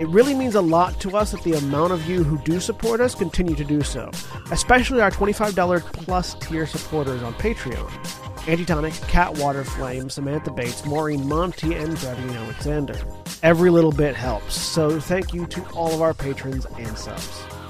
It really means a lot to us that the amount of you who do support us continue to do so, especially our $25 plus tier supporters on Patreon. Antitonic, Kat Waterflame, Samantha Bates, Maureen Montee, and Drevian Alexander. Every little bit helps, so thank you to all of our patrons and subs.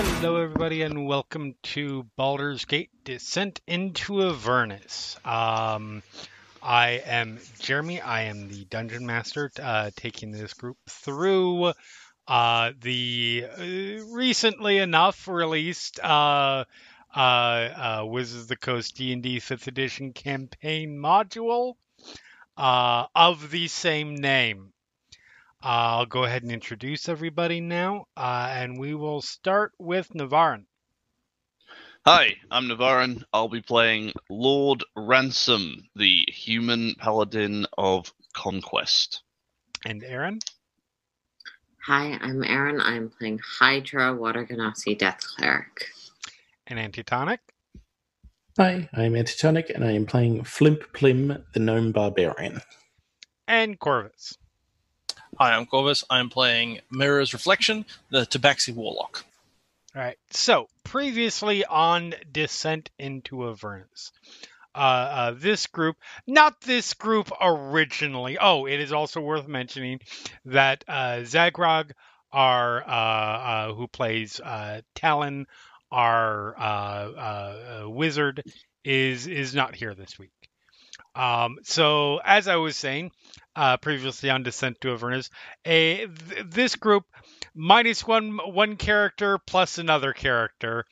Hello, everybody, and welcome to Baldur's Gate Descent into Avernus. Um, I am Jeremy. I am the dungeon master, uh, taking this group through uh, the uh, recently enough released uh, uh, uh, Wizards of the Coast D&D 5th Edition campaign module of the same name. I'll go ahead and introduce everybody now, uh, and we will start with Navarran. Hi, I'm Navarran. I'll be playing Lord Ransome, the human paladin of Conquest. And Erin? Hi, I'm Erin. I'm playing Hydra Water Genasi Death Cleric. And Antitonic? Hi, I'm Antitonic, and I am playing Flimp Plim, the Gnome Barbarian. And Korvys. Hi, I'm Korvys. I'm playing Mirror's Reflection, the Tabaxi Warlock. All right. So, previously on Descent into Avernus, uh, uh, this group, not this group originally. Oh, it is also worth mentioning that uh, Zaghrog, our uh, uh, who plays uh, Talon, our wizard, is is not here this week. Um, so, as I was saying, uh, previously on Descent to Avernus. A th- this group minus one one character plus another character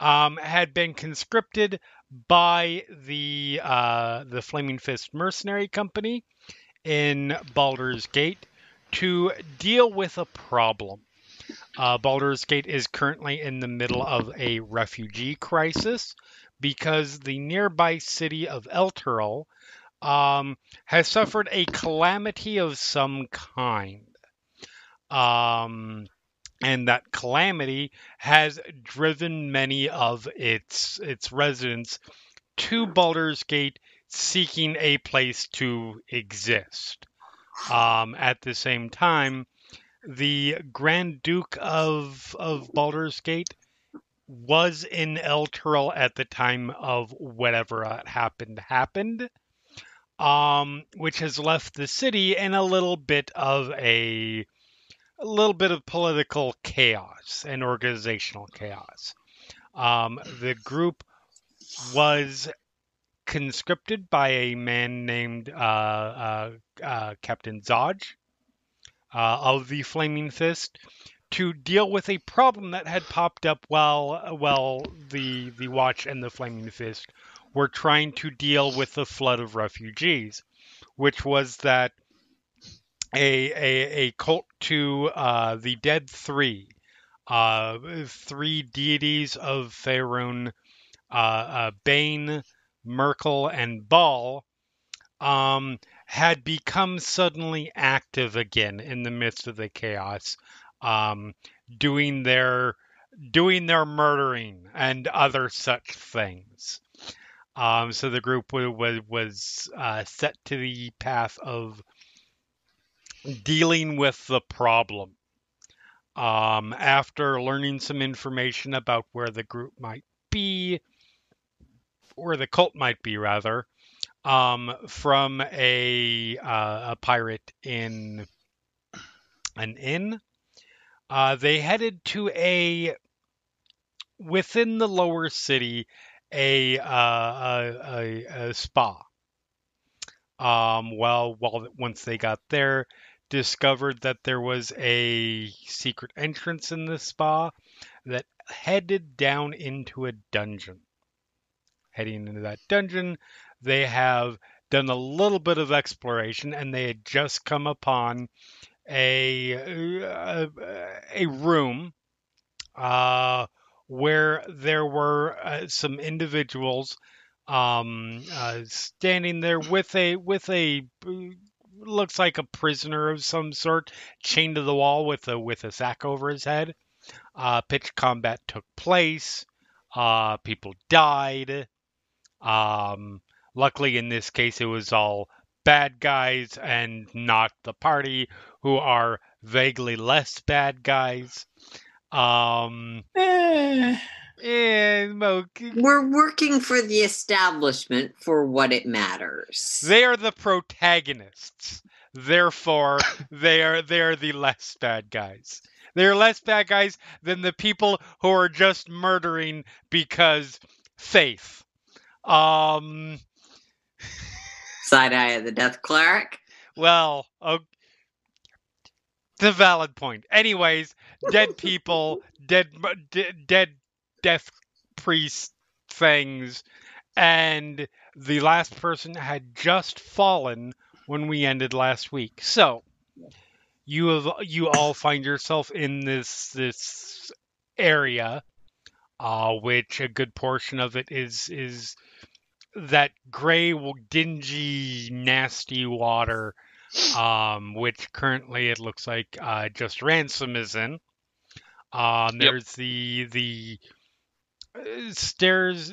um, had been conscripted by the uh, the Flaming Fist Mercenary Company in Baldur's Gate to deal with a problem. Uh, Baldur's Gate is currently in the middle of a refugee crisis because the nearby city of Elturel um, has suffered a calamity of some kind. Um, and that calamity has driven many of its its residents to Baldur's Gate seeking a place to exist. Um, at the same time, the Grand Duke of of Baldur's Gate was in Elturel at the time of whatever happened happened um, which has left the city in a little bit of a a little bit of political chaos and organizational chaos. Um, the group was conscripted by a man named uh, uh, uh, Captain Zodge uh, of the Flaming Fist to deal with a problem that had popped up while while the the Watch and the Flaming Fist were trying to deal with the flood of refugees, which was that a a, a cult to uh, the dead three, uh, three deities of Faerun, uh, uh, Bane, Myrkul, and Bhaal, um, had become suddenly active again in the midst of the chaos, um, doing their doing their murdering and other such things. Um, so the group was was uh, set to the path of dealing with the problem. Um, after learning some information about where the group might be, or the cult might be rather, um, from a uh, a pirate in an inn, uh, they headed to a within the lower city a uh, a, a, a spa. Um, well, well, once they got there, discovered that there was a secret entrance in the spa that headed down into a dungeon. Heading into that dungeon, they have done a little bit of exploration and they had just come upon a a, a room uh, where there were uh, some individuals um, uh, standing there with a with a looks like a prisoner of some sort chained to the wall with a with a sack over his head. Uh, pitched combat took place. Uh, people died. Um, luckily, in this case, it was all bad guys and not the party, who are vaguely less bad guys. Um, Eh, and We're working for the establishment for what it matters. they are the protagonists. Therefore, they are they are the less bad guys. They're less bad guys than the people who are just murdering because faith. Um. Side eye of the death cleric. Well, it's a valid point. Anyways, dead people, dead, d- dead, death priest things, and the last person had just fallen when we ended last week. So, you have you all find yourself in this this area, uh, which a good portion of it is is that gray, dingy, nasty water um, which currently it looks like uh, just Ransome is in. Um, Yep. there's the the uh, stairs,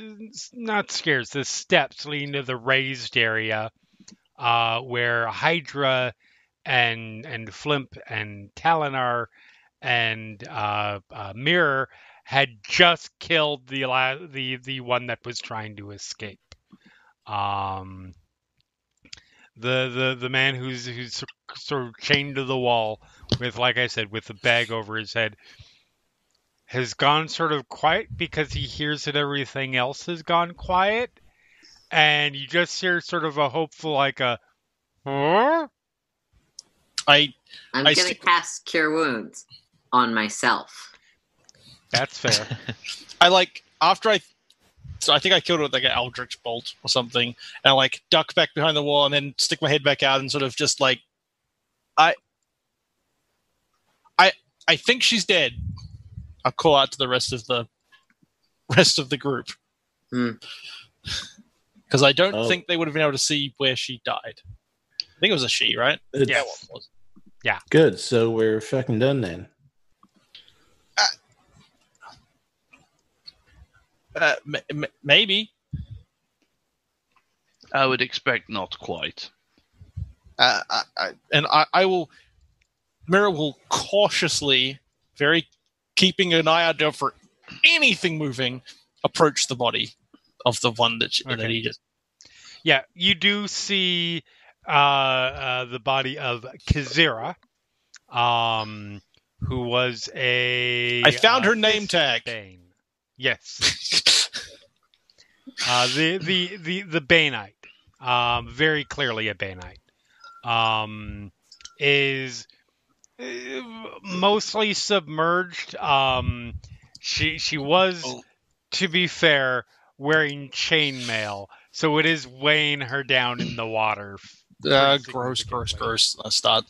not stairs, the steps leading to the raised area uh, where Hydra and and Flimp and Talinar and uh, uh, Mirror had just killed the the the one that was trying to escape. Um, the the the man who's who's sort of chained to the wall with, like I said, with the bag over his head, has gone sort of quiet because he hears that everything else has gone quiet, and you just hear sort of a hopeful like a, huh? I I'm I gonna see- cast Cure Wounds on myself. That's fair. I like after I so I think I killed it with like an Eldritch bolt or something, and I like duck back behind the wall and then stick my head back out and sort of just like I I I think she's dead. I'll call out to the rest of the rest of the group. Hmm. Because I don't Oh. think they would have been able to see where she died. I think it was a she, right? it's Yeah. it was. Yeah. Good. So we're fucking done then. Uh, m- m- maybe. I would expect not quite. uh, I, I, and I, I will Mirror will cautiously, very keeping an eye out for anything moving, approach the body of the one that, she, that he just. Yeah, you do see uh, uh, the body of Kazira, um, who was a. I found uh, her name tag. Bane. Yes, uh, the the the the Baneite, um, very clearly a Baneite, um, is uh, mostly submerged. Um, she she was, Oh. to be fair, wearing chainmail, so it is weighing her down in the water. Uh, gross, gross, gross. Let's. I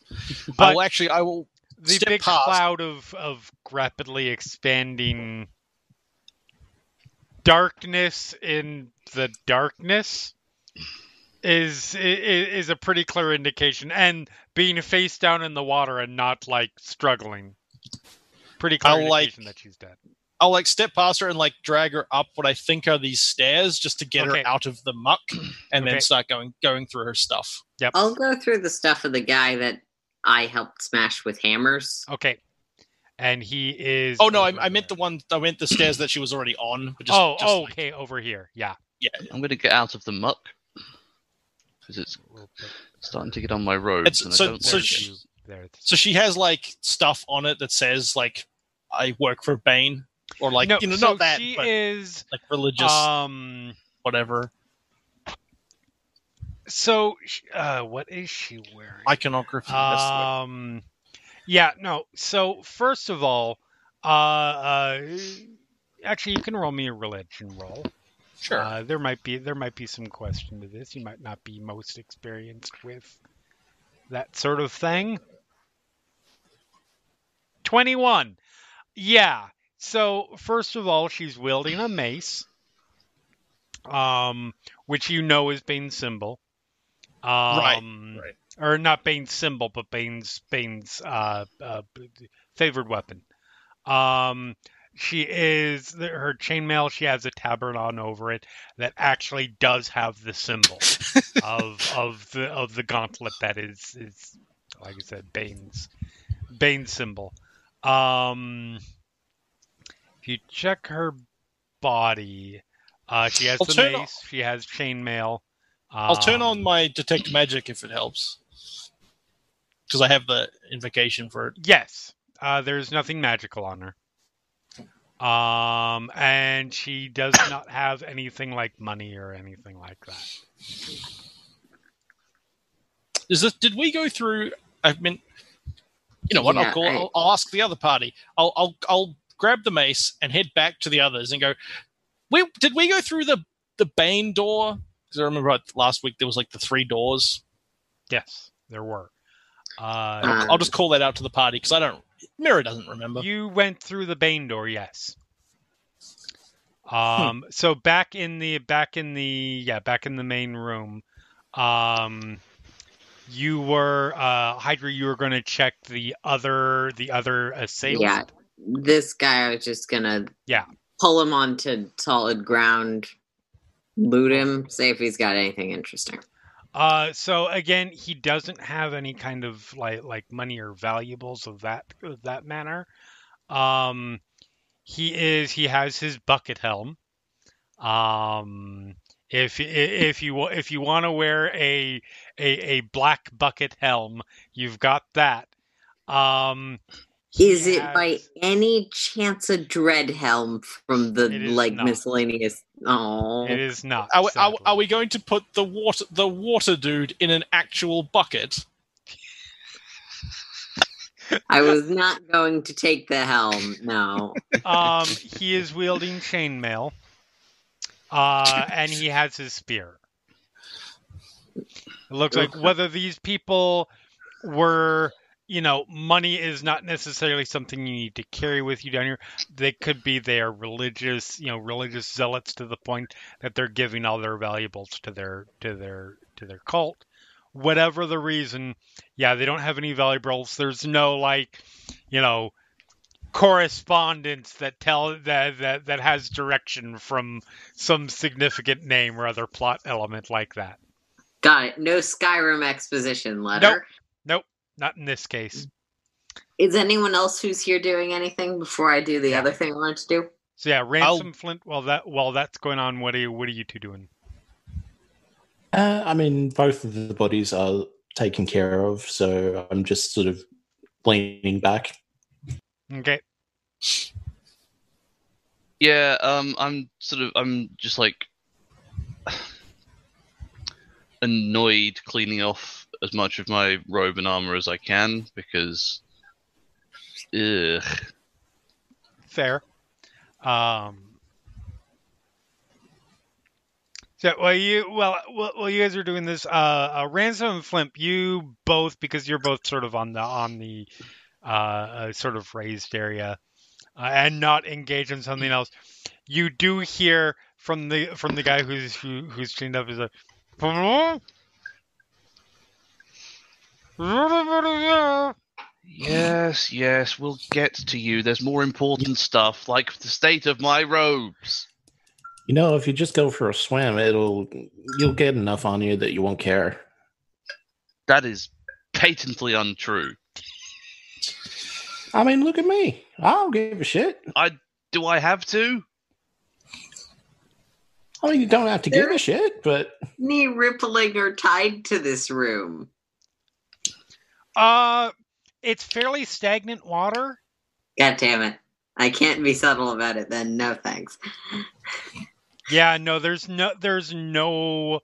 But will actually. I will. the big past. cloud of of rapidly expanding darkness in the darkness is i- i- is a pretty clear indication and being face down in the water and not like struggling pretty clear I like- indication that she's dead I'll like step past her and like drag her up what I think are these stairs just to get Okay. her out of the muck, and Okay. then start going going through her stuff. yep I'll go through the stuff of the guy that I helped smash with hammers. okay and he is Oh no, I, I meant the one. I meant the stairs that she was already on. But just, oh just oh, like- okay over here yeah yeah. I'm going to get out of the muck because it's starting to get on my robes. It's- and I so- don't so she- there So she has like stuff on it that says like I work for Bane or like no, you know so not that, she but is like religious um whatever so uh what is she wearing? iconography. that's the word. Um, yeah, no. So first of all, uh, uh, actually, you can roll me a religion roll. sure. Uh, there might be there might be some question to this. You might not be most experienced with that sort of thing. Twenty-one. Yeah. So first of all, she's wielding a mace, um, which you know is Bane's symbol. Um, right. Or not Bane's symbol, but Bane's Bane's uh, uh, favored weapon. Um, she is her chainmail. She has a tabard on over it that actually does have the symbol of of the of the gauntlet that is is like I said Bane's Bane's symbol. Um, if you check her body, uh, she has I'll the mace. She has chainmail. I'll turn Um, on my detect magic if it helps, because I have the invocation for it. Yes. Uh, there's nothing magical on her. Um, and she does not have anything like money or anything like that. Is this? Did we go through? I mean, you know what? Yeah, I'll, call, I- I'll, I'll ask the other party. I'll, I'll I'll grab the mace and head back to the others and go. We did we go through the the Bane door? Because I remember right, last week there was like the three doors. Yes, there were. Uh, Um, I'll just call that out to the party because I don't. Mirror doesn't remember. you went through the Bane door, yes. Um, so back in the back in the yeah back in the main room, um, you were uh, Hydra. You were going to check the other the other assailant. Yeah, this guy, I was just gonna Yeah. pull him onto solid ground, loot him, see if he's got anything interesting. Uh, so again, he doesn't have any kind of like like money or valuables of that of that manner. Um, he is he has his bucket helm. Um, if if you if you want to wear a, a a black bucket helm, you've got that. Um, Is it by any chance a dread helm from the like not. miscellaneous? Oh, It is not. Are, we- are, are we going to put the water the water dude in an actual bucket? I was not going to take the helm. No, Um, he is wielding chainmail, uh, and he has his spear. It looks like whether these people were, you know, money is not necessarily something you need to carry with you down here. They could be they are religious, you know, religious zealots to the point that they're giving all their valuables to their to their to their cult. Whatever the reason, yeah, they don't have any valuables. There's no like, you know, correspondence that tell that that that has direction from some significant name or other plot element like that. got it. No Skyrim exposition letter. Not in this case. Is anyone else who's here doing anything before I do the Yeah. other thing I wanted to do? So yeah, Ransome Flimp. While that while that's going on, what are you what are you two doing? Uh, I mean, both of the bodies are taken care of, so I'm just sort of leaning back. Okay. Yeah, um, I'm sort of, I'm just like annoyed cleaning off as much of my robe and armor as I can because, ugh. Fair. Um. So well, you well, well, you guys are doing this. Uh, uh, Ransome and Flimp, you both because you're both sort of on the on the uh, uh sort of raised area, uh, and not engaged in something else. You do hear from the from the guy who's who, who's chained up is a. Yes, yes, we'll get to you. There's more important stuff, like the state of my robes. You know, if you just go for a swim, it'll you'll get enough on you that you won't care. That is patently untrue. I mean, look at me. I don't give a shit. I do I have to? I mean, you don't have to give a shit, but Knee rippling or tied to this room. Uh, it's fairly stagnant water. God damn it. I can't be subtle about it then. No thanks. Yeah, no, there's no, there's no,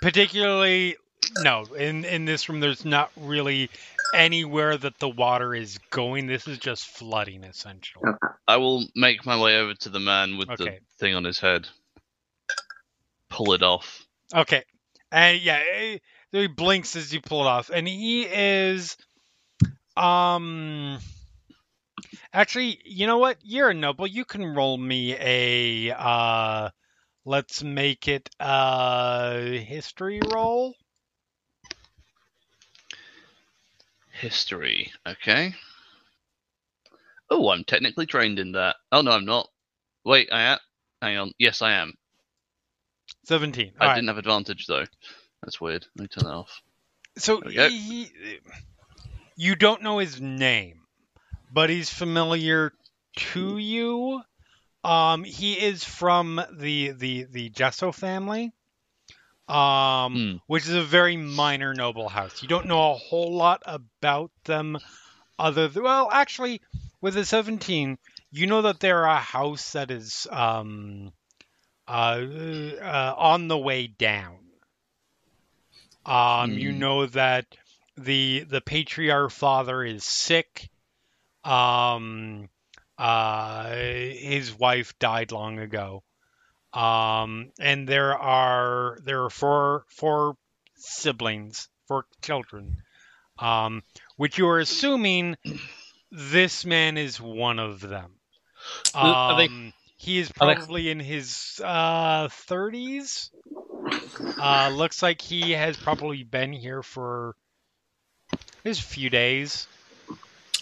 particularly, no, in in this room, there's not really anywhere that the water is going. This is just flooding, essentially. Okay. I will make my way over to the man with the thing on his head. Pull it off. Okay, and yeah, eh, he blinks as you pull it off, and he is, um, actually, you know what? You're a noble. You can roll me a, uh, let's make it a history roll. History. Okay. Oh, I'm technically trained in that. Oh no, I'm not. Wait, I am. Hang on. Yes, I am. Seventeen. I All right. didn't have advantage though. That's weird. Let me turn that off. So he, you don't know his name, but he's familiar to you. Um, he is from the the the Gesso family, um, Hmm. which is a very minor noble house. You don't know a whole lot about them, other than well, actually, with the seventeen, you know that they're a house that is um, uh, uh, on the way down. Um, you Hmm. know that the the patriarch father is sick. Um, uh, his wife died long ago. Um, and there are there are four four siblings, four children. Um, which you are assuming this man is one of them. Are they- Um, he is are they- probably in his uh, 30s. Uh, looks like he has probably been here for just a few days.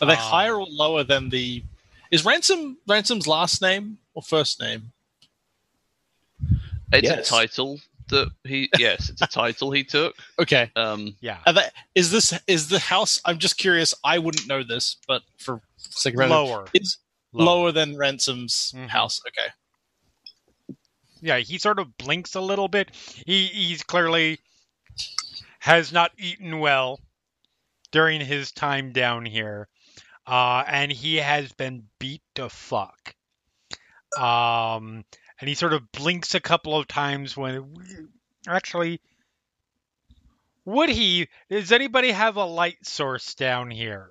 Are they Um, higher or lower than the? Is Ransome Ransome's last name or first name? It's Yes. a title that he. Yes, it's a title he took. Okay. Um, Yeah, Are they, is this is the house? I'm just curious. I wouldn't know this, but for sake of lower, is lower than Ransome's Mhm. house. Okay. Yeah, he sort of blinks a little bit. He he's clearly has not eaten well during his time down here, uh, and he has been beat to fuck. Um, and he sort of blinks a couple of times when actually. Would he? Does anybody have a light source down here?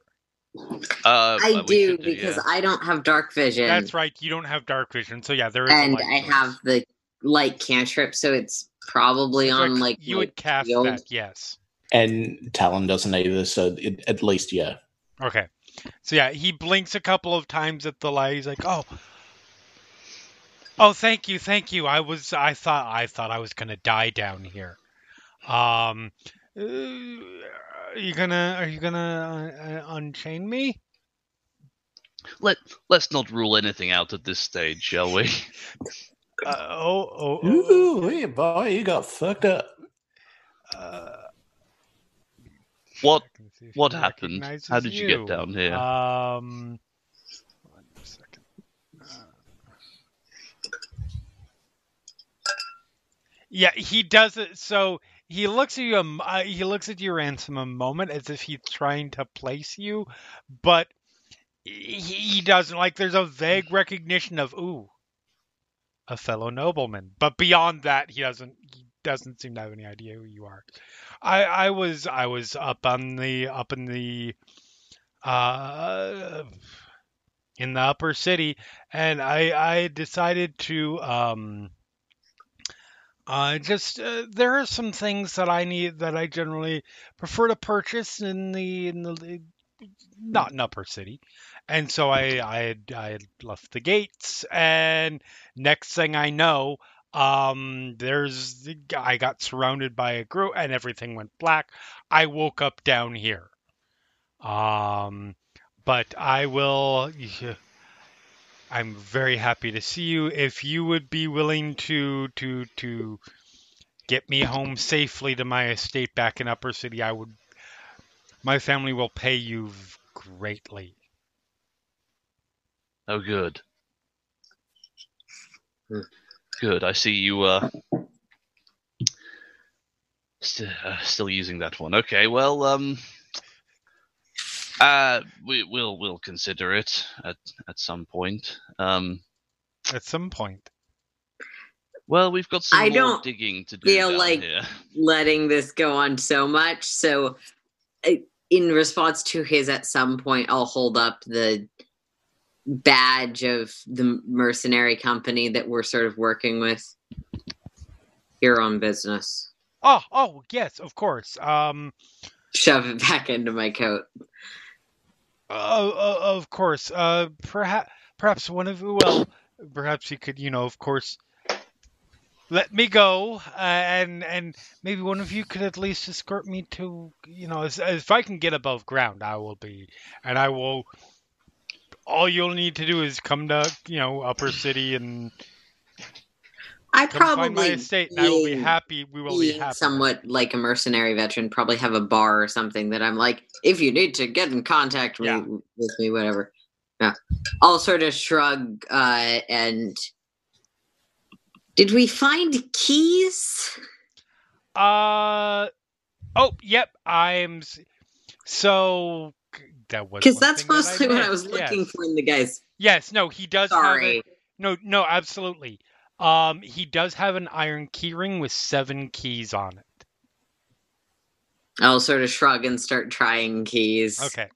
uh, I do should because yeah. I don't have dark vision. That's right. You don't have dark vision, so yeah, there is. a and light I source. have the light cantrip, so it's probably So on like you would cast shield. that, yes. And Talon doesn't either, so it, at least, yeah. Okay. So yeah, he blinks a couple of times at the light. He's like, "Oh, oh, thank you, thank you. I was, I thought, I thought I was gonna die down here. Um, uh, are you gonna, are you gonna uh, uh, unchain me? Let Let's not rule anything out at this stage, shall we? Uh, oh, oh, oh, Ooh, hey, boy, you got fucked up. uh, What I can see if What happened? How did you get down here? Um, one second. Uh, yeah, he does it. So he looks at you. a m- Uh, he looks at you, Ransome, a moment as if he's trying to place you, but he, he doesn't. Like, there's a vague recognition of ooh, a fellow nobleman, but beyond that, he doesn't. He doesn't seem to have any idea who you are. I I was I was up on the up in the uh in the upper city and I I decided to um uh just uh, there are some things that I need that I generally prefer to purchase in the in the not in upper city. And so I I had, I had left the gates and next thing I know um there's I got surrounded by a group and everything went black. I woke up down here. Um but I will I'm very happy to see you. If you would be willing to to to get me home safely to my estate back in Upper City I would my family will pay you greatly Oh, good. Hmm. Good. I see you. Uh, st- uh, still using that one. Okay. Well, um, Uh, we, we'll we'll consider it at at some point. Um, At some point. well, we've got some I more don't digging to do feel down like- here. letting this go on so much. So, I- in response to his, at some point, I'll hold up the badge of the mercenary company that we're sort of working with here on business. Oh, oh, yes, of course. Um, Shove it back into my coat. uh, uh, of course. Uh, perhaps, perhaps one of you. Well, perhaps you could, you know, of course, let me go, uh, and and maybe one of you could at least escort me to, you know, as, if I can get above ground, I will be, and I will. All you'll need to do is come to, you know, Upper City and I come probably find my estate, and I will be happy. We will be happy. somewhat like a mercenary veteran, probably have a bar or something that I'm like, if you need to get in contact me, Yeah. with me, whatever. Yeah. I'll sort of shrug uh, and. Did we find keys? Uh oh, yep. I'm so that was Because that's thing that mostly what I was looking Yes. for in the guys. Yes, no, he does have Sorry. no, no, absolutely. Um, he does have an iron keyring with seven keys on it. I'll sort of shrug and start trying keys. Okay.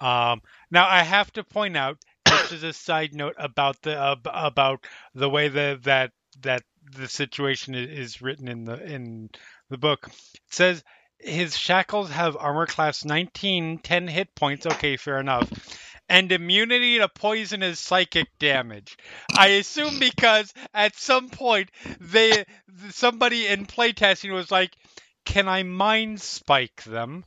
Um, now I have to point out, just as a side note about the uh, about the way that that that the situation is written in the in the book. It says his shackles have armor class 19, 10 hit points. Okay, fair enough. And immunity to poison is psychic damage. I assume because at some point they somebody in playtesting was like, "Can I mind spike them?"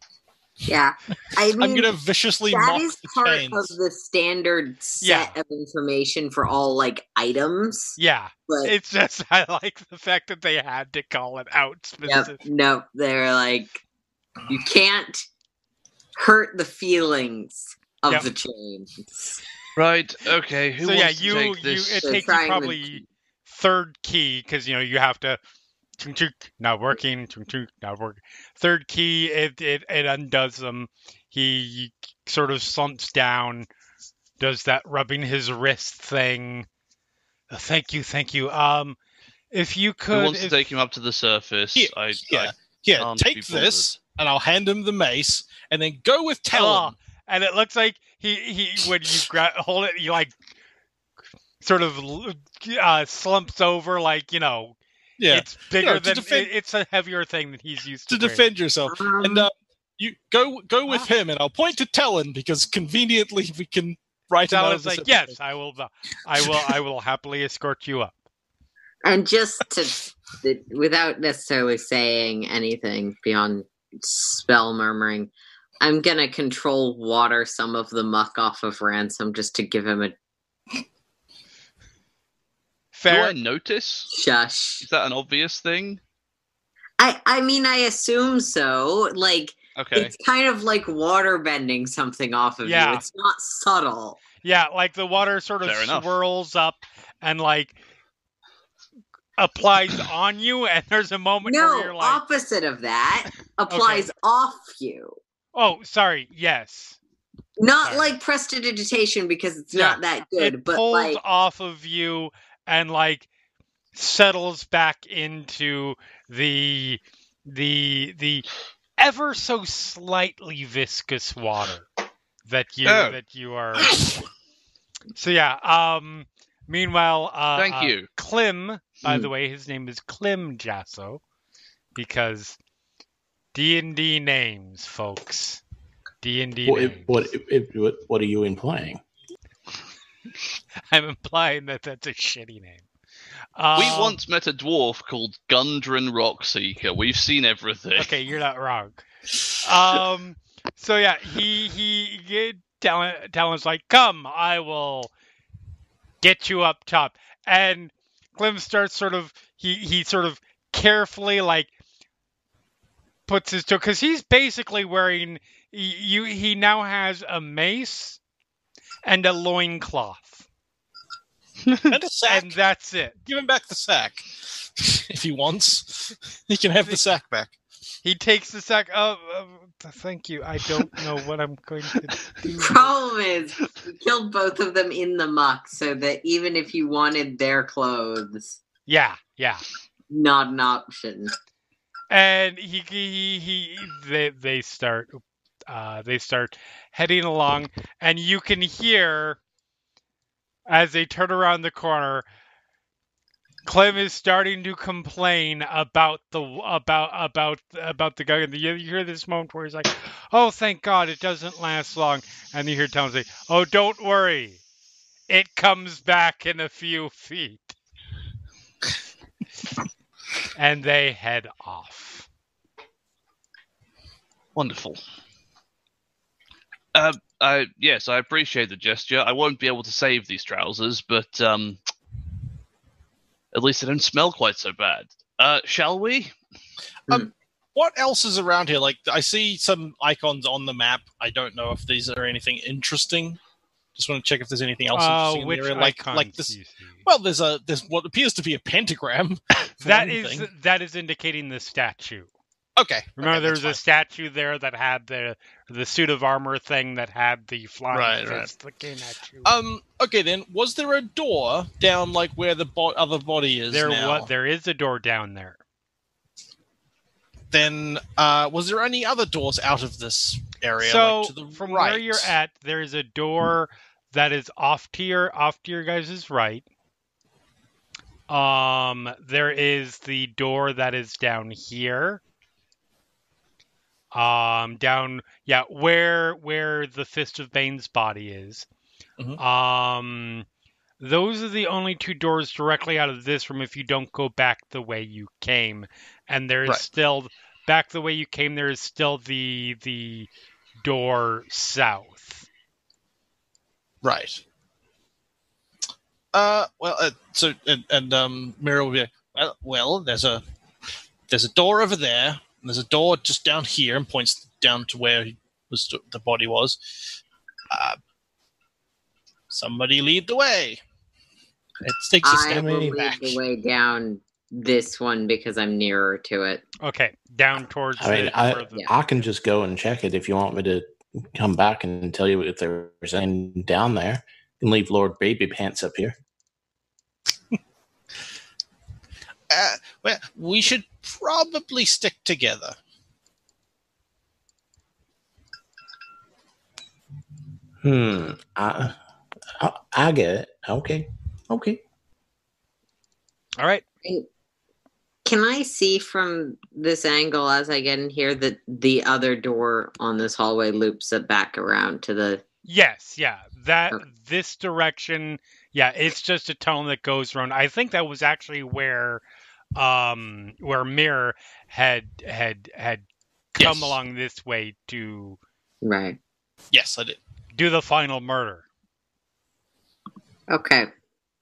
Yeah. I mean, I'm gonna viciously that mock is the part chains. of the standard set Yeah. of information for all like items. Yeah. But It's just I like the fact that they had to call it out Yep. specifically. Nope. They're like, you can't hurt the feelings of Yep. the chains. Right. Okay. Who so yeah, wants to you take you it So takes you trying to- probably third key because you know you have to chunk, chunk, not working not working. Third key it, it it undoes them. He sort of slumps down, does that rubbing his wrist thing. Uh, thank you, thank you. Um, if you Who could, wants to take him up to the surface? Yeah, I, yeah. I can't take this, and I'll hand him the mace, and then go with Oh, and it looks like he he when you gra- hold it, he like sort of uh, slumps over, like you know, yeah, it's bigger to than defend- it- it's a heavier thing than he's used to to. defend yourself. And uh, you go go with Ah. him, and I'll point to Talon because conveniently we can write him out Talon's of this like, yes, I will, I will, I will happily escort you up. and just to, without necessarily saying anything beyond spell murmuring, I'm gonna control water some of the muck off of Ransome just to give him a Do Fair. I notice? shush. Is that an obvious thing? I I mean I assume so. Like Okay. it's kind of like water bending something off of Yeah. you. It's not subtle. Yeah, like the water sort of Fair enough. swirls up and like applies on you, and there's a moment No, where you're like, opposite of that applies off you. oh, sorry, yes. Not Sorry. like prestidigitation because it's Yeah, not that good, it but pulls like off of you and like settles back into the the the ever so slightly viscous water that you Oh. that you are so yeah um meanwhile uh Thank uh, you. Klim by Hmm. the way his name is Klim Jasso because D&D names folks D&D What, names what, what, what are you implying? I'm implying that that's a shitty name. we Um, once met a dwarf called Gundren Rockseeker. We've seen everything. Okay, you're not wrong. Um. So yeah, he he he- Talon Talon's like, "Come, I will get you up top." And Clem starts sort of he he sort of carefully like puts his toe because he's basically wearing you he now has a mace and a loincloth and a sack. and that's it Give him back the sack if he wants. He can have the sack back. he takes the sack. Oh, uh, thank you. I don't know what I'm going to do. Problem is, you killed both of them in the muck, so that even if you wanted their clothes, Yeah, yeah. not an option. and he he he they they start uh they start heading along and you can hear as they turn around the corner Clem is starting to complain about the about about about the guy and you hear this moment where he's like oh thank god it doesn't last long and you hear Tom say oh don't worry it comes back in a few feet and they head off Wonderful. Uh, I, yes, I appreciate the gesture. I won't be able to save these trousers, but um, at least they don't smell quite so bad. Uh, shall we? What else is around here? Like I see some icons on the map. I don't know if these are anything interesting. Just want to check if there's anything else Uh, interesting in which the area. Like like this. do you see? Well, there's a there's what appears to be a pentagram. for that one is thing. that is indicating the statue. Okay. Remember, okay, there was that's a statue there that had the the suit of armor thing that had the flying Right, right. looking at you. Um. Okay, then was there a door down like where the bo- other body is there now? what there is a door down there. Then uh, was there any other doors out of this area? so like, to the from right? where you're at, there is a door that is off to your off to your guys' right. Um, there is the door that is down here. Um, down yeah, where where the Fist of Bane's body is. Mhm. Um, those are the only two doors directly out of this room. If you don't go back the way you came, and there is Right. still back the way you came, there is still the the door south. Right. Uh, well, uh, so and, and um, Mirror will be like, well, well, there's a there's a door over there. And there's a door just down here, and points down to where was the body was. Uh, somebody lead the way. It takes a I step will lead back. the way down this one because I'm nearer to it. Okay, down towards I mean, the, I, the- Yeah. I can just go and check it if you want me to come back and tell you if there's anything down there. And leave Lord Baby Pants up here. Uh, well, we should probably stick together. Hmm. I, I, I get it. Okay. Okay. All right. Can I see from this angle as I get in here that the other door on this hallway loops it back around to the Yes, yeah. That Okay. this direction, yeah, it's just a tunnel that goes around. I think that was actually where um where Mirror had had had come Yes. along this way to right? Yes, I did. do the final murder. Okay,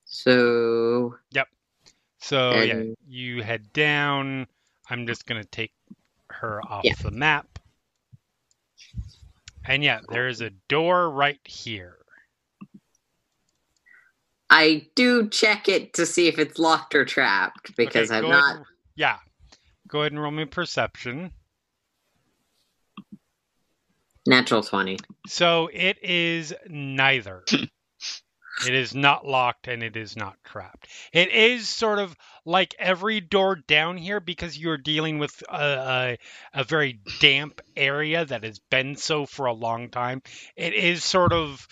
so Yep. So yeah, you head down. I'm just gonna take her off Yeah. the map. And yeah, there is a door right here. I do check it to see if it's locked or trapped because Okay, I'm not. and- yeah. Go ahead and roll me perception. Natural 20. So it is neither. it is not locked and it is not trapped. It is sort of like every door down here because you're dealing with a, a, a very damp area that has been so for a long time. It is sort of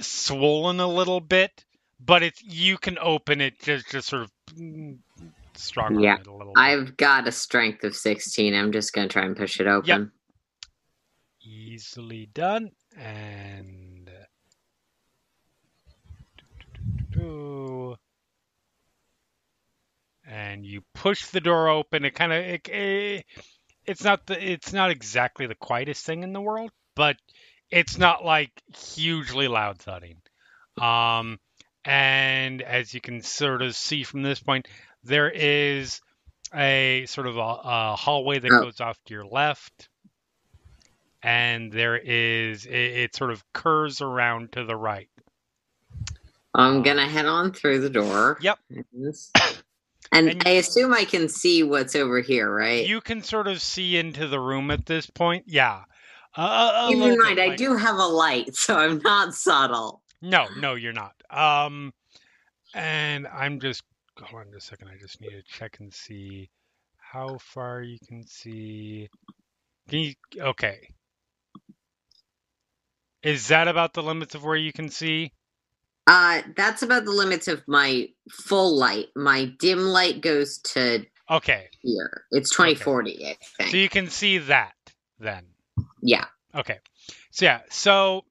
swollen a little bit, but it's you can open it just just sort of mm, strong Yeah, a little. bit. I've got a strength of 16. I'm just going to try and push it open. Yep. easily done and and you push the door open it kind of it, it, it's not the it's not exactly the quietest thing in the world but it's not like hugely loud thudding um and as you can sort of see from this point there is a sort of a, a hallway that goes off to your left and there is it, it sort of curves around to the right I'm going to head on through the door. Yep. And, And- I assume I can see what's over here, right? You can sort of see into the room at this point. Yeah. Uh, Keep in mind, I light. do have a light, so I'm not subtle. No, no, you're not. Um, and I'm just hold on just a second. I just need to check and see how far you can see. Can you? Okay. Is that about the limits of where you can see? Uh, that's about the limits of my full light. My dim light goes to Okay, here. It's 2040, I think. so you can see that then. Yeah. Okay. So yeah, so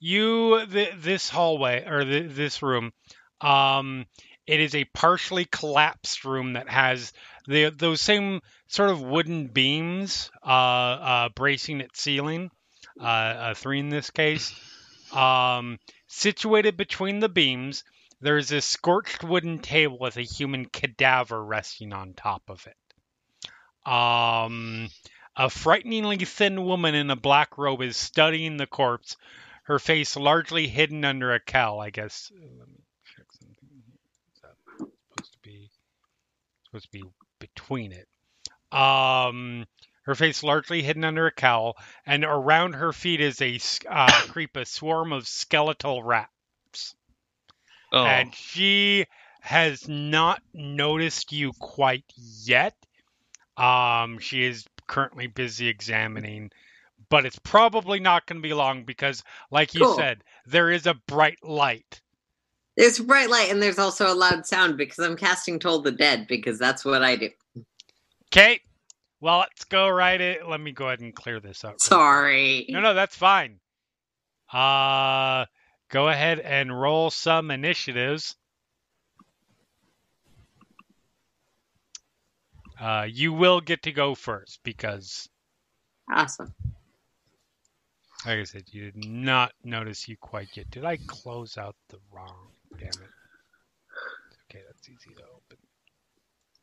you th- this hallway or th- this room um it is a partially collapsed room that has the those same sort of wooden beams uh uh bracing its ceiling uh, uh three in this case um situated between the beams there's a scorched wooden table with a human cadaver resting on top of it um a frighteningly thin woman in a black robe is studying the corpse, her face largely hidden under a cowl. I guess. uh, Let me check something here. Is that supposed to be supposed to be between it? Um, her face largely hidden under a cowl, and around her feet is a uh, creep a swarm of skeletal rats. Oh, And she has not noticed you quite yet. Um, she is currently busy examining, but it's probably not going to be long because, like you Cool. said, there is a bright light. There's bright light, and there's also a loud sound because I'm casting Toll the Dead because that's what I do. Okay, well, let's go right it. Let me go ahead and clear this up. Sorry. No, no, that's fine. Uh, go ahead and roll some initiatives. Uh, you will get to go first because, Awesome. like I said, you did not notice you quite yet. Did I close out the wrong? Damn it. Okay, that's easy to open.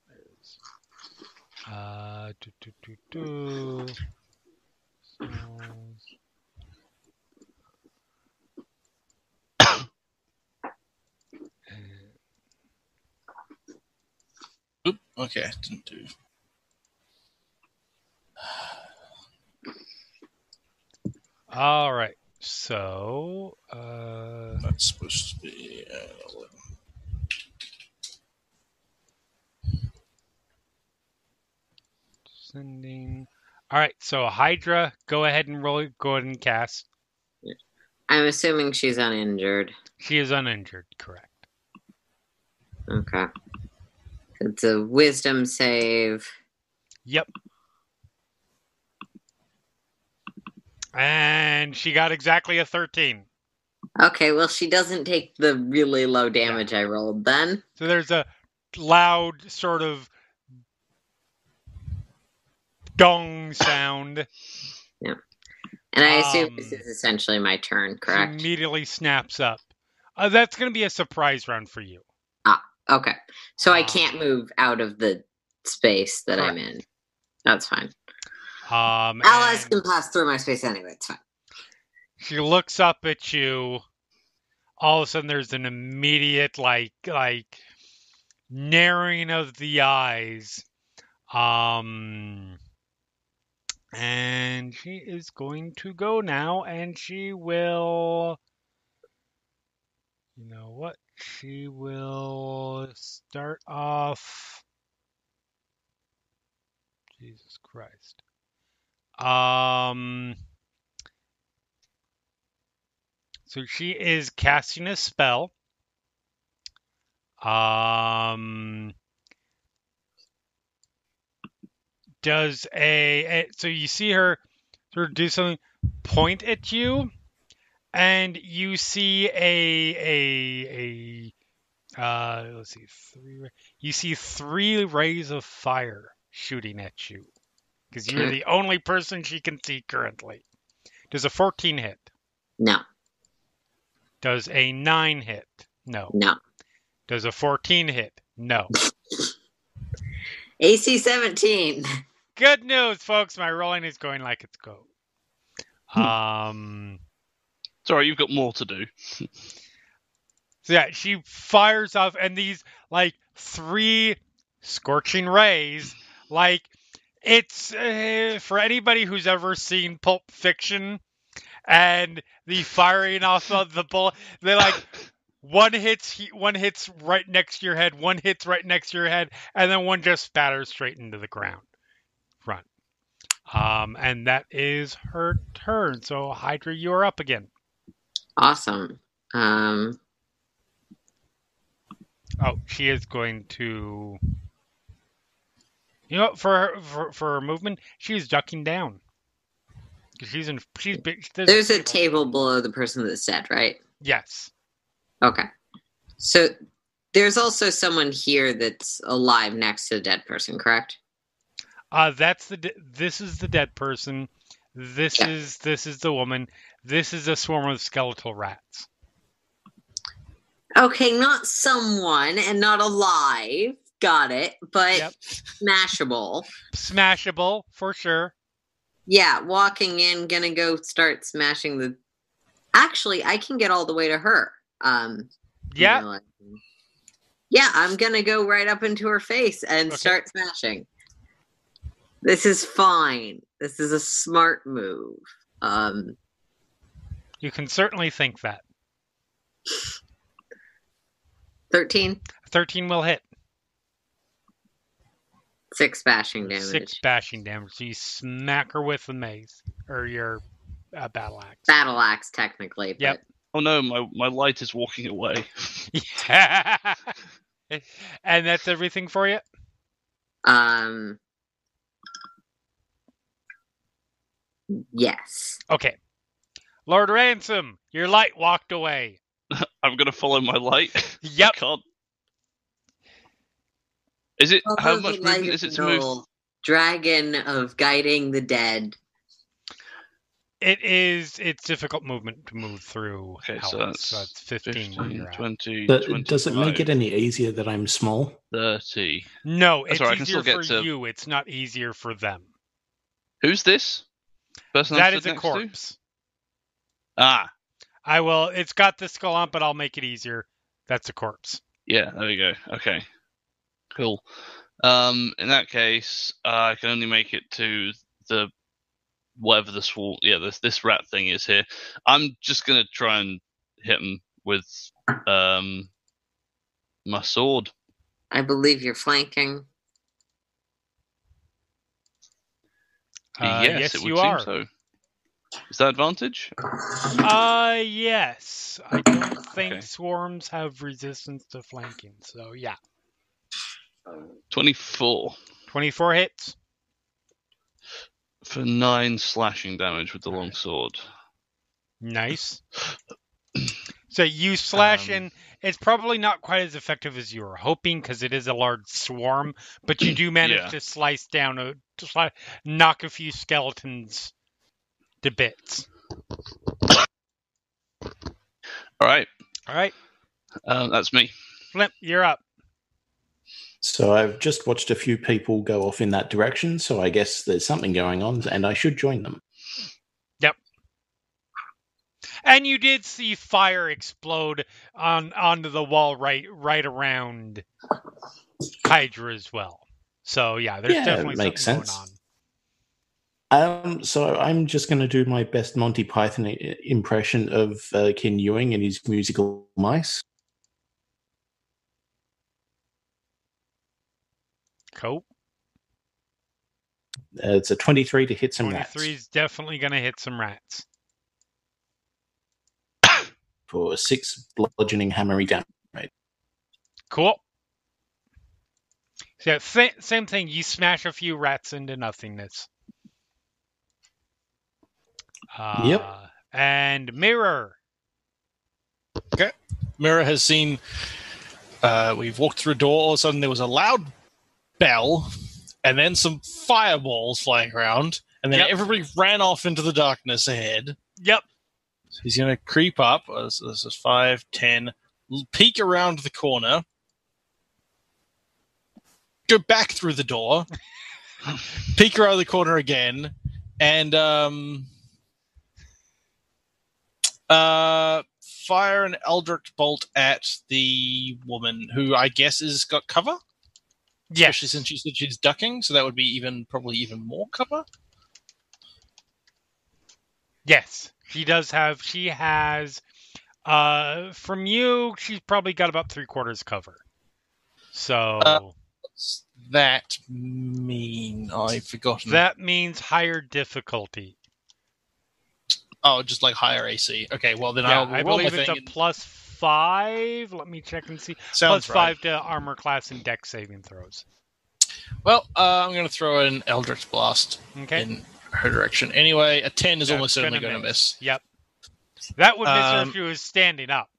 There it is. Uh, do, do, do, do. So, Oop, okay, didn't do. all right. So, uh, That's supposed to be. Uh, 11. sending. All right. So Hydra, go ahead and roll. Go ahead and cast. I'm assuming she's uninjured. She is uninjured. Correct. Okay. It's a wisdom save. Yep. And she got exactly a 13. Okay, well, she doesn't take the really low damage I rolled then. So there's a loud sort of dong sound. Yeah. And I assume this Um, is essentially my turn, She correct? immediately snaps up. Uh, that's going to be a surprise round for you. Okay. So I Um, can't move out of the space that I'm in. That's fine. Um, Allies can pass through my space anyway. It's fine. She looks up at you. All of a sudden, there's an immediate like like narrowing of the eyes. Um, and she is going to go now, and she will. You know what? She will start off. Jesus Christ. Um. So she is casting a spell. Um does a, a so you see her sort of do something point at you and you see a a a uh let's see three you see three rays of fire shooting at you because you're the only person she can see currently. Does a 14 hit? No, Does a 9 hit? No. no. Does a 14 hit? No. AC 17. Good news, folks. My rolling is going like it's go. Um. Sorry, you've got more to do. So yeah, she fires off, and these like three scorching rays. Like it's uh, for anybody who's ever seen Pulp Fiction and the firing off of the bullet. They like one hits he- one hits right next to your head, one hits right next to your head, and then one just spatters straight into the ground. Run. Um, and that is her turn. So Hydra, you are up again. Awesome. Um, Oh, she is going to. You know, for her, for for her movement, she's ducking down. She's in. She's big. there's a table below the person that's dead, right? Yes. Okay. So there's also someone here that's alive next to the dead person, correct? Uh, that's the. de- This is the dead person. This Yeah. is this is the woman. This is a swarm of skeletal rats. Okay, not someone and not alive. Got it. But Yep. smashable. Smashable for sure. Yeah, walking in, gonna go start smashing the. Actually, I can get all the way to her. Um, Yeah. realizing. Yeah, I'm gonna go right up into her face and Okay. start smashing. This is fine. This is a smart move. Um, You can certainly think that. 13, Thirteen will hit. six bashing damage. Six bashing damage. So you smack her with the mace or your uh, battle axe. Battle axe, technically. But Yep. Oh no, my my light is walking away. Yeah. and that's everything for you. Um. Yes. Okay. Lord Ransome, your light walked away. I'm gonna follow my light. Yep. I can't. Is it how Follow much the movement light is it to move? noble Dragon of guiding the dead. It is. It's difficult movement to move through. Okay, so houses, that's it's 15, where 15, you're at. 20, But does it make 25, it any easier that I'm small? 30. No, That's it's all right, I can easier still for get to- you. It's not easier for them. Who's this? Person I'm That is stood a next to? corpse. Ah, I will. It's got the skull on, but I'll make it easier. That's a corpse. yeah, there we go. Okay, cool. Um, in that case, uh, I can only make it to the whatever the swall. Yeah, this this rat thing is here. I'm just gonna try and hit him with um my sword. I believe you're flanking. Uh, yes, yes, it would you seem are. so. Is that advantage? Uh, yes. I don't think Okay. swarms have resistance to flanking. So yeah, 24. 24 hits. for nine slashing damage with the long sword. Nice. So you slash Um, in. It's probably not quite as effective as you were hoping because it is a large swarm, but you do manage Yeah. to slice down a to sli- knock a few skeletons to bits. All right, All right, um, that's me. Flimp, you're up. So I've just watched a few people go off in that direction, so I guess there's something going on, and I should join them. Yep. And you did see fire explode on onto the wall right right around Hydra as well. So yeah, there's Yeah, definitely makes something sense. going on. Um, so I'm just going to do my best Monty Python i- impression of uh, Ken Ewing and his musical mice. Cool. Uh, it's a 23 to hit some rats 23 is definitely going to hit some rats. for six bludgeoning hammery damage. Cool. So same thing. You smash a few rats into nothingness. Uh, Yep. And mirror. Okay. Mirror has seen. Uh, we've walked through a door. All of a sudden, there was a loud bell, and then some fireballs flying around, and then Yep. everybody ran off into the darkness ahead. Yep. So he's going to creep up. uh, This, this is five, ten. l- Peek around the corner. Go back through the door. peek around the corner again, and um, uh, fire an eldritch bolt at the woman who I guess has got cover. Yeah, especially since you said she's ducking, so that would be even probably even more cover. Yes, she does have. She has. Uh, from you, she's probably got about three quarters cover. So Uh, that mean? I've forgotten. that means higher difficulty. Oh, just like higher AC. Okay, well then Yeah, I'll I believe it's a and- plus five. Let me check and see. Sounds plus right. five to armor class and Dex saving throws. Well, uh, I'm going to throw an Eldritch Blast Okay. in her direction. Anyway, a 10 is That's almost certainly gonna miss. miss. Yep. That would miss her Um, if she was standing up.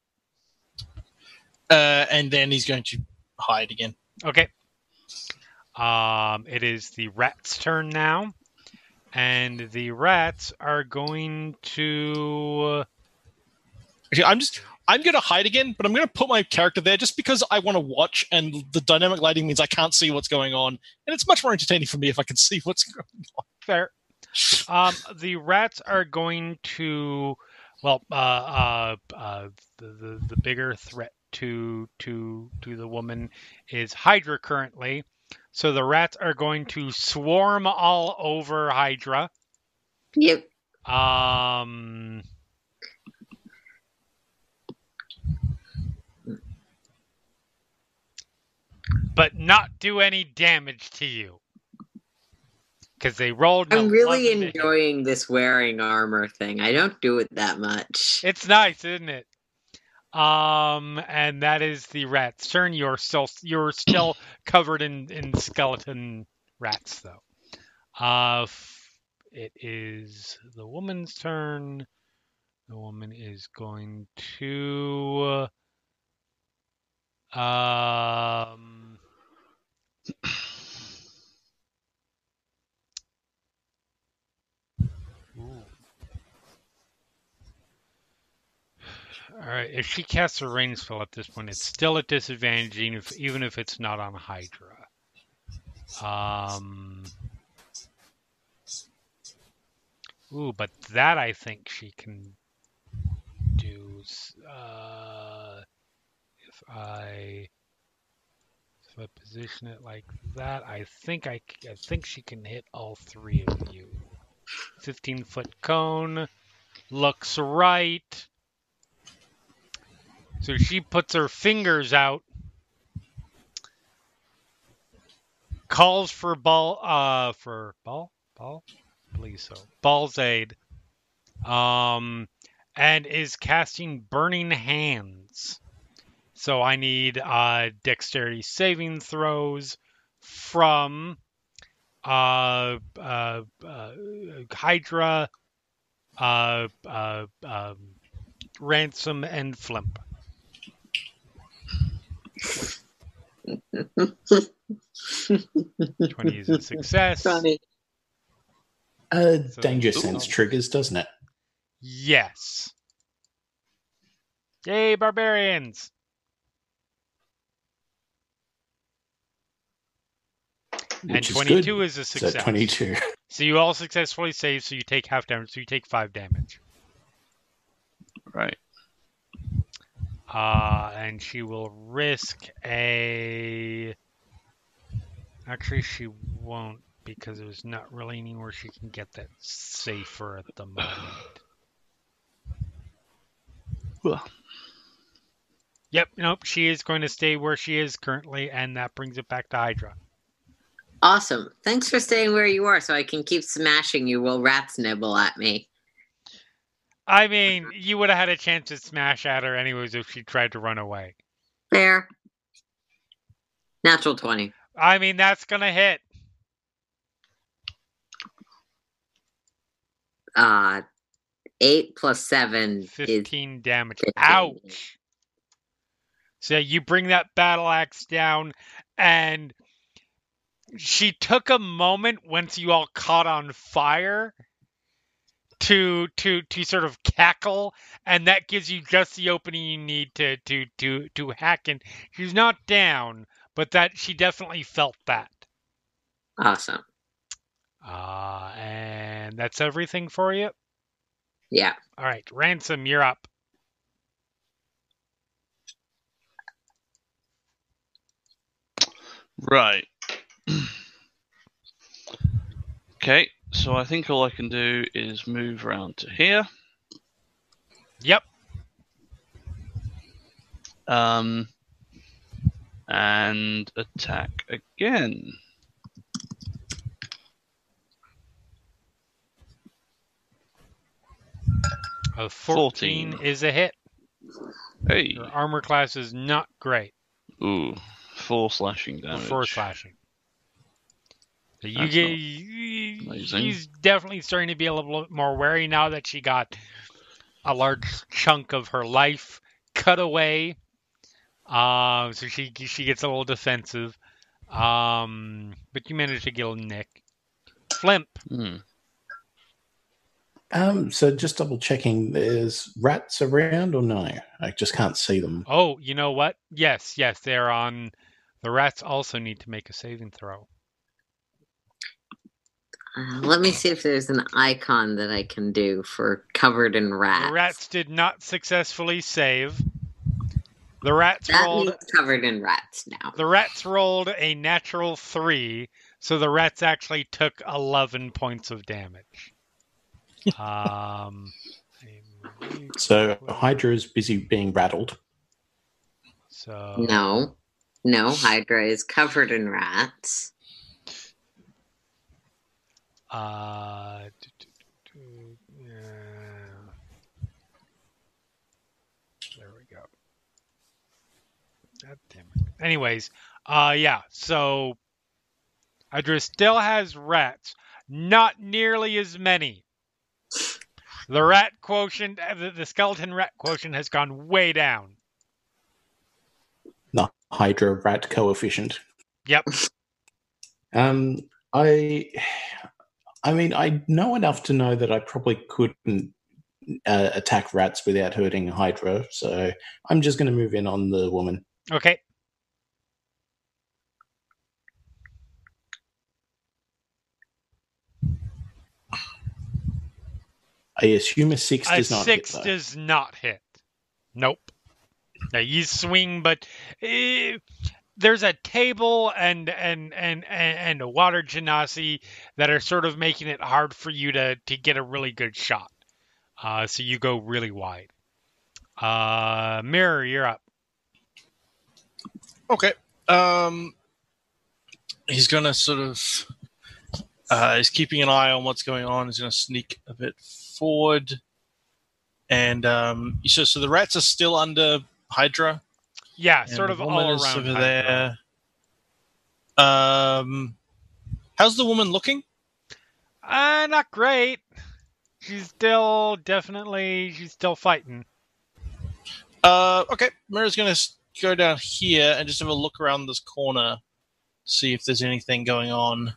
Uh, and then he's going to hide again. Okay. Um, it is the rat's turn now, and the rats are going to. Actually, I'm just. I'm going to hide again, but I'm going to put my character there just because I want to watch, and the dynamic lighting means I can't see what's going on, and it's much more entertaining for me if I can see what's going on. Fair. Um, the rats are going to, well, uh, uh, uh, the, the the bigger threat to to to the woman is Hydra currently, so the rats are going to swarm all over Hydra. Yep. Um, but not do any damage to you because they rolled. I'm really 11 to hit. enjoying this wearing armor thing. I don't do it that much. It's nice, isn't it? Um, and that is the rat's turn. You're still you're still covered in in skeleton rats, though. Uh, it is the woman's turn. The woman is going to. Um. All right. If she casts a rain spell at this point, it's still at disadvantage, even if even if it's not on Hydra. Um. Ooh, but that I think she can do. Uh, if I if I position it like that, I think I, I think she can hit all three of you. Fifteen foot cone looks right. So she puts her fingers out, calls for ball, uh, for ball, ball, believe so, ball's aid, um, and is casting burning hands. So I need uh, dexterity saving throws from uh, uh, uh, Hydra, uh, uh, um, Ransome, and Flimp. 20 is a success. Funny. Uh, So- danger Ooh. sense triggers, doesn't it? Yes. Yay, barbarians! and Which is 22 good. is a So success. 22. So you all successfully save, so you take half damage, so you take five damage. Right. Uh, and she will risk a. Actually, she won't because there's not really anywhere she can get that safer at the moment. Well, Yep, nope, she is going to stay where she is currently, and that brings it back to Hydra. Awesome. Thanks for staying where you are so I can keep smashing you while rats nibble at me. I mean, you would have had a chance to smash at her anyways if she tried to run away. There. Natural 20. I mean, that's gonna hit. Uh, 8 plus 7 is damage. 15. Ouch. So you bring that battle axe down, and she took a moment once you all caught on fire to to to sort of cackle and that gives you just the opening you need to to to to hack. And she's not down but that she definitely felt that. Awesome. Uh and that's everything for you? Yeah. All right Ransome you're up. Right. Okay so I think all I can do is move around to here. Yep. Um, and attack again. A 14, 14. is a hit. Hey, Your armor class is not great. ooh, four slashing damage. Four slashing. So you That's get. not amazing. She's definitely starting to be a little bit more wary now that she got a large chunk of her life cut away. Um, so she she gets a little defensive. Um, but you managed to get a nick. Flimp. Hmm. Um, so just double checking, there's rats around or no? I just can't see them. Oh, you know what? Yes, yes, they're on. The rats also need to make a saving throw. Uh, let me see if there's an icon that I can do for covered in rats. The rats did not successfully save. The rats that rolled. covered in rats now. The rats rolled a natural three, so the rats actually took eleven points of damage. um, So Hydra is busy being rattled. so No, no, Hydra is covered in rats. Uh, do, do, do, yeah. There we go. God damn it. Anyways, uh, yeah. So Hydra still has rats, not nearly as many. The rat quotient, uh, the, the skeleton rat quotient, has gone way down. The Hydra rat coefficient. Yep. Um, I, I mean, I know enough to know that I probably couldn't uh, attack rats without hurting Hydra. So I'm just going to move in on the woman. Okay. I assume a six A does not six hit. though. does not hit. Nope. Now you swing, but eh, there's a table and and and and a water genasi that are sort of making it hard for you to to get a really good shot. Uh, so you go really wide. Uh, mirror, you're up. Okay. Um, he's gonna sort of. Uh, he's keeping an eye on what's going on. He's gonna sneak a bit forward, and um, so so the rats are still under Hydra. Yeah, and sort of all around. over there. Um, how's the woman looking? Uh, not great. She's still definitely she's still fighting. Uh, okay, Mirror's gonna go down here and just have a look around this corner, see if there's anything going on.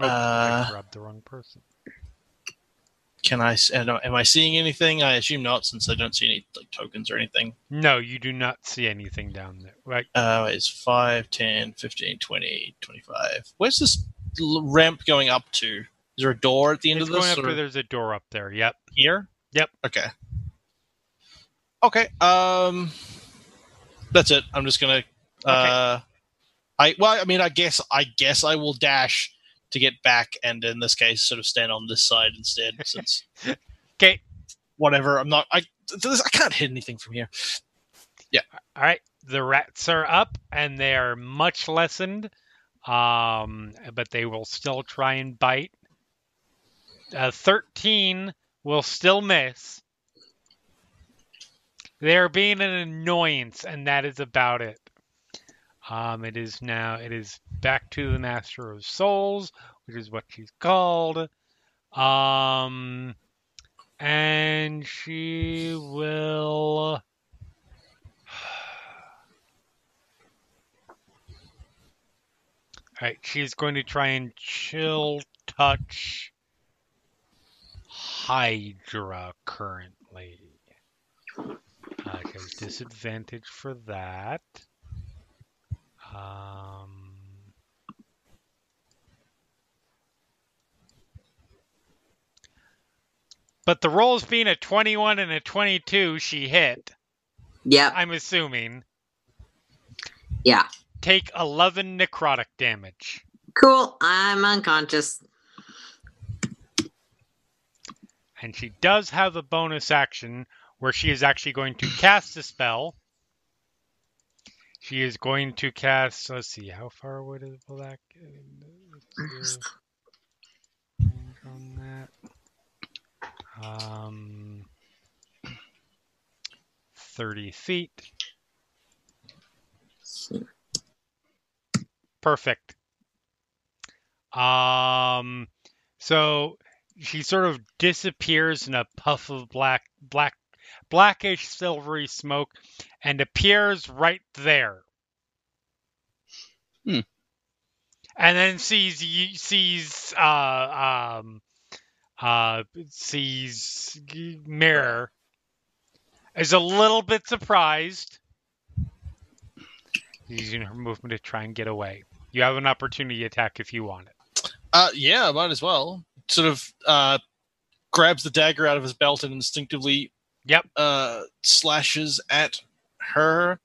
Oh, Uh, I grabbed the wrong person. Can I? and, uh, Am I seeing anything? I assume not, since I don't see any like tokens or anything. No, you do not see anything down there. Right. Uh, it's 5, 10, 15, 20, 25. Where's this ramp going up to? Is there a door at the end It's of this? going up or there. There's a door up there. Yep. here? Yep. Okay. Okay. Um, that's it. I'm just gonna. Uh, I well, I mean, I guess I guess I will dash to get back, and in this case, sort of stand on this side instead, since Okay. whatever. I'm not. I I can't hit anything from here. Yeah. All right. The rats are up and they are much lessened, um, but they will still try and bite. Uh, Thirteen will still miss. They're being an annoyance, and that is about it. Um, it is now. It is back to the Master of Souls, which is what she's called. Um, and she will. All right, she's going to try and chill touch Hydra currently. Okay, disadvantage for that. Um, but the rolls being a 21 and a 22, she hit. Yeah. I'm assuming. Yeah. Take 11 necrotic damage. Cool. I'm unconscious. and she does have a bonus action where she is actually going to cast a spell. She is going to cast. Let's see, how far away does Black? on that. Um, thirty feet. Perfect. Um, so she sort of disappears in a puff of black, black, blackish silvery smoke, and appears right there. Hmm. And then sees sees uh um uh sees mirror is a little bit surprised. Using her movement to try and get away. You have an opportunity attack if you want it. Uh, yeah, might as well. Sort of uh, grabs the dagger out of his belt and instinctively Yep. uh, slashes at her.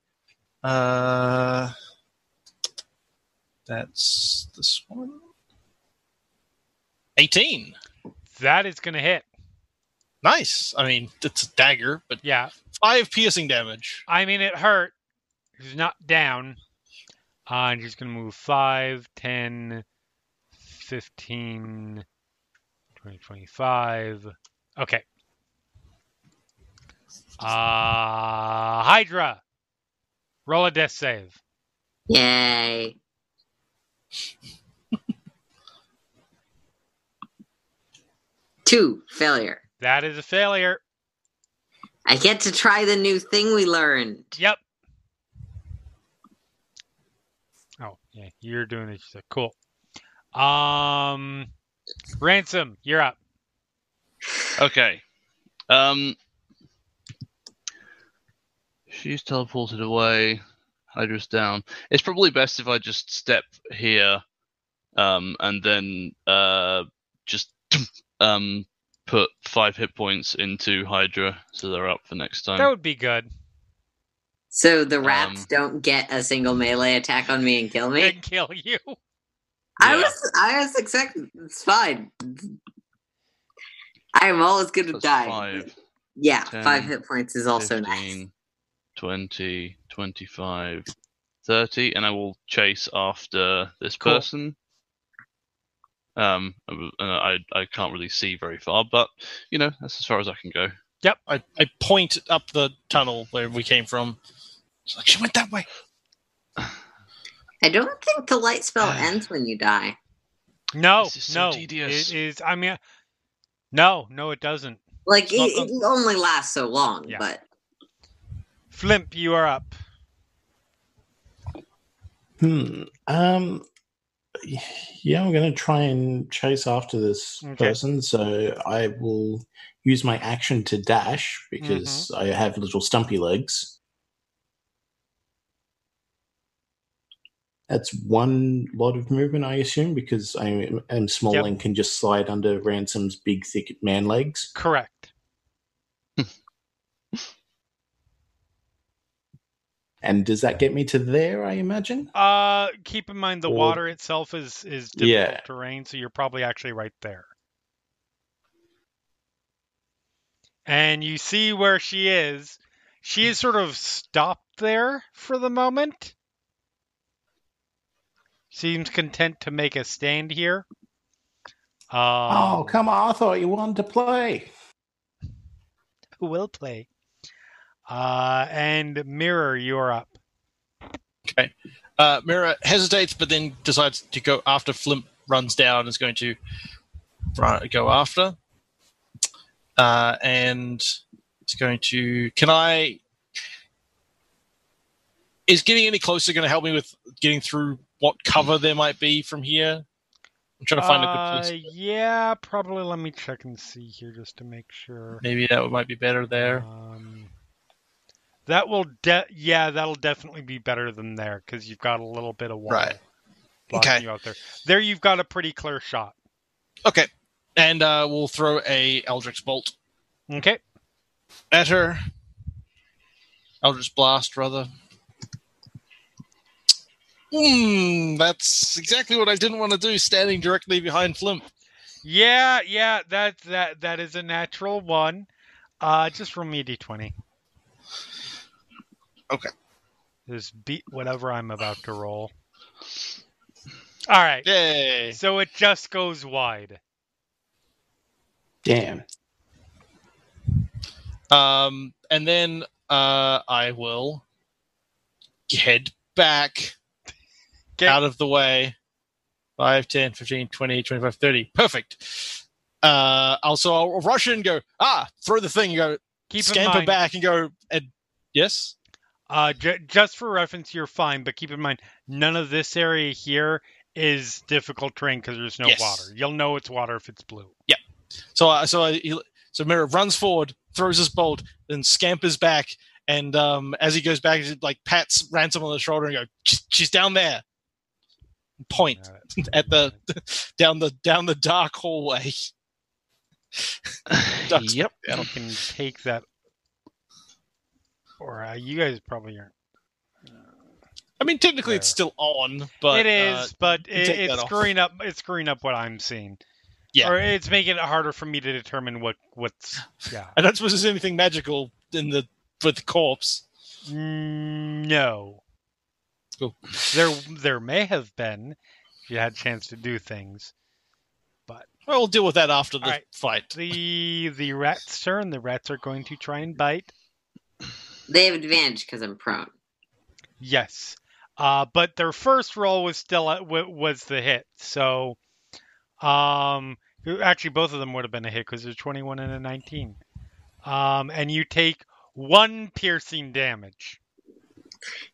Uh, that's this one. 18. That is going to hit. Nice. I mean, it's a dagger, but Yeah. five piercing damage. I mean, it hurt. He's not down. Uh, and she's going to move 5, 10, 15, 20, 25. Okay. Uh, Hydra. Roll a death save. Yay. Two, failure. That is a failure. I get to try the new thing we learned. Yep. Oh, yeah, you're doing this. Cool. Um, Ransome, you're up. Okay. Um, she's teleported away. Hydra's down. It's probably best if I just step here, um, and then uh, just um put five hit points into Hydra, so they're up for next time. That would be good. So the rats Um, don't get a single melee attack on me and kill me. And kill you. I Yeah. was I was expecting it's fine. I am always good to die. five. Yeah, 10, five hit points is also nice. 15, 20, 25, 30, and I will chase after this Cool. person. Um, I I can't really see very far, but you know that's as far as I can go. Yep, I, I point up the tunnel where we came from. It's like, she went that way. I don't think the light spell ends when you die. No, so no. tedious. It is. I mean, no, no, it doesn't. Like it, it only lasts so long, Yeah. but Flimp, you are up. Hmm. Um. Yeah, I'm going to try and chase after this Okay. person. So I will use my action to dash because I have little stumpy legs. That's one lot of movement, I assume, because I am, am small Yep. and can just slide under Ransome's big, thick man legs. Correct. And does that get me to there? I imagine. Uh, keep in mind the Or- water itself is is difficult Yeah. terrain, so you're probably actually right there. And you see where she is. She is sort of stopped there for the moment. Seems content to make a stand here. Um, oh, come on! I thought you wanted to play. who will play? Uh, and Mirror, you're up. Okay. Uh, Mirror hesitates, but then decides to go after Flimp runs down and is going to run, go after. Uh, and it's going to. Can I. Is getting any closer going to help me with getting through what cover there might be from here? I'm trying to find a Uh, good place. Yeah, probably. Let me check and see here just to make sure. Maybe that might be better there. Um, that will, de- yeah, that'll definitely be better than there because you've got a little bit of wall Right. blocking Okay. you out there. There, you've got a pretty clear shot. Okay. And uh, we'll throw a Eldritch Bolt Okay. at her. Eldritch Blast, rather. Hmm, that's exactly what I didn't want to do, standing directly behind Flimp. Yeah, yeah, that that that is a natural one. Uh, just roll me a d20. Okay. Just beat whatever I'm about to roll. All right. Yay! So it just goes wide. Damn. Um, and then uh, I will head back Okay. out of the way. 5, 10, 15, 20, 25, 30. Perfect. Uh, also, I'll rush in and go, ah, throw the thing, and go, Keep in scamper back and go, and yes? Uh, j- just for reference, you're fine, but keep in mind, none of this area here is difficult terrain because there's no Yes. water. You'll know it's water if it's blue. Yeah. So, uh, so, I, he, so Mirror runs forward, throws his bolt, then scampers back, and um, as he goes back, he like pats Ransome on the shoulder and go, "She's- "She's down there." Point Uh, at the down the down the dark hallway. Ducks yep. I can take that. Or uh, you guys probably aren't. I mean, technically, it's still on, but it is, uh, but it, it's that off. screwing up. It's screwing up what I'm seeing. Yeah. Or it's making it harder for me to determine what what's. Yeah. I don't suppose there's anything magical in the for the corpse. Mm, No. Cool. There, there may have been if you had a chance to do things. Well, we'll deal with that after the right. fight. The the rat's turn. The rats are going to try and bite. They have advantage because I'm prone. Yes. Uh, but their first roll was still a- was the hit. So, um, actually, both of them would have been a hit because there's 21 and a 19. Um, and you take one piercing damage.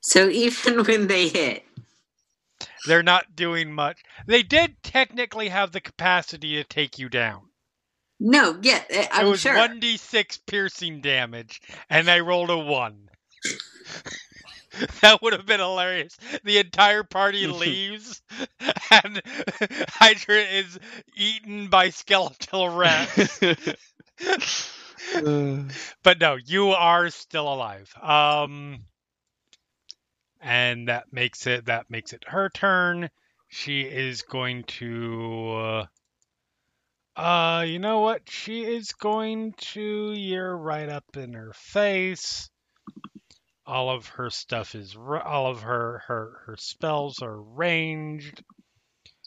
So even when they hit, They're not doing much. They did technically have the capacity to take you down. No, yeah, eh, I'm it was sure. 1d6 piercing damage, and I rolled a 1. that would have been hilarious. The entire party leaves, and Hydra is eaten by skeletal rats. but no, you are still alive. Um, and that makes it that makes it her turn. She is going to. Uh, uh, you know what? She is going to. You're right up in her face. All of her stuff is. All of her her her spells are ranged.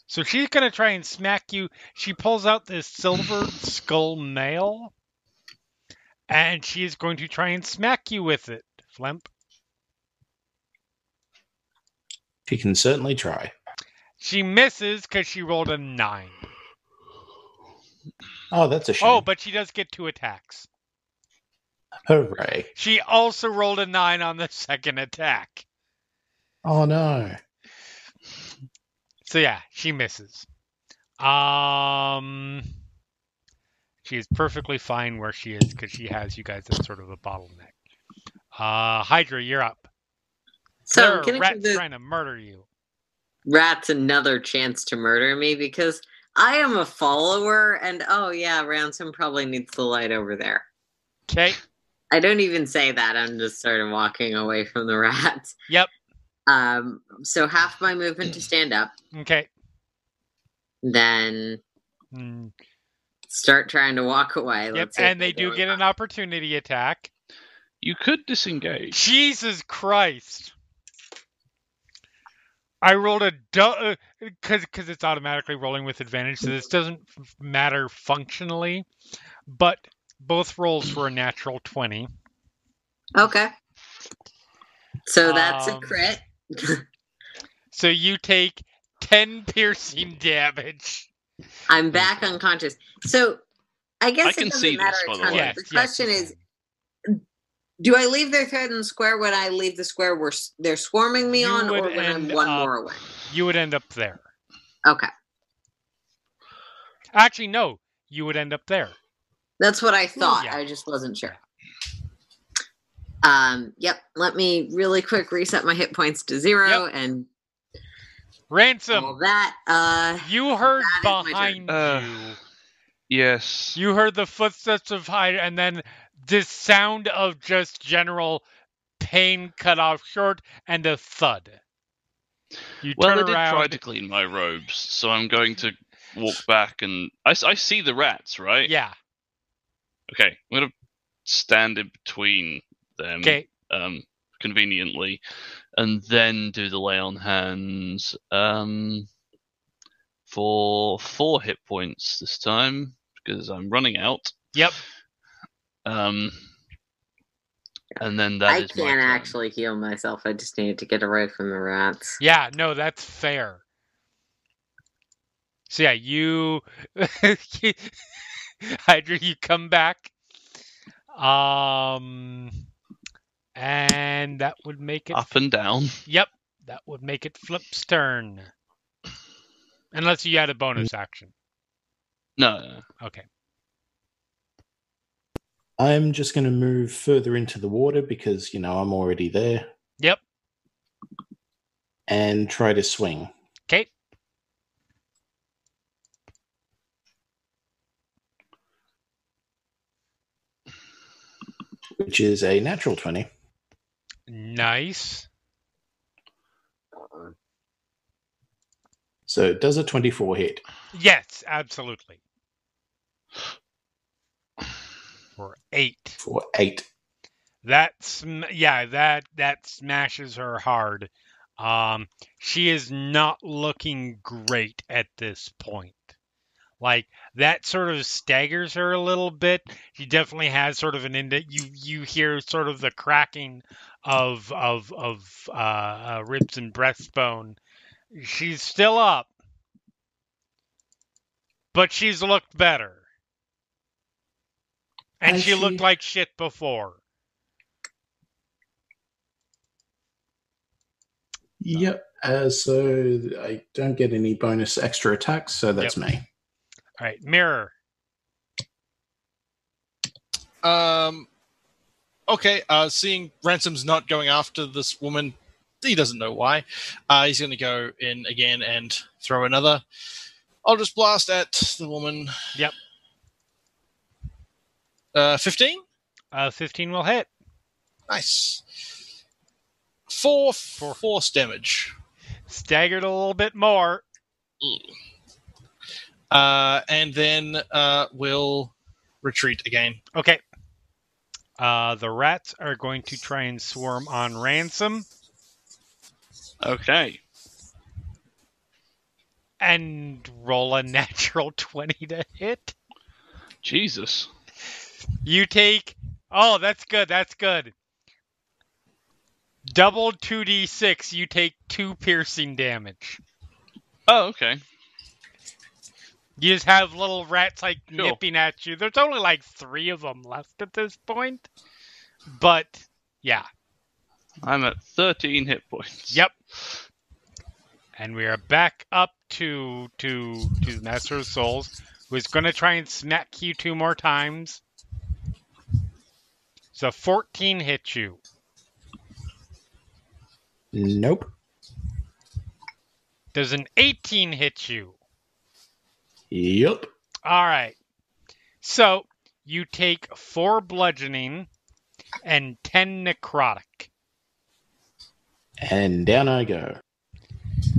So she's gonna try and smack you. She pulls out this silver skull nail, and she is going to try and smack you with it, Flimp. She can certainly try. She misses because she rolled a nine. Oh, that's a shame. Oh, but she does get two attacks. Hooray. She also rolled a nine on the second attack. Oh, no. So yeah, she misses. Um, she is perfectly fine where she is because she has you guys as sort of a bottleneck. Uh, Hydra, you're up. so there are rats the trying to murder you. rats another chance to murder me because I am a follower, and oh yeah, Ransome probably needs the light over there. Okay. I don't even say that. I'm just sort of walking away from the rats. Yep. Um. So half my movement to stand up, Okay. then Mm, start trying to walk away. Let's see if And they do go get an opportunity attack. You could disengage. Jesus Christ. I rolled a because because it's automatically rolling with advantage, so this doesn't matter functionally. But both rolls were a natural twenty. Okay. So that's a Um, crit. So you take ten piercing damage. I'm back unconscious. So I guess I it can doesn't see this, matter a the ton. Yes, The yes, question you is, can. Do I leave their threat in the square when I leave the square where they're swarming me You on, or when I'm one up- more away? you would end up there. Okay, Actually, no, you would end up there. that's what I thought. Yeah. I just wasn't sure. Um. Yep. Let me really quick reset my hit points to zero Yep. and Ransome, all that. Uh. you heard That is my turn. behind Uh, you. Yes. You heard the footsteps of Hyde, and then this sound of just general pain cut off short and a thud. You well, I turn did around. try to clean my robes, so I'm going to walk back and I see the rats, right? Yeah. Okay, I'm gonna stand in between them, Okay. um, conveniently, and then do the lay on hands, um, for four hit points this time because I'm running out. Yep. Um, and then that I is can't actually heal myself. I just need to get away from the rats. Yeah. No, that's fair. So yeah, you, Hydra, you come back. Um, and that would make it. up and down. Yep, that would make it Flimp's turn. Unless you had a bonus action. No, no, no. Okay. I'm just going to move further into the water because, you know, I'm already there Yep. and try to swing. Okay. which is a natural 20. Nice. So it does a 24 hit. Yes, absolutely. For eight. for 8. That's yeah, that that smashes her hard. Um, she is not looking great at this point. Like that sort of staggers her a little bit. She definitely has sort of an ind- you you hear sort of the cracking of of of uh, uh, ribs and breastbone. She's still up, but she's looked better, and Has she looked like shit before. Yep. Uh, so I don't get any bonus extra attacks, so that's me. All right, mirror. Um. Okay. Uh, seeing Ransome's not going after this woman, he doesn't know why. Uh, he's going to go in again and throw another. I'll just blast at the woman. Yep. Uh, fifteen. Uh, 15 will hit. Nice. Four, Four. force damage. Staggered a little bit more. Uh, and then uh, we'll retreat again. Okay. Uh, the rats are going to try and swarm on Ransome Okay. and roll a natural 20 to hit. Jesus. You take. Oh, that's good. That's good. Double 2d6. You take two piercing damage. Oh, okay. You just have little rats like Sure. nipping at you. There's only like three of them left at this point. But yeah. I'm at 13 hit points. Yep. And we are back up to to to the Master of Souls, who is going to try and smack you two more times. So 14 hits you. Nope. Does an 18 hit you? Yep. All right. So you take four bludgeoning and 10 necrotic. And down I go.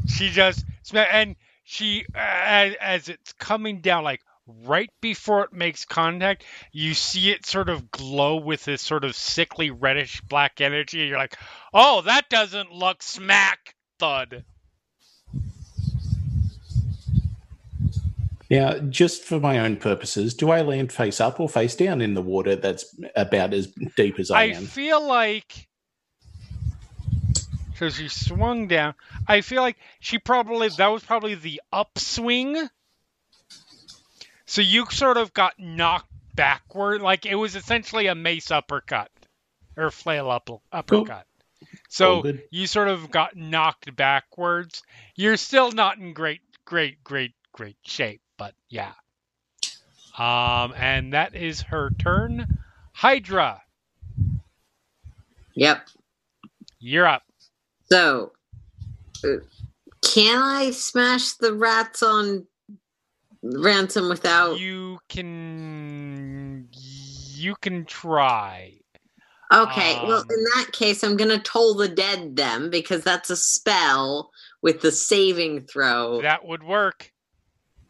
She just and she as, as it's coming down like right before it makes contact you see it sort of glow with this sort of sickly reddish black energy and you're like oh that doesn't look smack thud Now, just for my own purposes, do I land face up or face down in the water that's about as deep as I, i am? feel like so she swung down i feel like she probably that was probably the upswing so you sort of got knocked backward like it was essentially a mace uppercut or flail up uppercut. So All you sort of got knocked backwards. You're still not in great great great great shape but yeah. Um and that is her turn. Hydra. Yep. you're up. So, uh, can I smash the rats on Ransome without? You can you can try. Okay, well, Um, in that case, I'm gonna toll the dead them because that's a spell with the saving throw. That would work.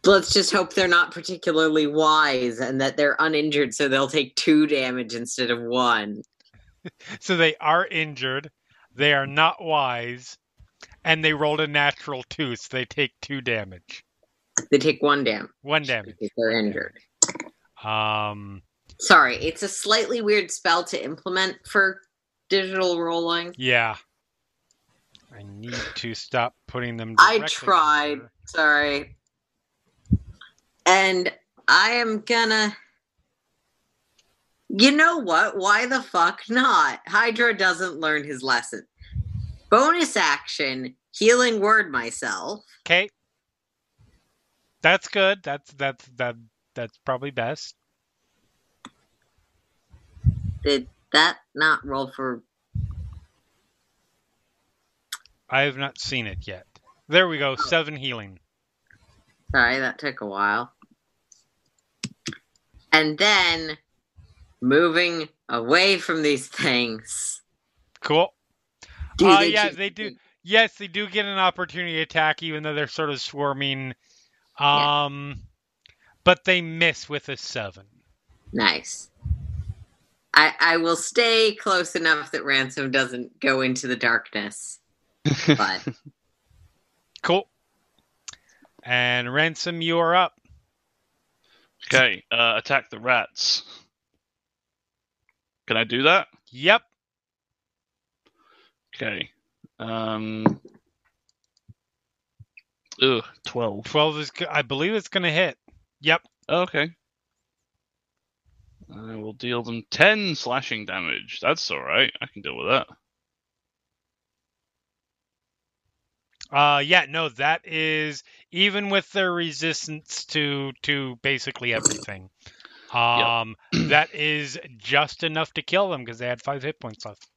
Let's just hope they're not particularly wise and that they're uninjured, so they'll take two damage instead of one. So they are injured. They are not wise, and they rolled a natural two, so they take two damage. They take one damage One damage. they're injured. Um. Sorry, it's a slightly weird spell to implement for digital rolling. Yeah. I need to stop putting them. I tried. here. Sorry. And I am gonna. You know what? Why the fuck not? Hydra doesn't learn his lesson. Bonus action, healing word myself. Okay. That's good. That's that's that that's probably best. Did that not roll for. I have not seen it yet. There we go. Seven healing. Sorry, that took a while. And then moving away from these things. Cool. Do Uh, yeah, they do. Yes, they do get an opportunity to attack, even though they're sort of swarming. Yeah. Um, but they miss with a seven. Nice. I I will stay close enough that Ransome doesn't go into the darkness. But Cool. And Ransome, you are up. Okay, uh, attack the rats. Can I do that? Yep. Okay. Um. Ugh, 12. Twelve is. go- I believe it's going to hit. Yep. Okay. I will deal them 10 slashing damage. That's alright. I can deal with that. Uh, yeah. No, that is even with their resistance to to basically everything. Um, that is just enough to kill them because they had five hit points left.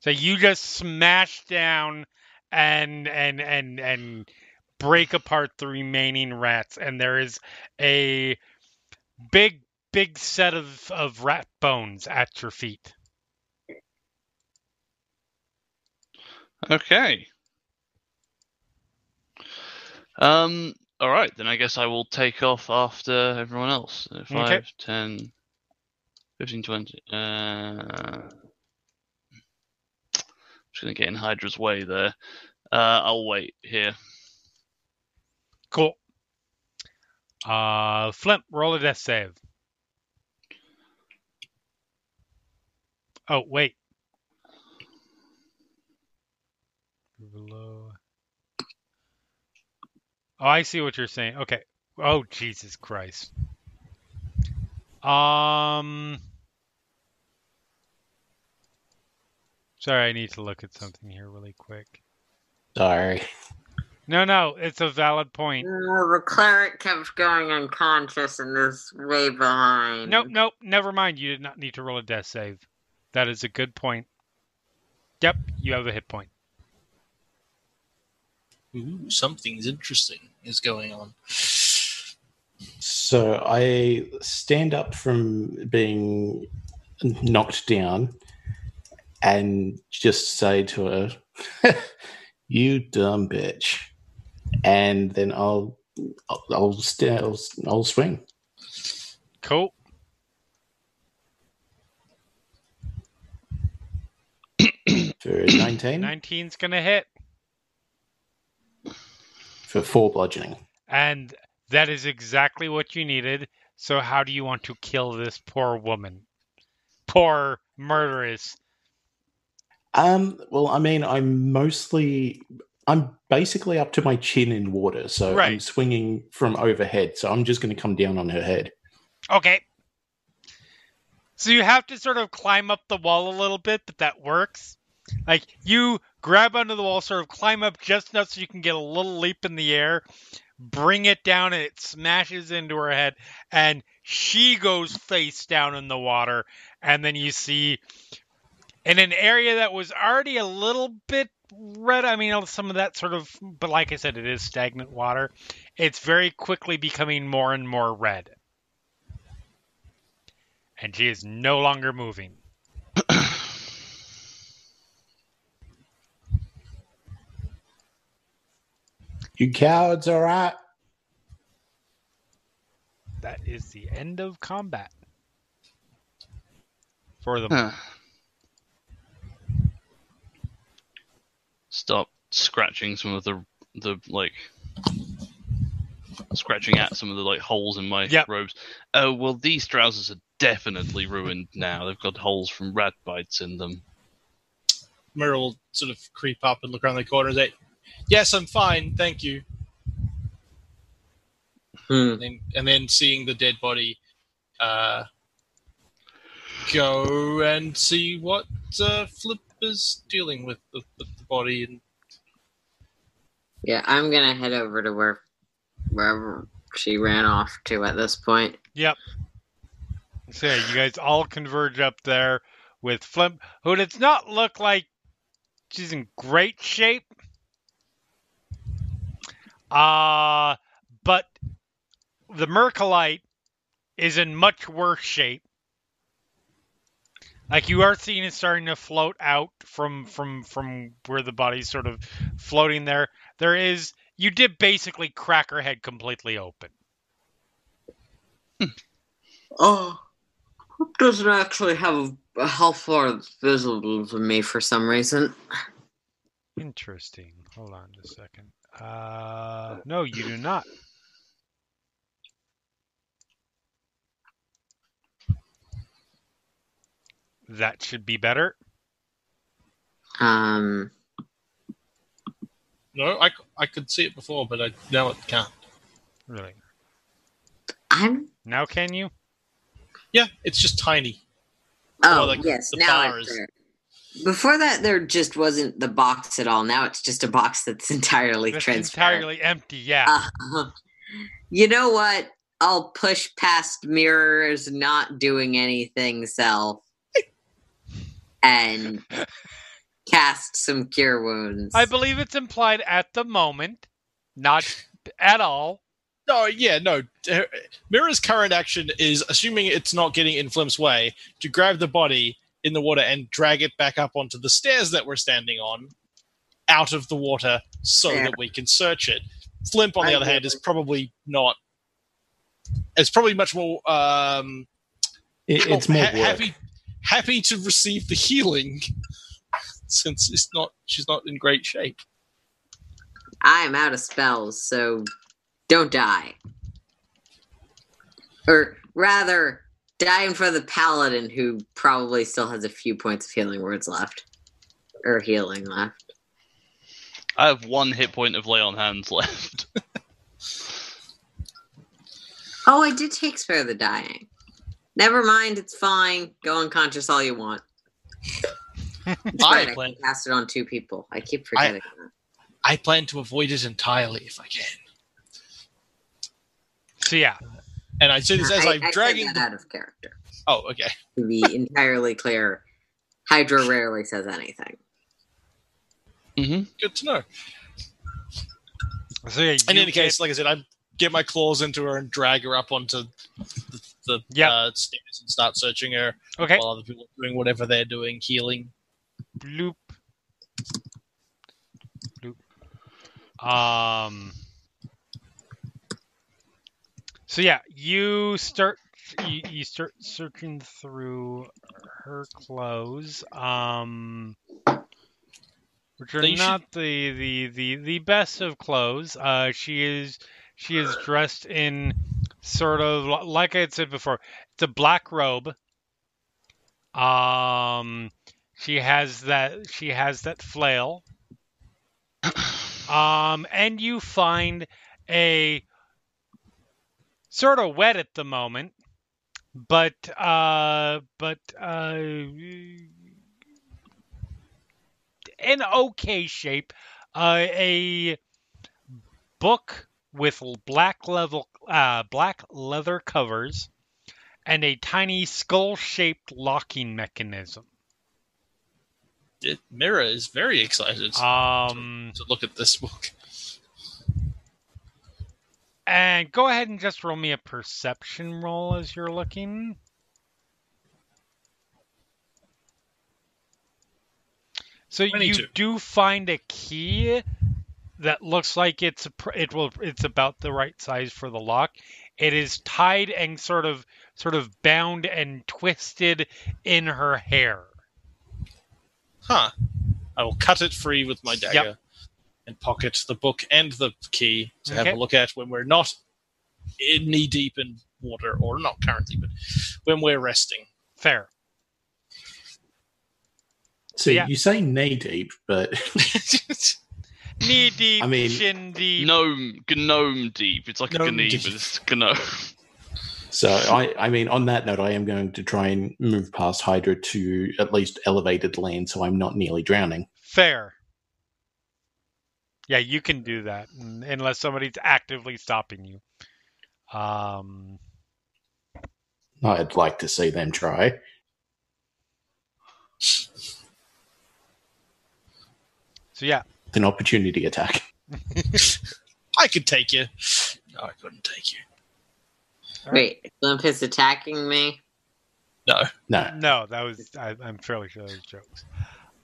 So you just smash down and and and and break apart the remaining rats, and there is a big big set of of rat bones at your feet. Okay. Um. All right, then I guess I will take off after everyone else. Uh, 5, Okay. 10, 15, 20. Uh, just going to get in Hydra's way there. Uh, I'll wait here. Cool. Uh, Flimp, roll a death save. Oh, wait. Oh, I see what you're saying. Okay. Oh, Jesus Christ. Um. Sorry, I need to look at something here really quick. Sorry. No, no, it's a valid point. uh, the cleric kept going unconscious and is way behind. Nope, nope, never mind. You did not need to roll a death save. That is a good point. Yep, you have a hit point. Ooh, something's interesting is going on. So I stand up from being knocked down and just say to her, "You dumb bitch," and then I'll I'll I'll, st- I'll, I'll swing. Cool. for 19 19's gonna hit, for four bludgeoning. and that is exactly what you needed. So, how do you want to kill this poor woman? Poor murderess. Um, well, I mean, I'm mostly, I'm basically up to my chin in water, so I'm swinging from overhead. So I'm just going to come down on her head. Okay. So you have to sort of climb up the wall a little bit, but that works. Like you grab onto the wall, sort of climb up just enough so you can get a little leap in the air, bring it down, and it smashes into her head, and she goes face down in the water. And then you see in an area that was already a little bit red. I mean, some of that sort of, but like I said, it is stagnant water. It's very quickly becoming more and more red and she is no longer moving. You cowards, all right? that is the end of combat for the Huh. Stop scratching some of the the like scratching at some of the like holes in my Yep. robes. Oh well, these trousers are definitely ruined now. They've got holes from rat bites in them. Mirror will sort of creep up and look around the corner and say, "Yes, I'm fine, thank you." Hmm. And then, and then seeing the dead body, uh, go and see what uh, Flimp is dealing with the, the, the body. And Yeah, I'm gonna head over to where wherever she ran off to at this point. Yep. So you guys all converge up there with Flimp, who does not look like she's in great shape. Uh but the Myrkulite is in much worse shape. Like you are seeing it starting to float out from from from where the body's sort of floating there. There is you did basically crack her head completely open. Oh, Hope doesn't actually have a health bar visible to me for some reason. Interesting. Hold on a second. Uh, no, you do not. That should be better. Um, no, I, I could see it before, but I now it can't. Really. I'm. Now can you? Yeah, it's just tiny. Oh, like yes. the Now bars. it's there. Before that, there just wasn't the box at all. Now it's just a box that's entirely That's transparent. entirely empty. Yeah. Uh, you know what? I'll push past mirrors not doing anything self and cast some cure wounds. I believe it's implied at the moment, not at all. No, yeah, no. Mirror's current action is assuming it's not getting in Flimp's way to grab the body in the water and drag it back up onto the stairs that we're standing on, out of the water, so Fair. that we can search it. Flimp, on the I other hand, get is probably not. It's probably much more um, It, it's more ha- work. happy happy to receive the healing, since it's not she's not in great shape. I'm out of spells, so don't die. Or rather, die in front of the paladin who probably still has a few points of healing words left. Or healing left. I have one hit point of lay on hands left. Oh, I did take spare the dying. Never mind, it's fine. Go unconscious all you want. That's I right, I plan- can cast it on two people. I keep forgetting that. I plan to avoid it entirely if I can. So yeah, And I say this as I, I'm I dragging. that The, out of character. oh, okay. To be entirely clear, Hydra rarely says anything. Mm-hmm. Good to know. so yeah. In you any case, like I said, I get my claws into her and drag her up onto the, the Yep. uh, stairs and start searching her okay. while other people are doing whatever they're doing, healing. bloop bloop um so yeah you start you, you start searching through her clothes um which are They should- not the, the the the best of clothes uh she is she is dressed in sort of like i had said before it's a black robe um she has that she has that flail. Um and you find a sort of wet at the moment, but uh but uh in okay shape. Uh, a book with black level uh black leather covers and a tiny skull-shaped locking mechanism. It, Mirror is very excited Um, to look at this book. and go ahead and just roll me a perception roll as you're looking. So you do find a key that looks like it's it will it's about the right size for the lock. It is tied and sort of sort of bound and twisted in her hair. Huh. I will cut it free with my dagger and pocket the book and the key to have a look at when we're not knee deep in water, or not currently, but when we're resting. Fair. So Yeah. you say knee deep, but Knee deep, I mean- shin deep. Gnome, gnome deep. It's like a Gnome gnome, deep. but it's gnome. so I, I mean, on that note, I am going to try and move past Hydra to at least elevated land, so I'm not nearly drowning. Fair. Yeah, you can do that unless somebody's actively stopping you. Um, I'd like to see them try. so yeah, An opportunity attack. I could take you. No, I couldn't take you. Wait, Olympus attacking me? No. No, no, that was I, I'm fairly sure that was jokes.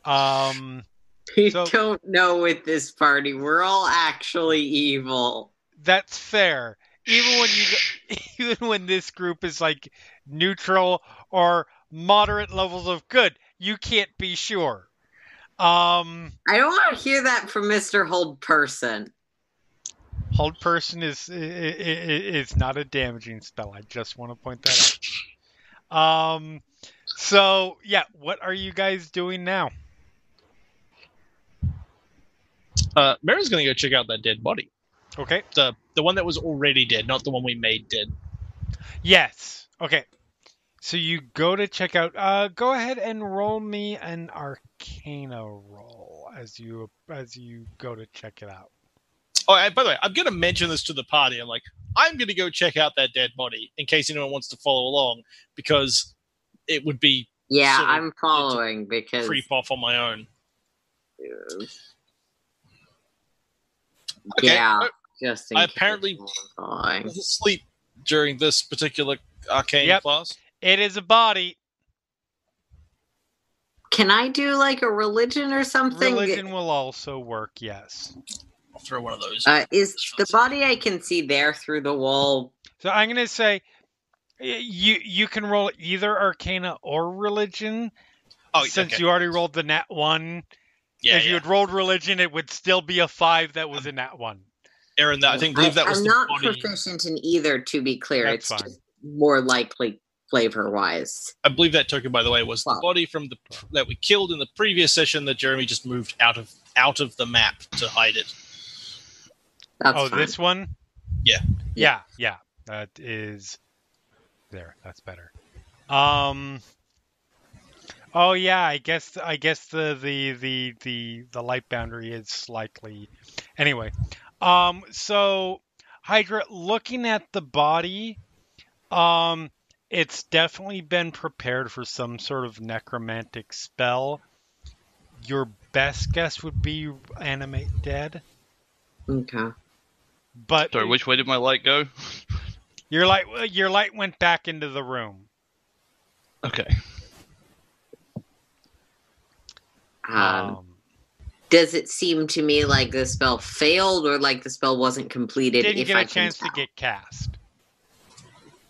Um, You So- don't know with this party. We're all actually evil. that's fair. Even when you, even when this group is like neutral or moderate levels of good, you can't be sure. Um, I don't want to hear that from Mr. Hold Person. hold person is i- i- i- is not a damaging spell. I just want to point that out. Um, so yeah, what are you guys doing now? Uh, Mara's going to go check out that dead body. Okay. The the one that was already dead, not the one we made dead. Yes. Okay. So you go to check out. Uh, go ahead and roll me an Arcana roll as you as you go to check it out. Oh, and by the way, I'm going to mention this to the party. I'm like, I'm going to go check out that dead body in case anyone wants to follow along because it would be Yeah, So, I'm following because creep off on my own. uh, Okay, yeah, I- just in I case apparently- I'm was asleep during this particular arcane Yep. class. It is a body. Can I do like a religion or something? Religion will also work. Yes. I'll throw one of those. Uh, is the body I can see there through the wall? So I'm gonna say you you can roll either Arcana or Religion. oh, since okay. you already rolled the nat one, yeah, if you had rolled religion, it would still be a five that was a nat one. Erin, that, I think believe that was I'm the not body. proficient in either. To be clear, That's it's fine. just more likely flavor wise. I believe that token, by the way, was the body from the that we killed in the previous session that Jeremy just moved out of out of the map to hide it. That's oh, fine. this one? Yeah. Yeah, yeah. That is there. That's better. Um Oh yeah, I guess I guess the the the the, the light boundary is likely anyway. Um so Hydra looking at the body um it's definitely been prepared for some sort of necromantic spell. Your best guess would be animate dead, Okay. but Sorry, which way did my light go? Your light, your light went back into the room. Okay. Um, Um, does it seem to me like the spell failed or like the spell wasn't completed? didn't if get a I can chance to get cast.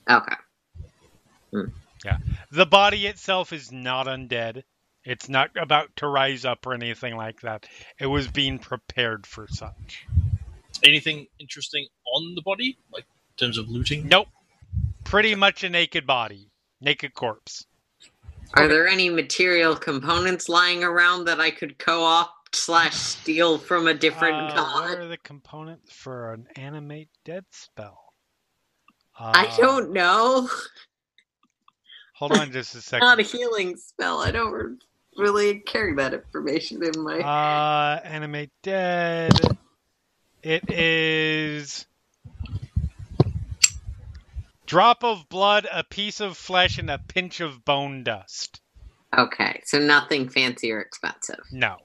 Okay. The body itself is not undead. It's not about to rise up or anything like that. It was being prepared for such. Anything interesting on the body, like in terms of looting? Nope. Pretty much a naked body, naked corpse. Are there any material components lying around that I could co-opt slash steal from a different Uh, god? what are the components for an animate dead spell? I Uh, don't know. Hold on just a second. Not a healing spell. I don't really carry that information in my. Uh, animate dead. It is drop of blood, a piece of flesh, and a pinch of bone dust. okay, so nothing fancy or expensive. No.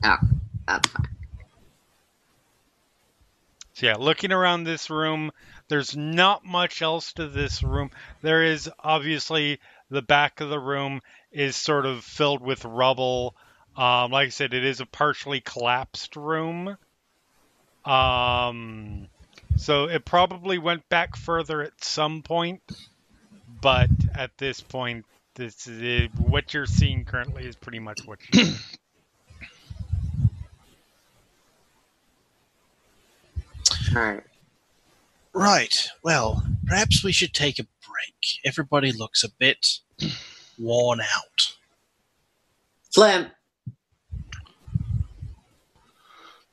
That's fine. So yeah, looking around this room, there's not much else to this room. There is obviously the back of the room is sort of filled with rubble. Um, like I said, it is a partially collapsed room. Um, so it probably went back further at some point, but at this point, this is what you're seeing currently is pretty much what you. All right. Right. Well, perhaps we should take a break. Everybody looks a bit worn out. Flimp.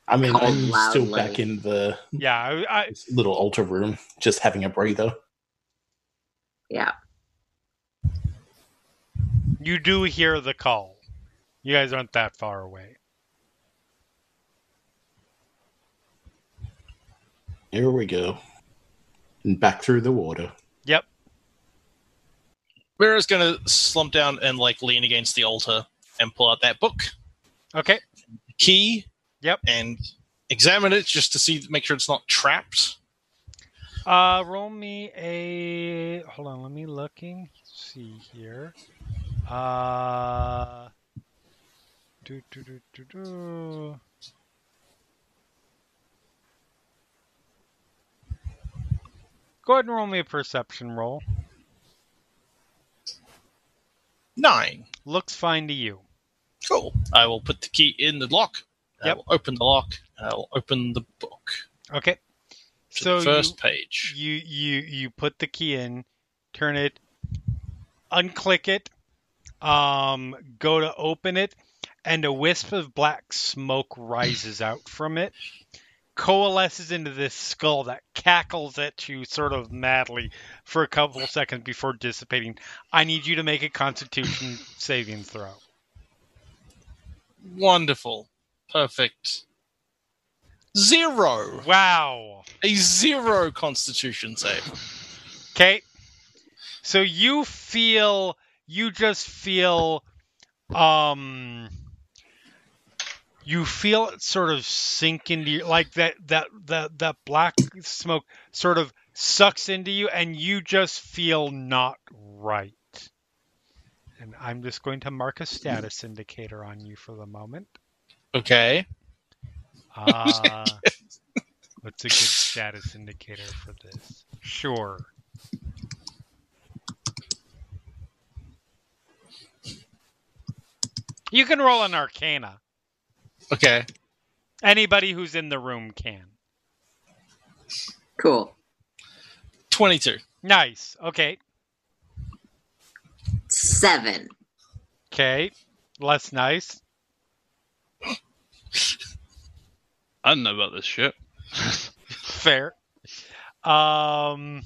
I mean, Called I'm still back in the Yeah, I, I, little altar room, just having a breather. Yeah. you do hear the call. You guys aren't that far away. Here we go. And back through the water. Yep. Mirror's gonna slump down and like lean against the altar and pull out that book, Okay. key. Yep. And examine it just to see, make sure it's not trapped. Uh, roll me a. Hold on, let me looking. See here. Uh. Do do do do do. Go ahead and roll me a perception roll. Nine. Looks fine to you. Cool. I will put the key in the lock. I Yep. will open the lock. I will open the book Okay. So the first you- page. You you you put the key in, turn it, unclick it, um, go to open it, and a wisp of black smoke rises out from it, coalesces into this skull that cackles at you sort of madly for a couple of seconds before dissipating. I need you to make a Constitution saving throw. Wonderful. Perfect. Zero. Wow. A zero constitution save. Okay. So you feel you just feel um you feel it sort of sink into you like that that that that black smoke sort of sucks into you and you just feel not right. And I'm just going to mark a status indicator on you for the moment. Okay. Uh, what's a good status indicator for this? Sure. You can roll an arcana. Okay. Anybody who's in the room can. Cool. 22. Nice. Okay. Seven. Okay. Less nice. I don't know about this shit. Fair. Um.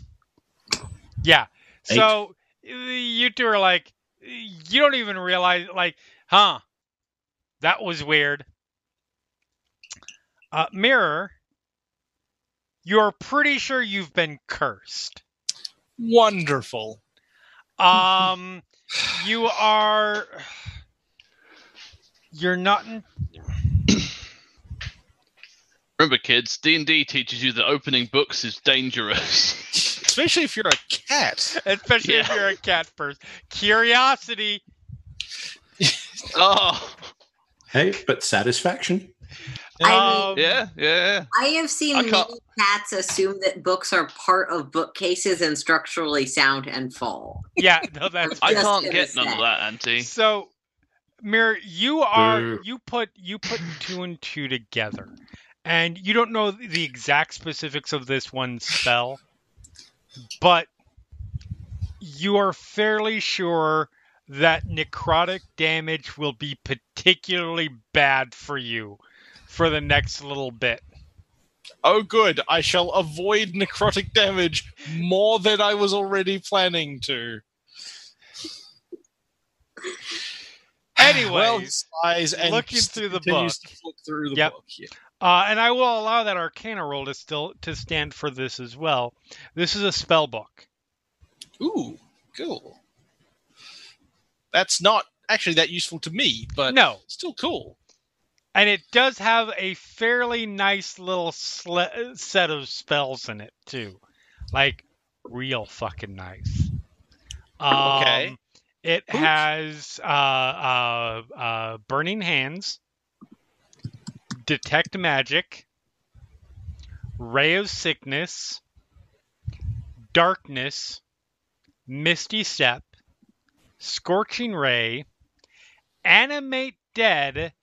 Yeah. So you two are like, you don't even realize, like, huh? That was weird. Uh, Mirror, you're pretty sure you've been cursed. Wonderful. Um, you are. You're not. In, Remember, kids, D and D teaches you that opening books is dangerous. Especially if you're a cat. especially if you're a cat person. Curiosity. oh, Hey, but satisfaction. I Um, yeah, yeah. I have seen I many cats assume that books are part of bookcases and structurally sound and fall. Yeah, no, that's I can't get none of that, Auntie. So, Mirror, you are Boo. you put you put two and two together, and you don't know the exact specifics of this one spell, but you are fairly sure that necrotic damage will be particularly bad for you for the next little bit. Oh, good. I shall avoid necrotic damage more than I was already planning to. Anyways, well, he and looking through the book. through the Yep. book. Yeah. Uh, and I will allow that Arcana roll to still to stand for this as well. This is a spell book. Ooh, cool. That's not actually that useful to me, but no, still cool. And it does have a fairly nice little sle- set of spells in it too, like real fucking nice. Um, Okay. It Oops. has uh, uh, uh, burning hands, detect magic, Ray of Sickness, Darkness, Misty Step, Scorching Ray, Animate Dead,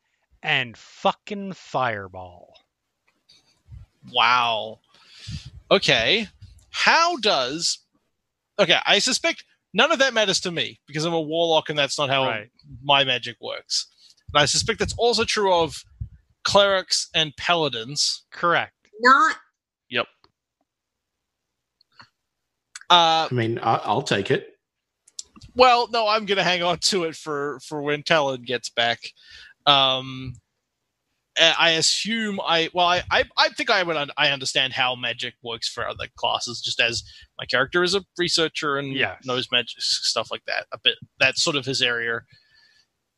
and fucking Fireball. Wow. Okay. How does. Okay, I suspect none of that matters to me because I'm a warlock and that's not how Right. my magic works. And I suspect that's also true of clerics and paladins. Correct. Not Yep. Uh, I mean, I, I'll take it. well, no, I'm going to hang on to it for for when Talon gets back. Um, I assume I well, I I, I think I would un- I understand how magic works for other classes, just as my character is a researcher and Yes. knows magic stuff like that. A bit that's sort of his area,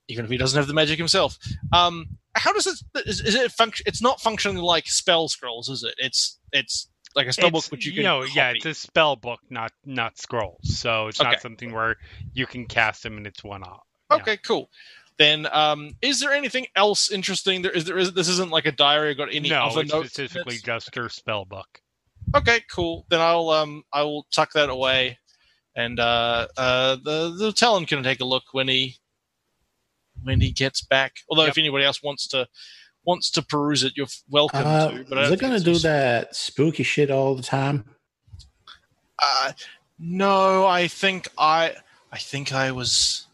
even if he doesn't have the magic himself. Um, how does it is, is it function? It's not functioning like spell scrolls, is it? It's it's like a spell book, It's- which you you can know, yeah, it's a spell book, not not scrolls. So it's Okay. not something where you can cast them and it's one off. Yeah. Okay, cool. Then, um, is there anything else interesting? There is there is this isn't like a diary. Got any no, other it's notes? in specifically it? just her spell book. Okay, cool. Then I'll um I will tuck that away, and uh uh the the Talon can take a look when he when he gets back. Although if anybody else wants to wants to peruse it, you're welcome Uh, to. But I is don't it think going to do useful. that spooky shit all the time? Uh, no, I think I I think I was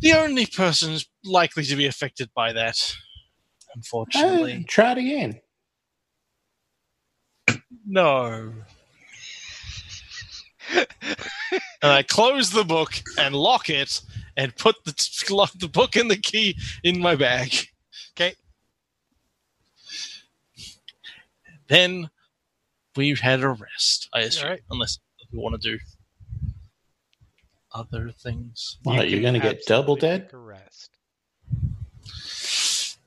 the only person likely to be affected by that. Unfortunately. Uh, try it again. No. and I close the book and lock it and put the, lock the book and the key in my bag. Okay. Then we've had a rest, I assume. Alright. Unless you want to do other things. What, You you're going to get double dead? take a rest.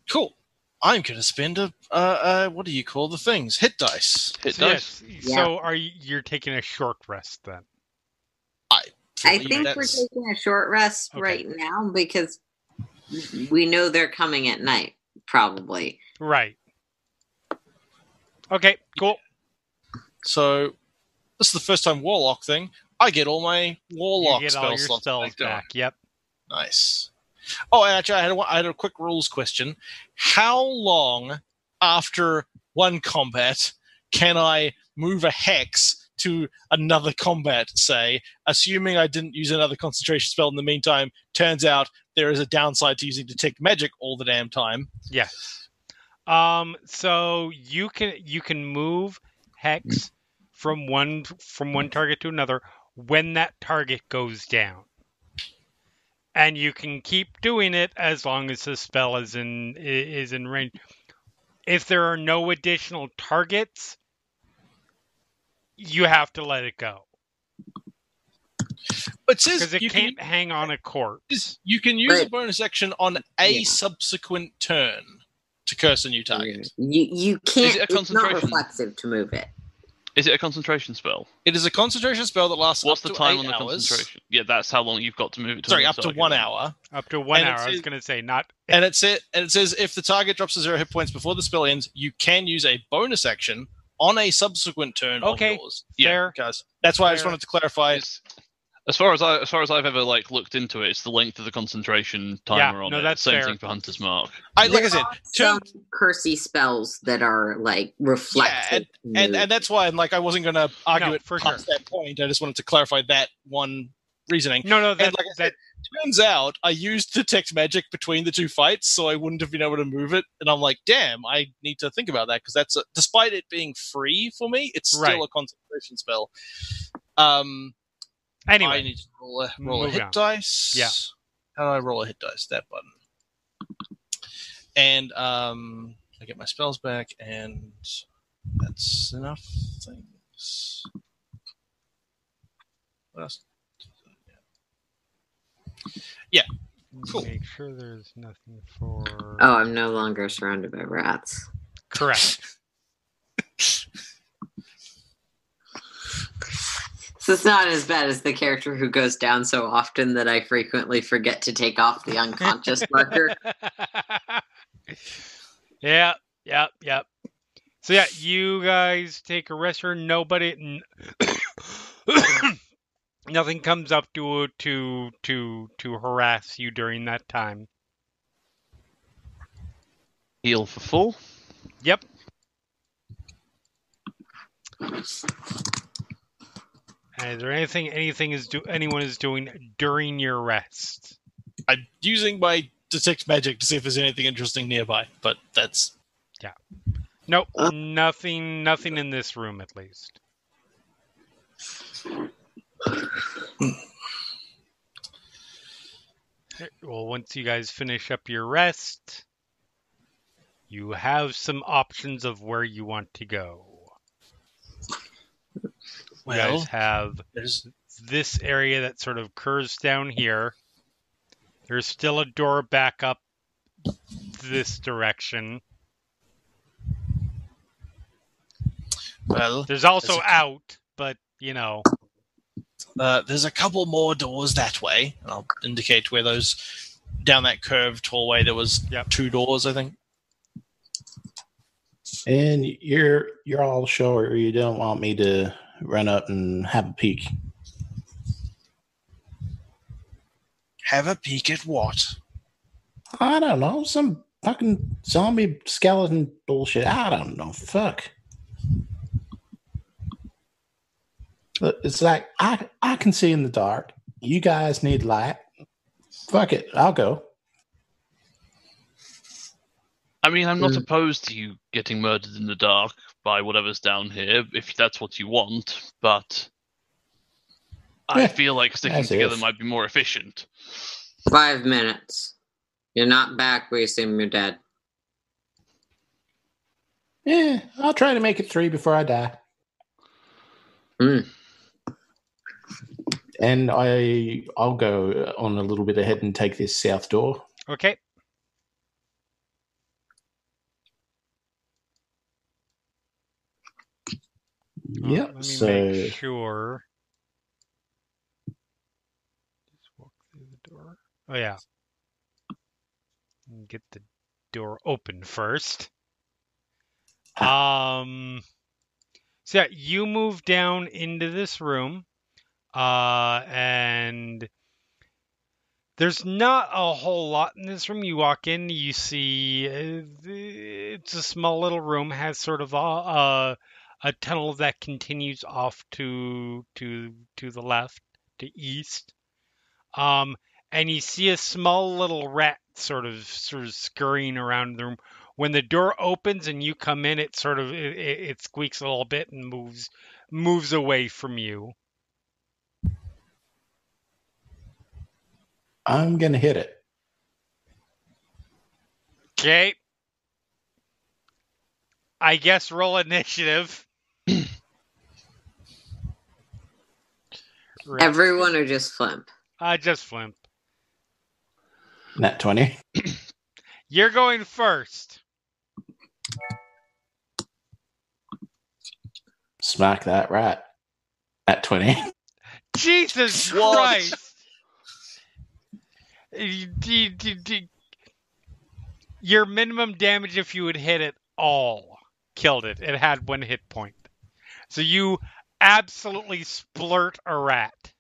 Cool. I'm going to spend a, uh, uh, what do you call the things? Hit dice. Hit So, dice. yes, Yeah. so are you you're taking a short rest then? I believe think we're taking a short rest Okay. right now because we know they're coming at night, probably. Right. Okay, cool. So this is the first time warlock thing. I get all my warlock you get spell all your slots spells back. Yep. Nice. Oh, and actually, I had a, I had a quick rules question. How long after one combat can I move a hex to another combat? Say, assuming I didn't use another concentration spell in the meantime. Turns out there is a downside to using detect magic all the damn time. Yes. Um. So you can you can move hex from one from one target to another when that target goes down, and you can keep doing it as long as the spell is in is in range. If there are no additional targets, you have to let it go But it says because it you can't can hang on a corpse. you can use a bonus action on a Yeah. subsequent turn to curse a new target. You you can't. it It's not reflexive to move it. Is it a concentration spell? It is a concentration spell that lasts What's up the to time eight on the hours. concentration? Yeah, that's how long you've got to move it to. Sorry, up to target. one hour. Up to one And it hour. I was going to say not. And it's it and it says if the target drops to zero hit points before the spell ends, you can use a bonus action on a subsequent turn Okay. of yours. Fair. Guys. That's why I just wanted to clarify. It's, as far as I, as far as I've ever like looked into it, it's the length of the concentration timer Yeah, on no, it. that's Same fair. thing for Hunter's Mark. I like I said, are turn, some cursey spells that are like reflective. to and move. and that's why like I wasn't going to argue No, it for past that point. I just wanted to clarify that one reasoning. No, no, that, like I that Turns out I used detect magic between the two fights, so I wouldn't have been able to move it. And I'm like, damn, I need to think about that because that's a, despite it being free for me, it's still Right. a concentration spell. Um, I need to roll a, roll a hit on. dice. Yeah. How do I roll a hit dice? That button. And um, I get my spells back, and that's enough things. What else? cool. Make sure there's nothing for. oh, I'm no longer surrounded by rats. Correct. So it's not as bad as the character who goes down so often that I frequently forget to take off the unconscious marker. yeah, yep, yep. So yeah, you guys take a rest here. Nobody, n- nothing comes up to to to to harass you during that time. Heal for full. Yep. And is there anything anything is do anyone is doing during your rest? I'm using my detect magic to see if there's anything interesting nearby, but that's Yeah. Nope, Uh. nothing nothing in this room at least. Well, once you guys finish up your rest, you have some options of where you want to go. You well. guys have There's this area that sort of curves down here. There's still a door back up this direction. well, There's also There's a- out, but you know, uh, there's a couple more doors that way, and I'll indicate where those down that curved hallway. There was Yep. two doors, I think. And you're you're all sure you don't want me to run up and have a peek. Have a peek at what? I don't know, some fucking zombie skeleton bullshit. I don't know. Fuck. But It's like I I can see in the dark. You guys need light. Fuck it, I'll go. I mean, I'm not Mm. opposed to you getting murdered in the dark by whatever's down here, if that's what you want, but I Yeah, feel like sticking together if. might be more efficient. Five minutes. You're not back. We assume you're dead. Yeah, I'll try to make it three before I die. Hmm. And I I'll go on a little bit ahead and take this south door. okay. Yep. let me so make sure. Just walk through the door. Oh yeah. Get the door open first. Um. So yeah, you move down into this room, uh, and there's not a whole lot in this room. You walk in, you see uh, it's a small little room, has sort of a, a a tunnel that continues off to to to the left, to east. Um, and you see a small little rat sort of sort of scurrying around the room. When the door opens and you come in, it sort of it, it, it squeaks a little bit and moves moves away from you. I'm gonna hit it. Okay. I guess roll initiative. Right. Everyone or just Flimp? Uh, just Flimp. Nat twenty. You're going first. Smack that rat. At twenty. Jesus What? Christ! You- you- you- you- Your minimum damage if you had hit it all killed it. It had one hit point. So you absolutely splurt a rat.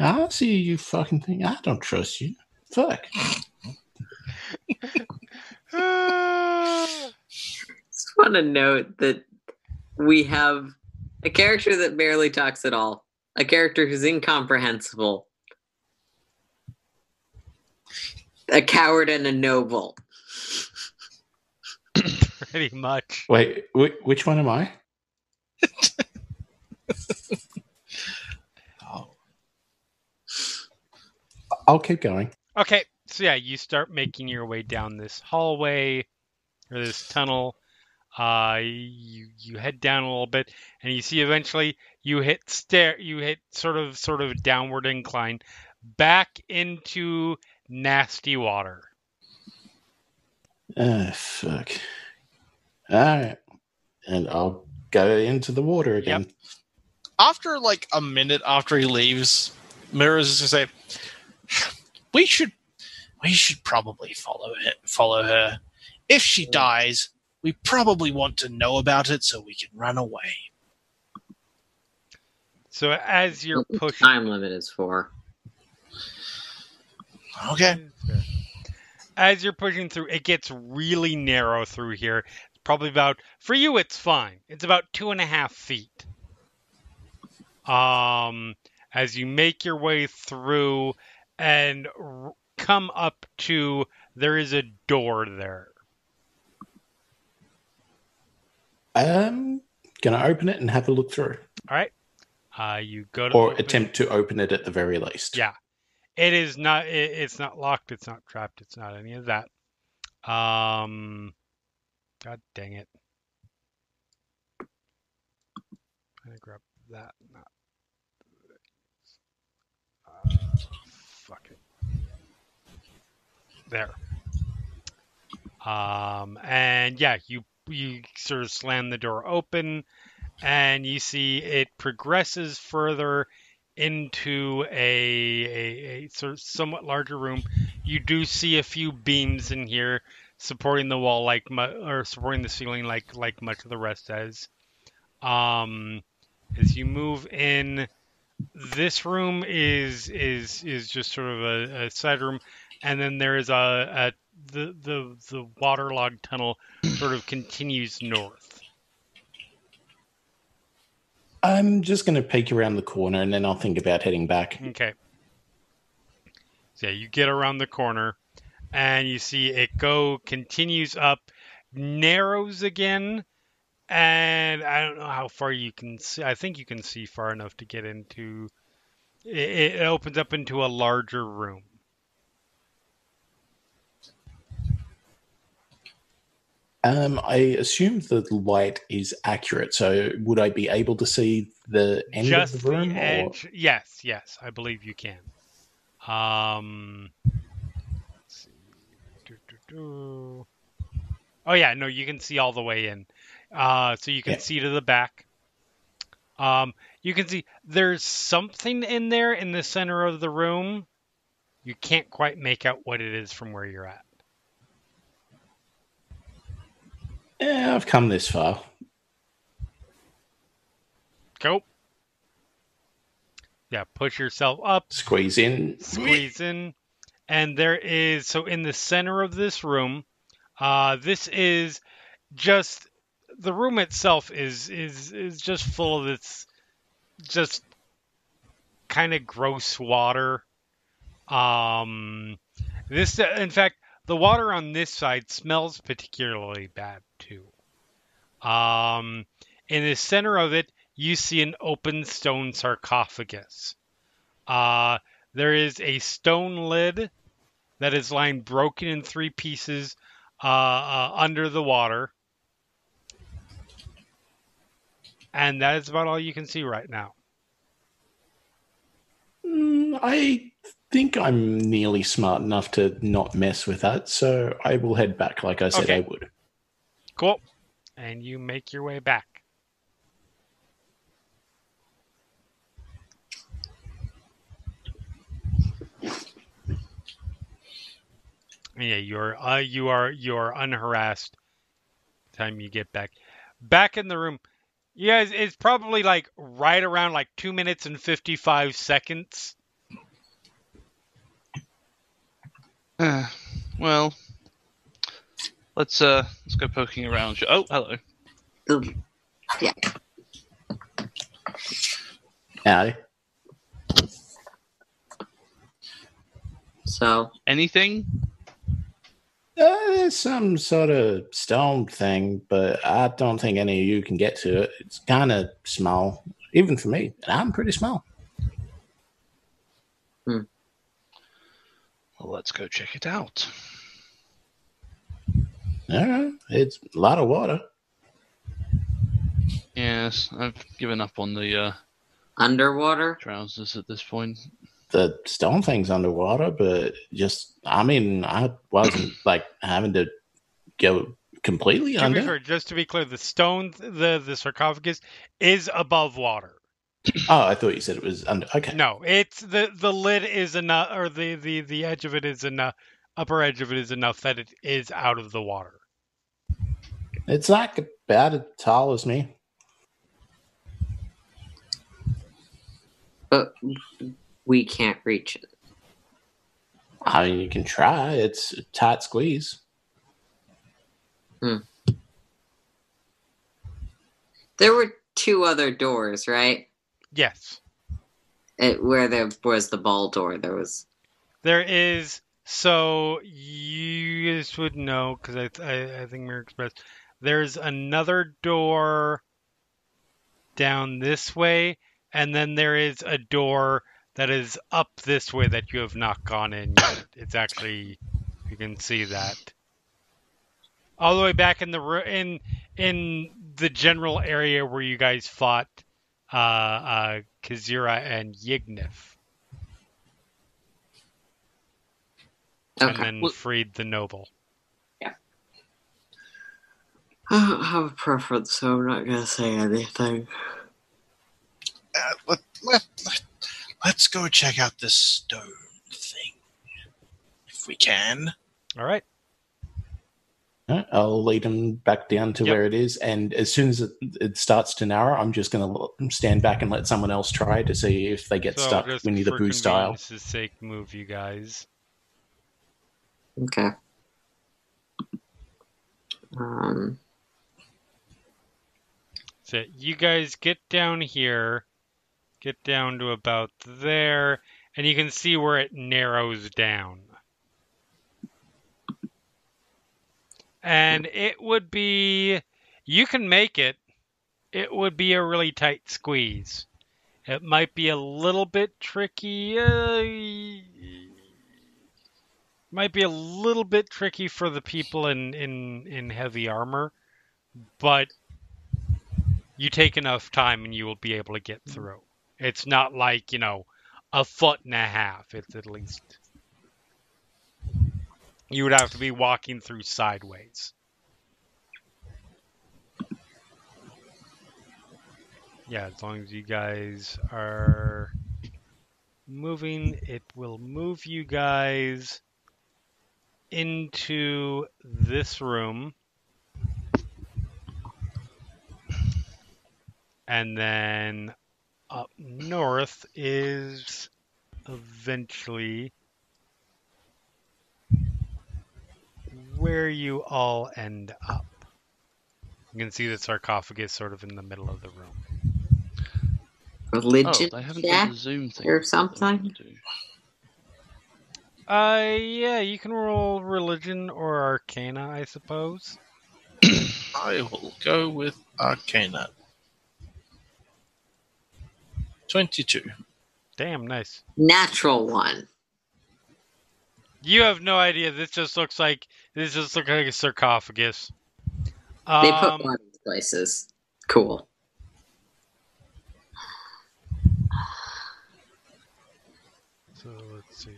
I see you fucking thing. I don't trust you. Fuck. Just want to note that we have a character that barely talks at all, a character who's incomprehensible, a coward, and a noble. Pretty much. Wait, wh- which one am I? Oh. I'll keep going. Okay, so yeah, you start making your way down this hallway or this tunnel. Uh, you you head down a little bit, and you see eventually you hit stair. You hit sort of sort of downward incline back into nasty water. Ah, fuck. All right. And I'll go into the water again. After like a minute after he leaves, Mirror's just gonna say, "We should, we should probably follow it, follow her. If she dies, we probably want to know about it so we can run away. So as you're What pushing, time limit is for. Okay. as you're pushing through, it gets really narrow through here. Probably about for you, it's fine. It's about two and a half feet. Um, as you make your way through and r- come up to, there is a door there. Um, gonna open it and have a look through, All right. Uh, you go to or open- attempt to open it at the very least. Yeah. It is not. It, it's not locked. It's not trapped. It's not any of that. Um. God dang it. I'm gonna grab that. Not. Uh, fuck it. There. Um. And yeah, you you sort of slam the door open, and you see it progresses further into a, a, a sort of somewhat larger room. You do see a few beams in here supporting the wall, like mu- or supporting the ceiling, like like much of the rest does. Um, as you move in, this room is is is just sort of a, a side room, and then there is a, a the the the waterlogged tunnel sort of continues north. I'm just gonna peek around the corner and then I'll think about heading back. Okay. So yeah, you get around the corner and you see it go continues up, narrows again, and I don't know how far you can see. I think you can see far enough to get into. It, it opens up into a larger room. Um, I assume the light is accurate, so would I be able to see the end Just of the room? the edge. Yes, yes, I believe you can. Um. Let's see. Do, do, do. Oh yeah, no, you can see all the way in. Uh, so you can Yeah. see to the back. Um, you can see there's something in there in the center of the room. You can't quite make out what it is from where you're at. Yeah, I've come this far. Go. Yeah, push yourself up. Squeeze in. squeeze in and there is so in the center of this room uh this is just the room itself is is is just full of this just kind of gross water. Um this in fact the water on this side smells particularly bad too. Um in the center of it you see an open stone sarcophagus. Uh there is a stone lid that is lying broken in three pieces uh, uh, under the water. And that is about all you can see right now. Mm, I think I'm nearly smart enough to not mess with that, so I will head back like I said Okay. I would. Cool. And you make your way back. Yeah, you're uh, you are you are unharassed. Time you get back, back in the room. You guys, it's probably like right around like two minutes and fifty five seconds. Uh, well, let's uh let's go poking around. Oh, hello. Ooh. Yeah. Aye. So Anything? Uh, there's some sort of stone thing, but I don't think any of you can get to it. It's kind of small, even for me. And I'm pretty small. Well, let's go check it out. Yeah, it's a lot of water. Yes, I've given up on the uh, underwater. trousers at this point. The stone thing's underwater, but just, I mean, I wasn't like having to go completely To under. fair, just to be clear, the stone, the the sarcophagus, is above water. Oh, I thought you said it was under. Okay. No, it's the the lid is enough, or the the the edge of it is enough. Upper edge of it is enough that it is out of the water. It's like about as tall as me. But we can't reach it. I mean, you can try. It's a tight squeeze. Hmm. There were two other doors, right? Yes. It, where there was the ball door, there was. There is. So you guys would know because I, I I think Mirror Express. There's another door down this way, and then there is a door that is up this way that you have not gone in yet. It's actually you can see that all the way back in the in in the general area where you guys fought uh, uh, Kazira and Yignif, and then Well- freed the noble. Yeah. I don't have a preference, so I'm not gonna say anything. Uh, let, let, let, let's go check out this stone thing. If we can. All right. I'll lead them back down to Yep. where it is, and as soon as it, it starts to narrow, I'm just going to stand back and let someone else try to see if they get So stuck just Winnie the for Pooh style. convenience's sake, move you guys. Okay. Um. So you guys get down here, get down to about there, and you can see where it narrows down. And it would be, you can make it. It would be a really tight squeeze. It might be a little bit tricky. Uh, might be a little bit tricky for the people in, in, in heavy armor, but you take enough time and you will be able to get through. It's not like, you know, a foot and a half. It's at least. You would have to be walking through sideways. Yeah, as long as you guys are moving, it will move you guys into this room. And then up north is eventually where you all end up. You can see the sarcophagus sort of in the middle of the room. Religion Oh, they haven't the Zoom thing. or something? Uh, yeah, you can roll religion or arcana, I suppose. I will go with Arcana. 22. Damn, nice. Natural one. You have no idea. This just looks like this just looks like a sarcophagus. They put Um, bodies places. Cool. So let's see.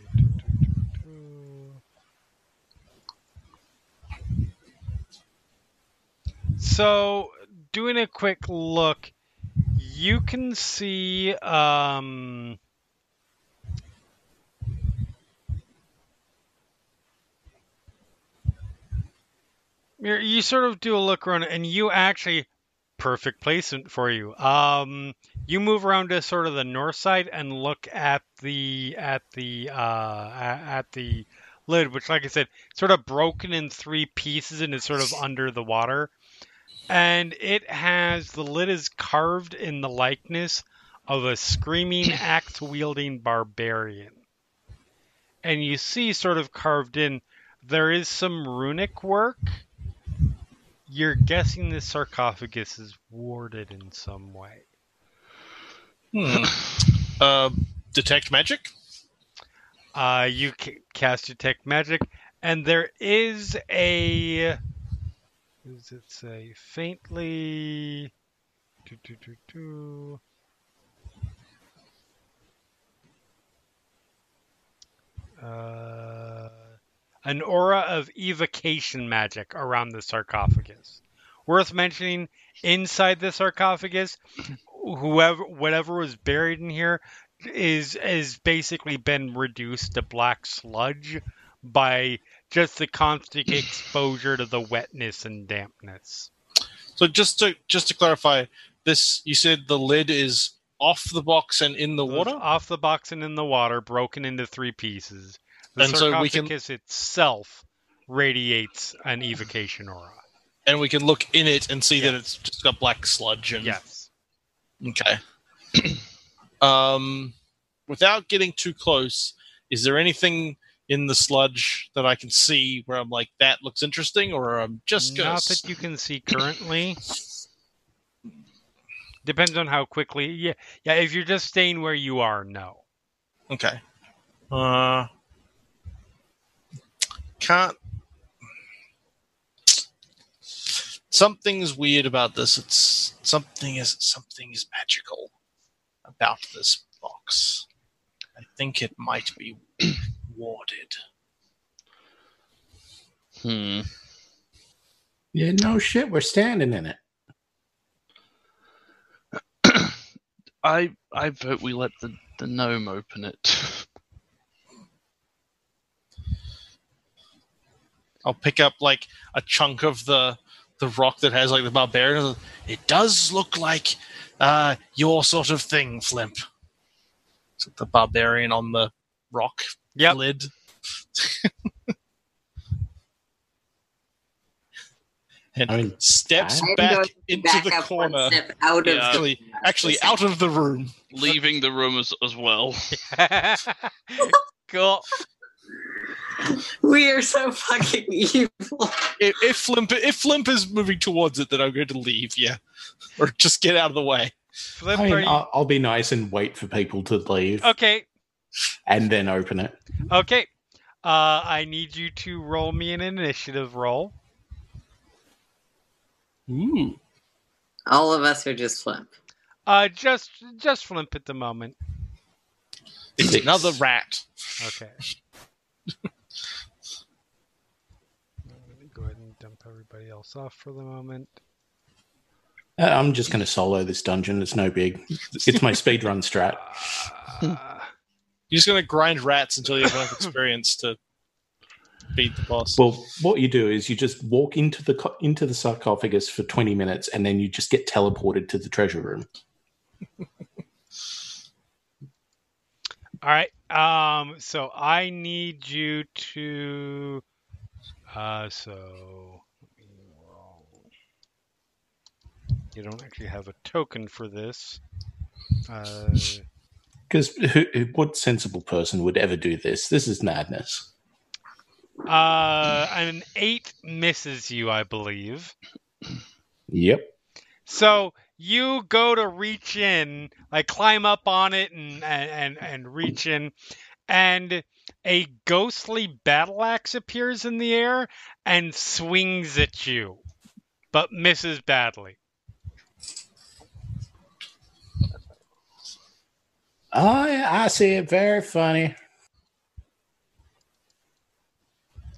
So, doing a quick look, you can see um, you sort of do a look around and you actually perfect placement for you. Um, you move around to sort of the north side and look at the at the uh, at the lid, which, like I said, sort of broken in three pieces and is sort of under the water. And it has the lid is carved in the likeness of a screaming axe wielding barbarian. And you see, sort of carved in, there is some runic work. You're guessing this sarcophagus is warded in some way. Hmm. uh, detect magic? Uh, you ca- cast detect magic, and there is a. Does it say? Faintly. Uh, an aura of evocation magic around the sarcophagus. Worth mentioning, inside the sarcophagus, whoever, whatever was buried in here, is is basically been reduced to black sludge by just the constant exposure to the wetness and dampness. So just to just to clarify, this you said the lid is off the box and in the water. off the box and in the water, broken into three pieces. The And so we can- sarcophagus itself radiates an evocation aura. and we can look in it and see that it's just got black sludge and Yes. okay um without getting too close is there anything in the sludge that i can see where i'm like that looks interesting or i'm just gonna Not s- that you can see currently. Depends on how quickly. Yeah, yeah. If you're just staying where you are, no. okay uh can't something's weird about this it's something is something is magical about this box i think it might be warded Hmm. Yeah, no shit. We're standing in it. I I vote we let the, the gnome open it. I'll pick up like a chunk of the the rock that has like the barbarian. It does look like uh, your sort of thing, Flimp. So the barbarian on the rock Yep. lid. and I mean, steps I'm back into back the corner. out of Yeah. Actually, actually out of the room. Leaving the room as, as well. cool. We are so fucking evil. If, if Flimp if Flimp is moving towards it, then I'm going to leave. Yeah, or just get out of the way. Flimp, I mean, you- I'll, I'll be nice and wait for people to leave okay. And then open it. Okay. Uh, I need you to roll me an initiative roll. Ooh. All of us are just Flimp. Uh, just just flimp at the moment. It's Six. another rat. Okay. Let me go ahead and dump everybody else off for the moment. Uh, I'm just going to solo this dungeon. It's no big. It's my speedrun strat. Uh, You're just going to grind rats until you have enough experience to beat the boss. Well, what you do is you just walk into the co- into the sarcophagus for 20 minutes, and then you just get teleported to the treasure room. all right. Um. So I need you to. Uh. So. let me roll. You don't actually have a token for this. Uh. Because what sensible person would ever do this? This is madness. Uh. An eight misses you, I believe. Yep. So you go to reach in, like climb up on it and and and, and reach in, and a ghostly battle axe appears in the air and swings at you, but misses badly. Oh, yeah, I see it. Very funny.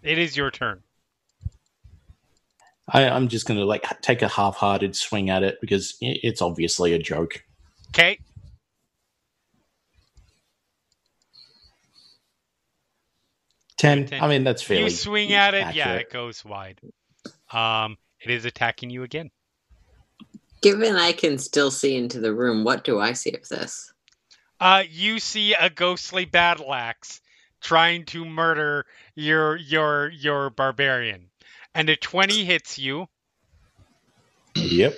It is your turn. I, I'm just going to like take a half-hearted swing at it because it's obviously a joke. Okay. Ten. Ten. I mean, that's fair. you swing at it, yeah, it goes wide. Um, it is attacking you again. Given I can still see into the room, what do I see of this? Uh, you see a ghostly battle axe trying to murder your your your barbarian, and a twenty hits you. Yep.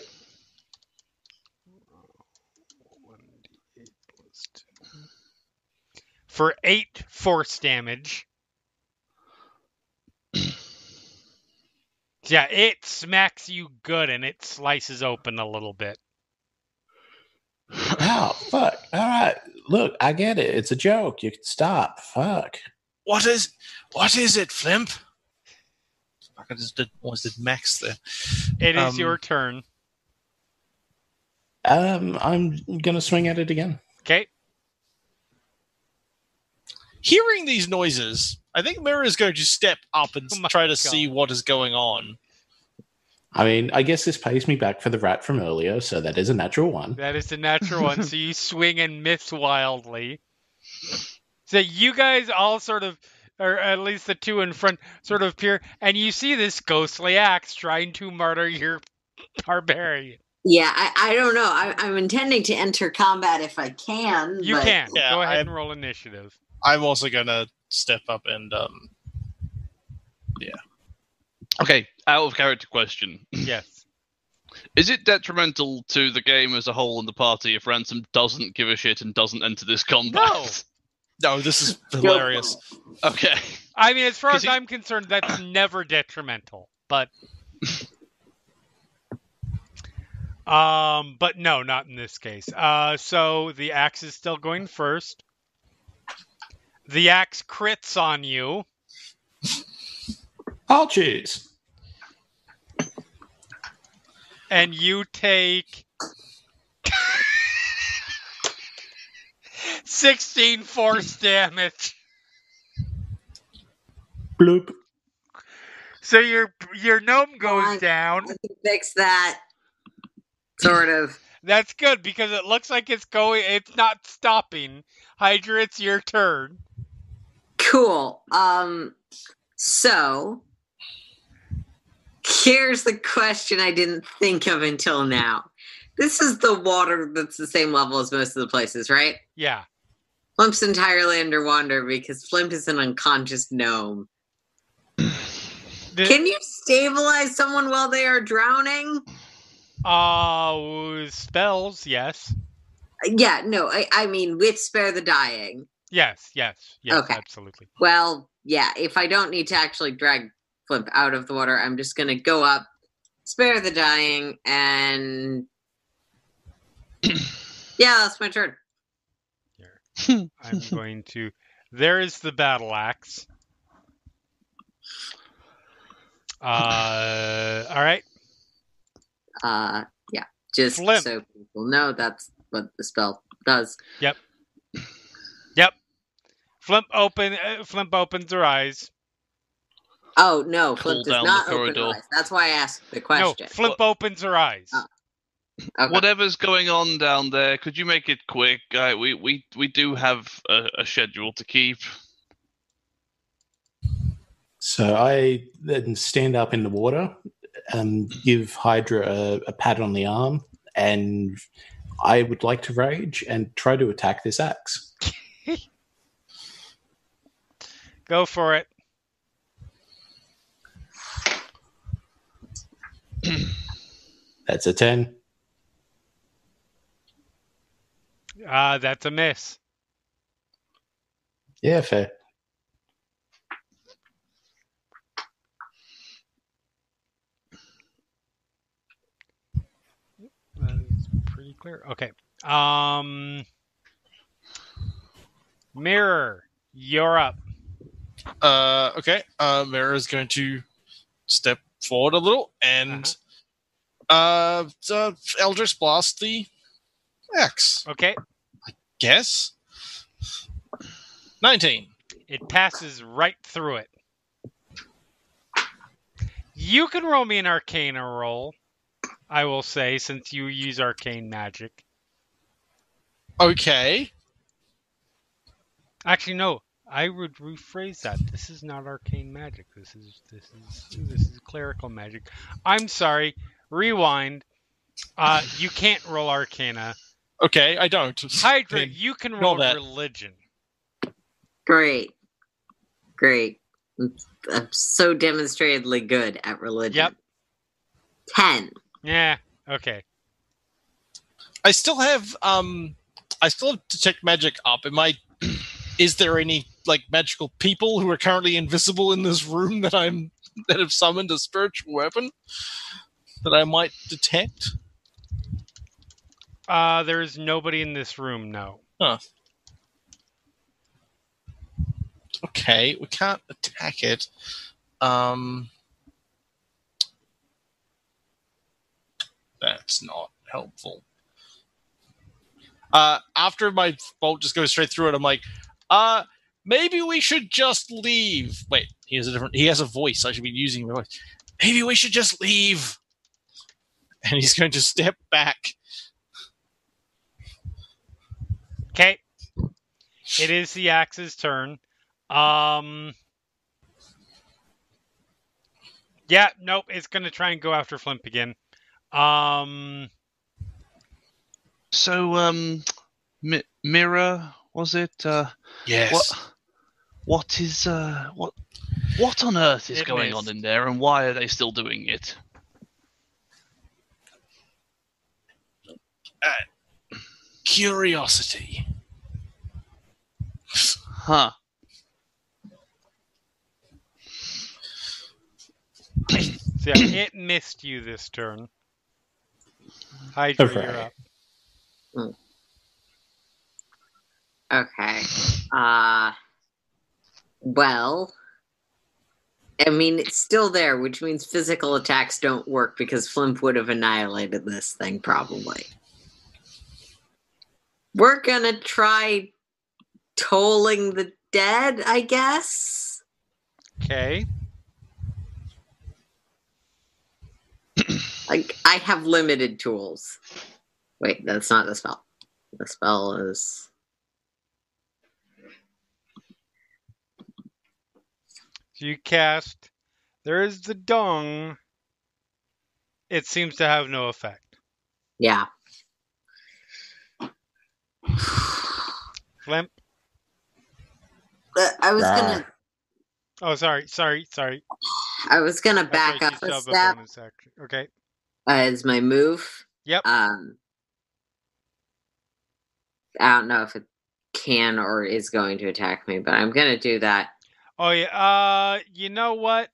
For eight force damage. yeah, it smacks you good and it slices open a little bit. Oh fuck! All right, look, I get it. It's a joke. You can stop. Fuck. What is what is it, Flimp? Fuck, I just did almost did Max there. It is Um, your turn. Um, I'm gonna swing at it again. Okay. Hearing these noises, I think Mirror is going to step up and Oh try to God. see what is going on. I mean, I guess this pays me back for the rat from earlier, so that is a natural one. That is the natural one. So you swing and miss wildly. So you guys all sort of, or at least the two in front, sort of appear, and you see this ghostly axe trying to murder your barbarian. Yeah, I, I don't know. I, I'm intending to enter combat if I can. You but- can Yeah, go ahead I'm- and roll initiative. I'm also gonna step up and um. Okay, out of character question. Yes. Is it detrimental to the game as a whole and the party if Ransome doesn't give a shit and doesn't enter this combat? No, no this is hilarious. Okay. I mean, as far as he- I'm concerned, that's never detrimental. But, um, but no, not in this case. Uh, so the axe is still going first. The axe crits on you. I'll choose. And you take 16 force damage. Bloop. So your your gnome goes Fine. down. I can fix that. Sort of. That's good because it looks like it's going. It's not stopping. Hydra, it's your turn. Cool. Um, so here's the question I didn't think of until now. This is the water that's the same level as most of the places, right? Yeah. Flimp's entirely underwater because Flimp is an unconscious gnome. The- Can you stabilize someone while they are drowning? uh spells? Yes. Yeah, no, I, I mean with spare the dying. Yes. Yes. Yes. Okay. Absolutely. Well, yeah, if I don't need to actually drag Flimp out of the water, I'm just gonna go up, spare the dying, and yeah, that's my turn. I'm going to. There is the battle axe. Uh, all right. Uh, yeah, just Flimp. so people know that's what the spell does. Yep. Yep. Flimp open. Uh, Flimp opens her eyes. Oh no, Flimp does down not the open corridor. eyes. That's why I asked the question. No, question. Flimp opens her eyes. Oh. Okay. Whatever's going on down there, could you make it quick? Uh, we, we, we do have a, a schedule to keep. So I then stand up in the water, and give Hydra a, a pat on the arm, and I would like to rage and try to attack this axe. Go for it. That's a 10. Uh, that's a miss. Yeah, fair. That is pretty clear. Okay. Um, mirror, you're up. Uh, okay. Uh, Mirror is going to step forward a little and uh, uh Eldritch blast the X. Okay. I guess. Nineteen. It passes right through it. You can roll me an Arcana roll, I will say, since you use arcane magic. Okay. Actually, no. I would rephrase that. This is not arcane magic. This is this is this is clerical magic. I'm sorry. Rewind. Uh, you can't roll Arcana. Okay. I don't. Hydra, Then you can roll roll that. religion. Great, great. I'm- I'm so demonstratedly good at religion. Yep. Ten. Yeah. Okay. I still have um. I still have detect magic up. Am I? Is there any like magical people who are currently invisible in this room that I'm that have summoned a spiritual weapon that I might detect? Uh, there is nobody in this room. No. Okay, we can't attack it. Um, that's not helpful. Uh, after my bolt just goes straight through it, I'm like, uh, maybe we should just leave. Wait, he has a different. He has a voice. I should be using my voice. Maybe we should just leave. And he's going to step back. Okay. It is the axe's turn. Um. Yeah, nope. It's gonna try and go after Flimp again. Um, So, um, Mi- Mirror, was it? Uh, Yes. What? What is uh what? What on earth is It going missed. on in there, and why are they still doing it? Curiosity. Huh? so yeah, it missed you this turn. Hydra, you're Alright. up. Okay. Uh well I mean it's still there, which means physical attacks don't work because Flimp would have annihilated this thing probably. We're gonna try tolling the dead, I guess. Okay. Like I have limited tools. Wait, that's not the spell. The spell is So you cast. There is the dong. It seems to have no effect. yeah. Flimp. Uh, I was Rah. gonna Oh, sorry, sorry, sorry. I was gonna back up a step bonus action. Okay. as my move. Yep. Um I don't know if it can or is going to attack me, but I'm gonna do that. Oh yeah. Uh, you know what?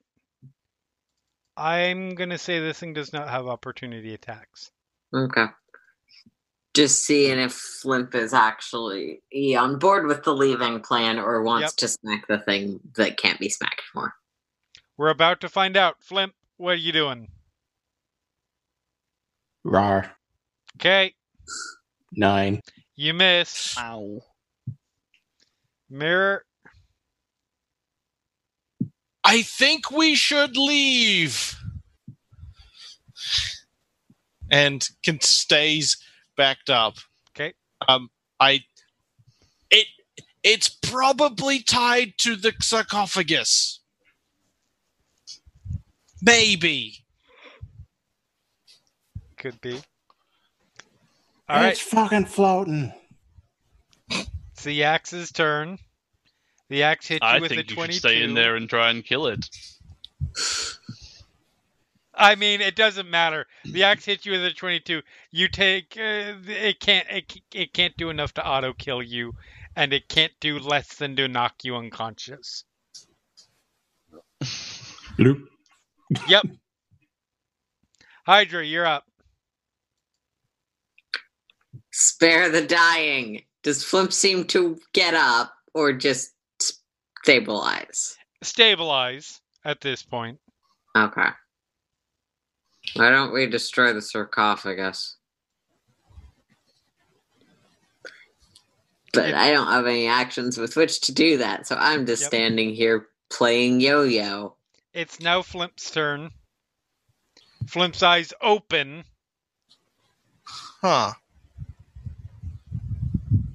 I'm gonna say this thing does not have opportunity attacks. Okay. Just seeing if Flimp is actually on board with the leaving plan or wants Yep. to smack the thing that can't be smacked more. We're about to find out. Flimp, what are you doing? Rar. Okay, Nine. you miss. Ow! Mirror. I think we should leave. And can stays backed up. Okay. Um, I it it's probably tied to the sarcophagus. Maybe. Could be. All right, It's fucking floating. it's the axe's turn. The axe hit you I with a think you 22. should stay in there and try and kill it. I mean, it doesn't matter. The axe hits you with a 22. You take uh, it can't it, it can't do enough to auto kill you, and it can't do less than to knock you unconscious. Bloop. Yep. Hydra, you're up. Spare the dying. Does Flimp seem to get up or just stabilize? Stabilize at this point. Okay. Why don't we destroy the sarcophagus? But I don't have any actions with which to do that, so I'm just Yep. standing here playing yo yo. It's now Flimp's turn. Flimp's eyes open. Huh.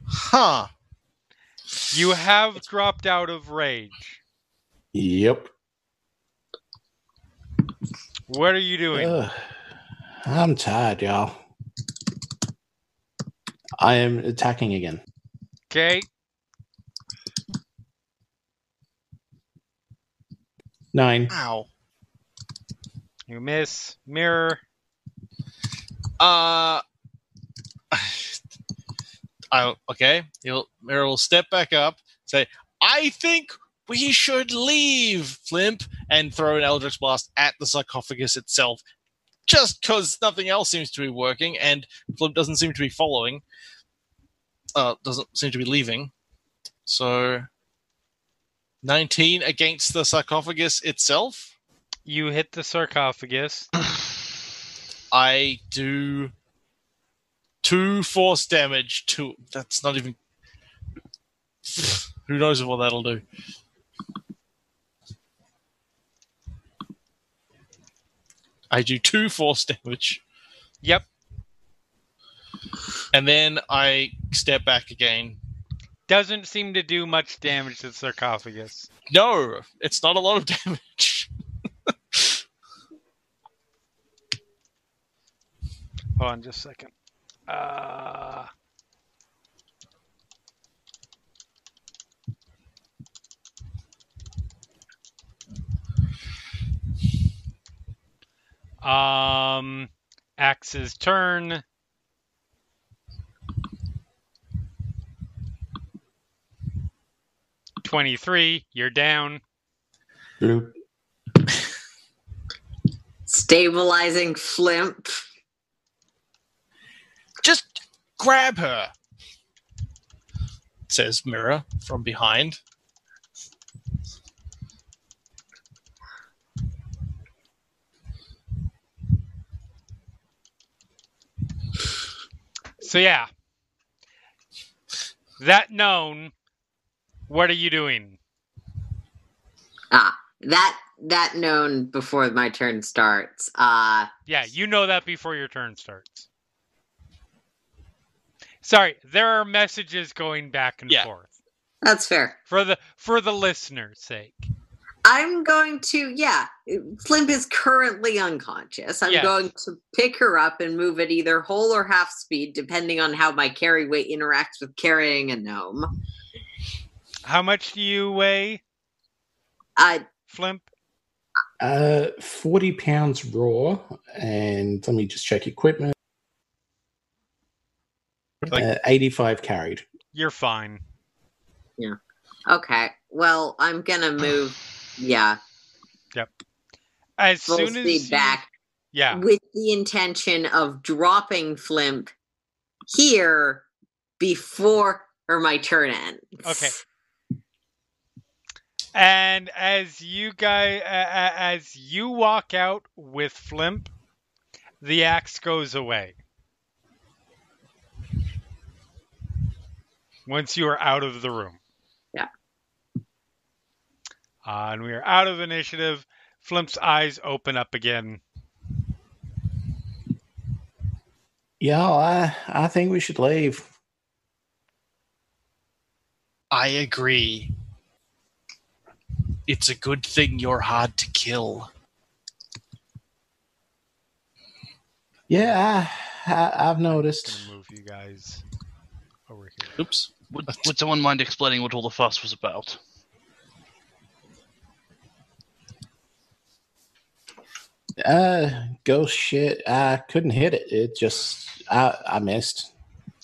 Huh. You have dropped out of rage. Yep. What are you doing? Ugh. I'm tired, y'all. I am attacking again. Okay. Nine. Ow. You miss. Mirror. Uh, I, okay. He'll Mirror will step back up, say, "I think we should leave, Flimp," and throw an Eldritch Blast at the sarcophagus itself, just because nothing else seems to be working, and Flimp doesn't seem to be following. Uh, doesn't seem to be leaving. So, nineteen against the sarcophagus itself. You hit the sarcophagus. I do two force damage to that's not even who knows what that'll do. I do two force damage Yep. and then I step back again. Doesn't seem to do much damage to the sarcophagus. No, it's not a lot of damage. Hold on just a second. Uh, um, Axe's turn. Twenty-three. You're down. Bloop. Stabilizing Flimp. Just grab her, says Mirror from behind. So yeah. That known, what are you doing? Ah, that that known before my turn starts. Uh Yeah, you know that before your turn starts. Sorry, there are messages going back and Yeah. forth that's fair. for the for the listener's sake. I'm going to, yeah. Flimp is currently unconscious. I'm Yes. going to pick her up and move at either whole or half speed, depending on how my carry weight interacts with carrying a gnome. How much do you weigh, Uh, Flimp? Uh, 40 pounds raw. And let me just check equipment. Like- uh, 85 carried. You're fine. Yeah. Okay. Well, I'm gonna move. Yeah, Yep. As full soon as speed you- back yeah, with the intention of dropping Flimp here before or my turn ends. Okay. And as you guys, as you walk out with Flimp, the axe goes away. Once you are out of the room. Yeah. Uh, and we are out of initiative. Flimp's eyes open up again. Yeah, I, I think we should leave. I agree. It's a good thing you're hard to kill. Yeah, I, I, I've noticed. move you guys over here. Oops. Would, would someone mind explaining what all the fuss was about? Uh, ghost shit. I couldn't hit it. It just, I, I missed.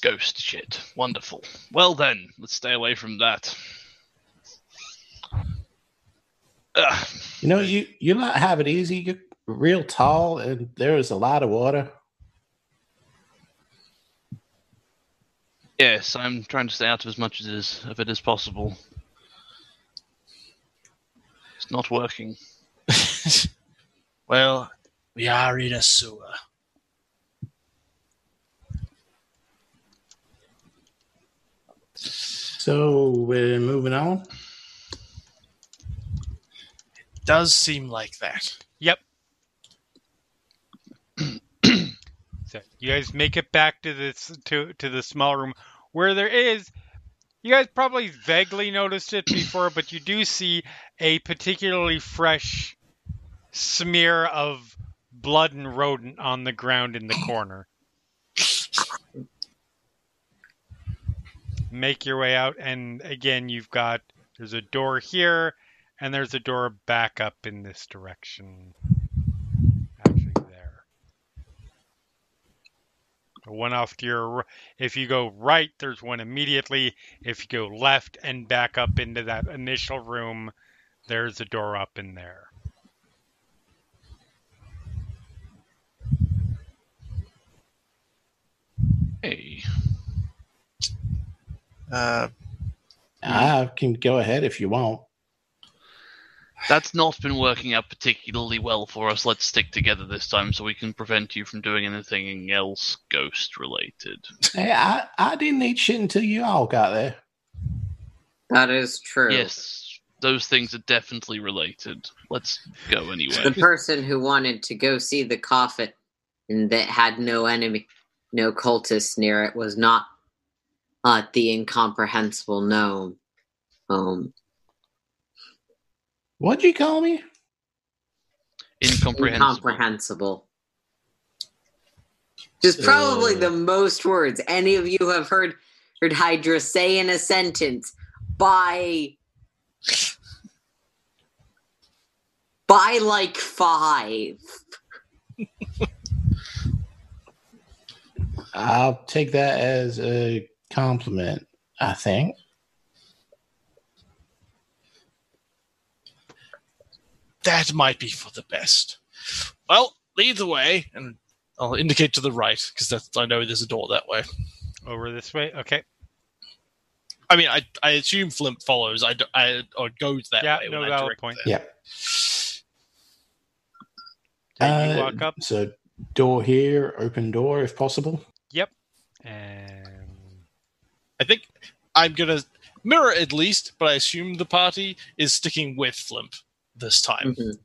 Ghost shit. Wonderful. Well then, let's stay away from that. Ugh. You know, you you not have it easy. You're real tall, and there is a lot of water. Yes, I'm trying to stay out of as much as it is, of it as possible. It's not working. well, we are in a sewer. So we're moving on. It does seem like that. Yep. So you guys make it back to this to to the small room where there is. You guys probably vaguely noticed it before, but you do see a particularly fresh smear of blood and rodent on the ground in the corner. Make your way out, and again, you've got there's a door here, and there's a door back up in this direction. Actually, there. The One off to your. If you go right, there's one immediately. If you go left and back up into that initial room, there's a door up in there. Hey. Uh, I can go ahead if you want. That's not been working out particularly well for us. Let's stick together this time so we can prevent you from doing anything else ghost related. Hey, I, I didn't eat shit until you all got there. That is true. Yes, those things are definitely related. Let's go anyway. The person who wanted to go see the coffin and that had no enemy, no cultists near it was not uh, the incomprehensible gnome. Um, What'd you call me? Incomprehensible. incomprehensible. Just probably Uh. the most words any of you have heard heard Hydra say in a sentence by by like five. I'll take that as a compliment. I think. That might be for the best. Well, lead the way, and I'll indicate to the right because that's I know there's a door that way. Over this way. Okay. I mean, I I assume Flimp follows. I, d- I or goes that Yeah, way. no when I valid direct point. there. Yeah. So you Uh, walk up. So door here, open door if possible. Yep. And I think I'm gonna mirror at least, but I assume the party is sticking with Flimp this time. Mhm.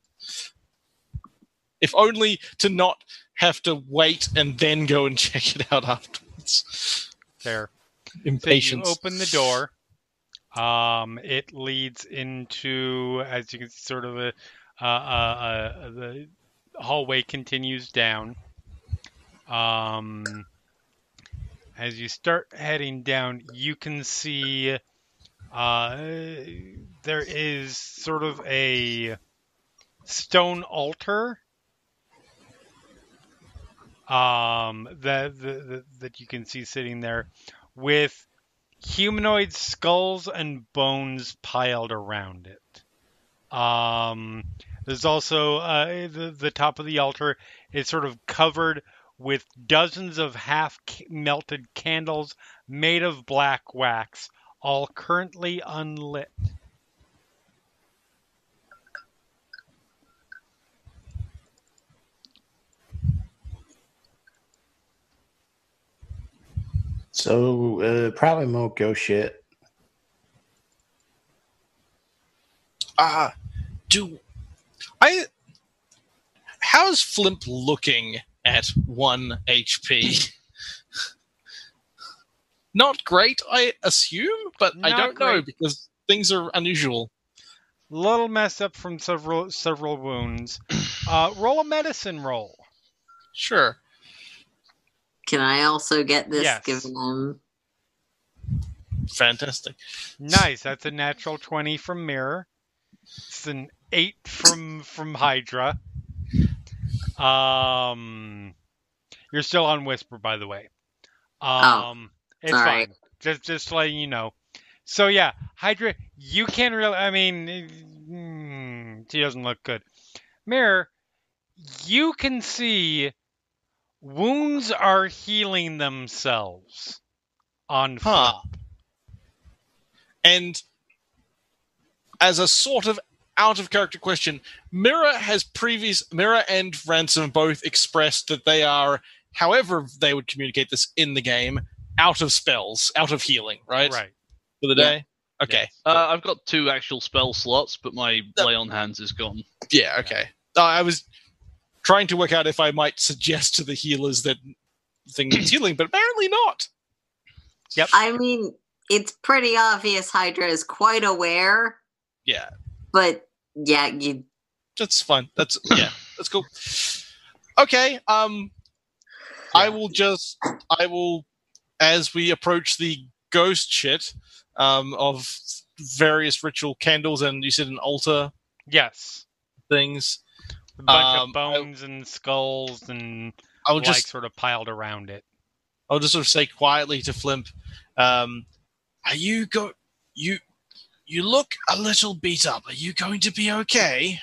If only to not have to wait and then go and check it out afterwards. there. So you open the door. Um, it leads into, as you can see, sort of a, uh, uh, uh, the hallway continues down. Um, as you start heading down, you can see uh, there is sort of a stone altar um, that, that that you can see sitting there with humanoid skulls and bones piled around it. Um, there's also uh, the the top of the altar is sort of covered with dozens of half melted candles made of black wax, all currently unlit. So uh, probably more go shit. Ah, do I? How's Flimp looking at one HP? Not great, I assume, but I don't know because things are unusual. Little messed up from several several wounds. Uh, roll a medicine roll. Sure. Can I also get this Yes. given them? Fantastic. Nice. That's a natural 20 from Mirror. It's an 8 from from Hydra. Um You're still on Whisper by the way. Um it's sorry. fine. Just just letting you know. So yeah, Hydra, you can't really I mean mm, she doesn't look good. Mirror, you can see wounds are healing themselves on Huh. Flimp. And as a sort of out of character question, Mirror has previous Mirror and Ransome both expressed that they are, however they would communicate this in the game, out of spells, out of healing, right? Right. For the Yeah. day? Okay. Yes. Uh, I've got two actual spell slots, but my Uh, lay on hands is gone. Yeah, okay. Uh, I was trying to work out if I might suggest to the healers that thing needs healing, but apparently not. Yep. I mean, it's pretty obvious Hydra is quite aware, Yeah, but yeah, you that's fine. That's yeah, that's cool. Okay, um I will just I will as we approach the ghost shit um of various ritual candles and you said an altar Yes. things. A bunch Um, of bones and skulls and I will like just sort of piled around it. I'll just sort of say quietly to Flimp, um, are you go you you look a little beat up. Are you going to be okay?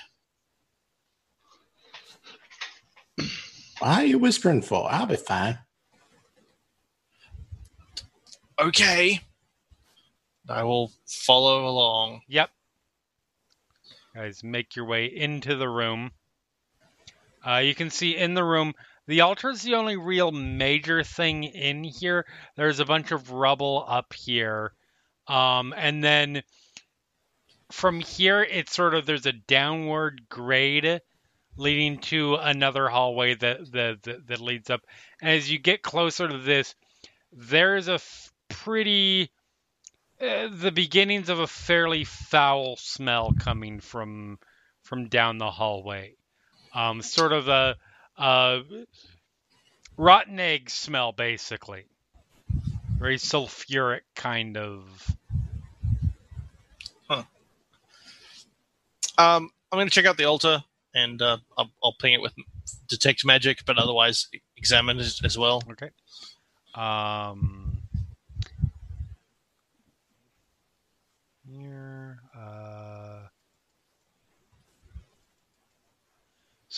Why are you whispering for? I'll be fine. Okay. I will follow along. Yep. Guys, make your way into the room. Uh, you can see in the room, the altar is the only real major thing in here. There's a bunch of rubble up here. Um, and then from here, it's sort of there's a downward grade leading to another hallway that, that, that, that leads up. And as you get closer to this, there's a f- pretty uh, the beginnings of a fairly foul smell coming from from down the hallway. Um, sort of a, a rotten egg smell, basically. Very sulfuric kind of. Um, I'm going to check out the altar and uh, I'll, I'll ping it with detect magic, but otherwise examine it as well. Okay. Um. Here. Uh.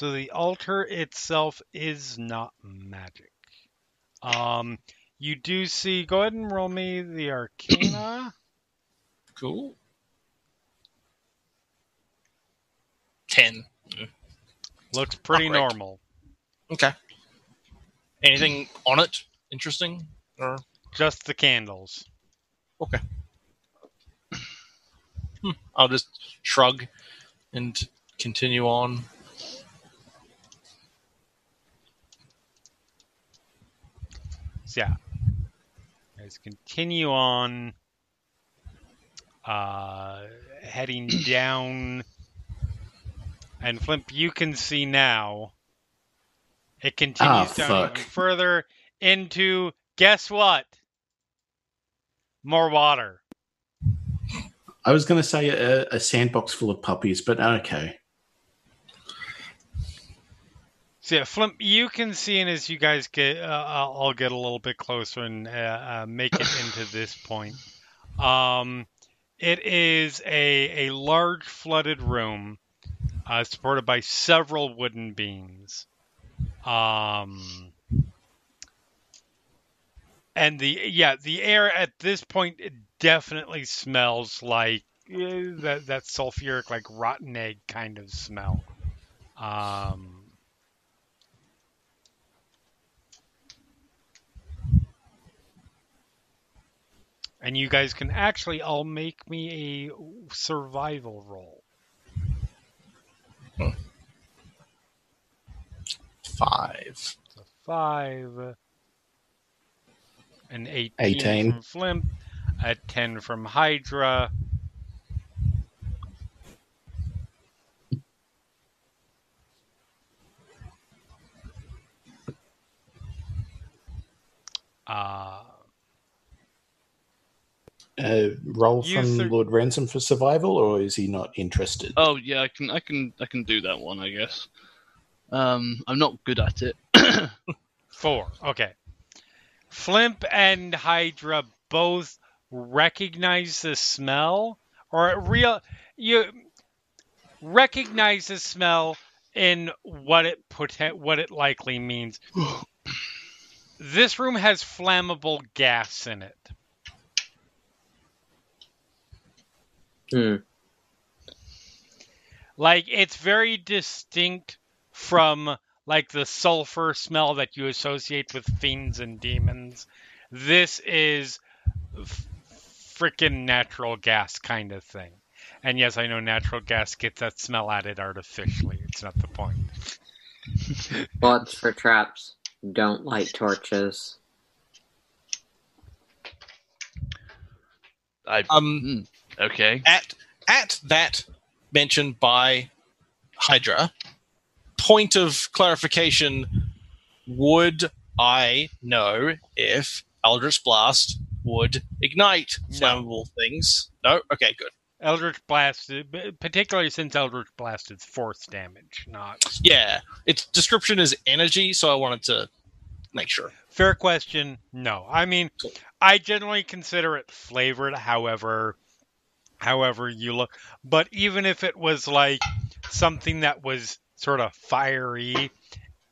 So the altar itself is not magic. Um, you do see. Go ahead and roll me the Arcana. Cool. Ten. Looks pretty Not great. normal. Okay. Anything on it interesting? Or Just the candles. okay. Hmm, I'll just shrug and continue on. Yeah. Let's continue on. Uh, heading down. And Flimp, you can see now. It continues Ah, down further into guess what? More water. I was going to say a, a sandbox full of puppies, but okay. So yeah, Flimp, you can see, and as you guys get, uh, I'll get a little bit closer and uh, uh, make it into this point. Um, it is a a large flooded room, uh, supported by several wooden beams. Um, and the yeah, the air at this point it definitely smells like eh, that that sulfuric, like rotten egg kind of smell. Um, And you guys can actually all make me a survival roll. Five. So five, an 18, 18. from Flimp, a 10 from Hydra. Uh, Uh, roll You from thir- Lord Ransome for survival, or is he not interested? Oh yeah, I can I can I can do that one, I guess. Um, I'm not good at it. Four. Okay. Flimp and Hydra both recognize the smell, or real you recognize the smell in what it poten- what it likely means. this room has flammable gas in it. Hmm. Like it's very distinct from like the sulfur smell that you associate with fiends and demons. This is f- freaking natural gas kind of thing. And yes, I know natural gas gets that smell added artificially. It's not the point. Watch for traps. Don't light torches. I Um, okay. at at that mentioned by Hydra, point of clarification: Would I know if Eldritch Blast would ignite No. flammable things? No. Okay, good. Eldritch Blast, particularly since Eldritch Blast is force damage, not. Yeah, its description is energy, so I wanted to make sure. Fair question. No, I mean, Cool. I generally consider it flavored. However, however you look, but even if it was like something that was sort of fiery,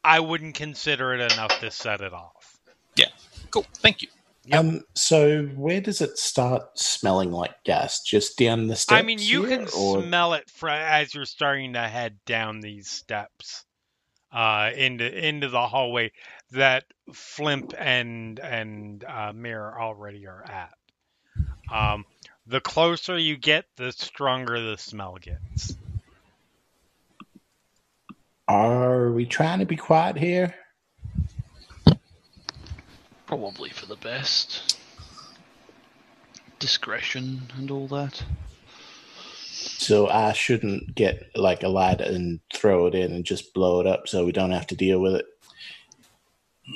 I wouldn't consider it enough to set it off. Yeah. Cool. Thank you. Yep. Um, so where does it start smelling like gas? Just down the steps? I mean, you here, can or- smell it fr- as you're starting to head down these steps uh, into into the hallway that Flimp and and uh, Mirror already are at. Um, the closer you get, the stronger the smell gets. Are we trying to be quiet here? Probably for the best. Discretion and all that. So I shouldn't get like a ladder and throw it in and just blow it up so we don't have to deal with it.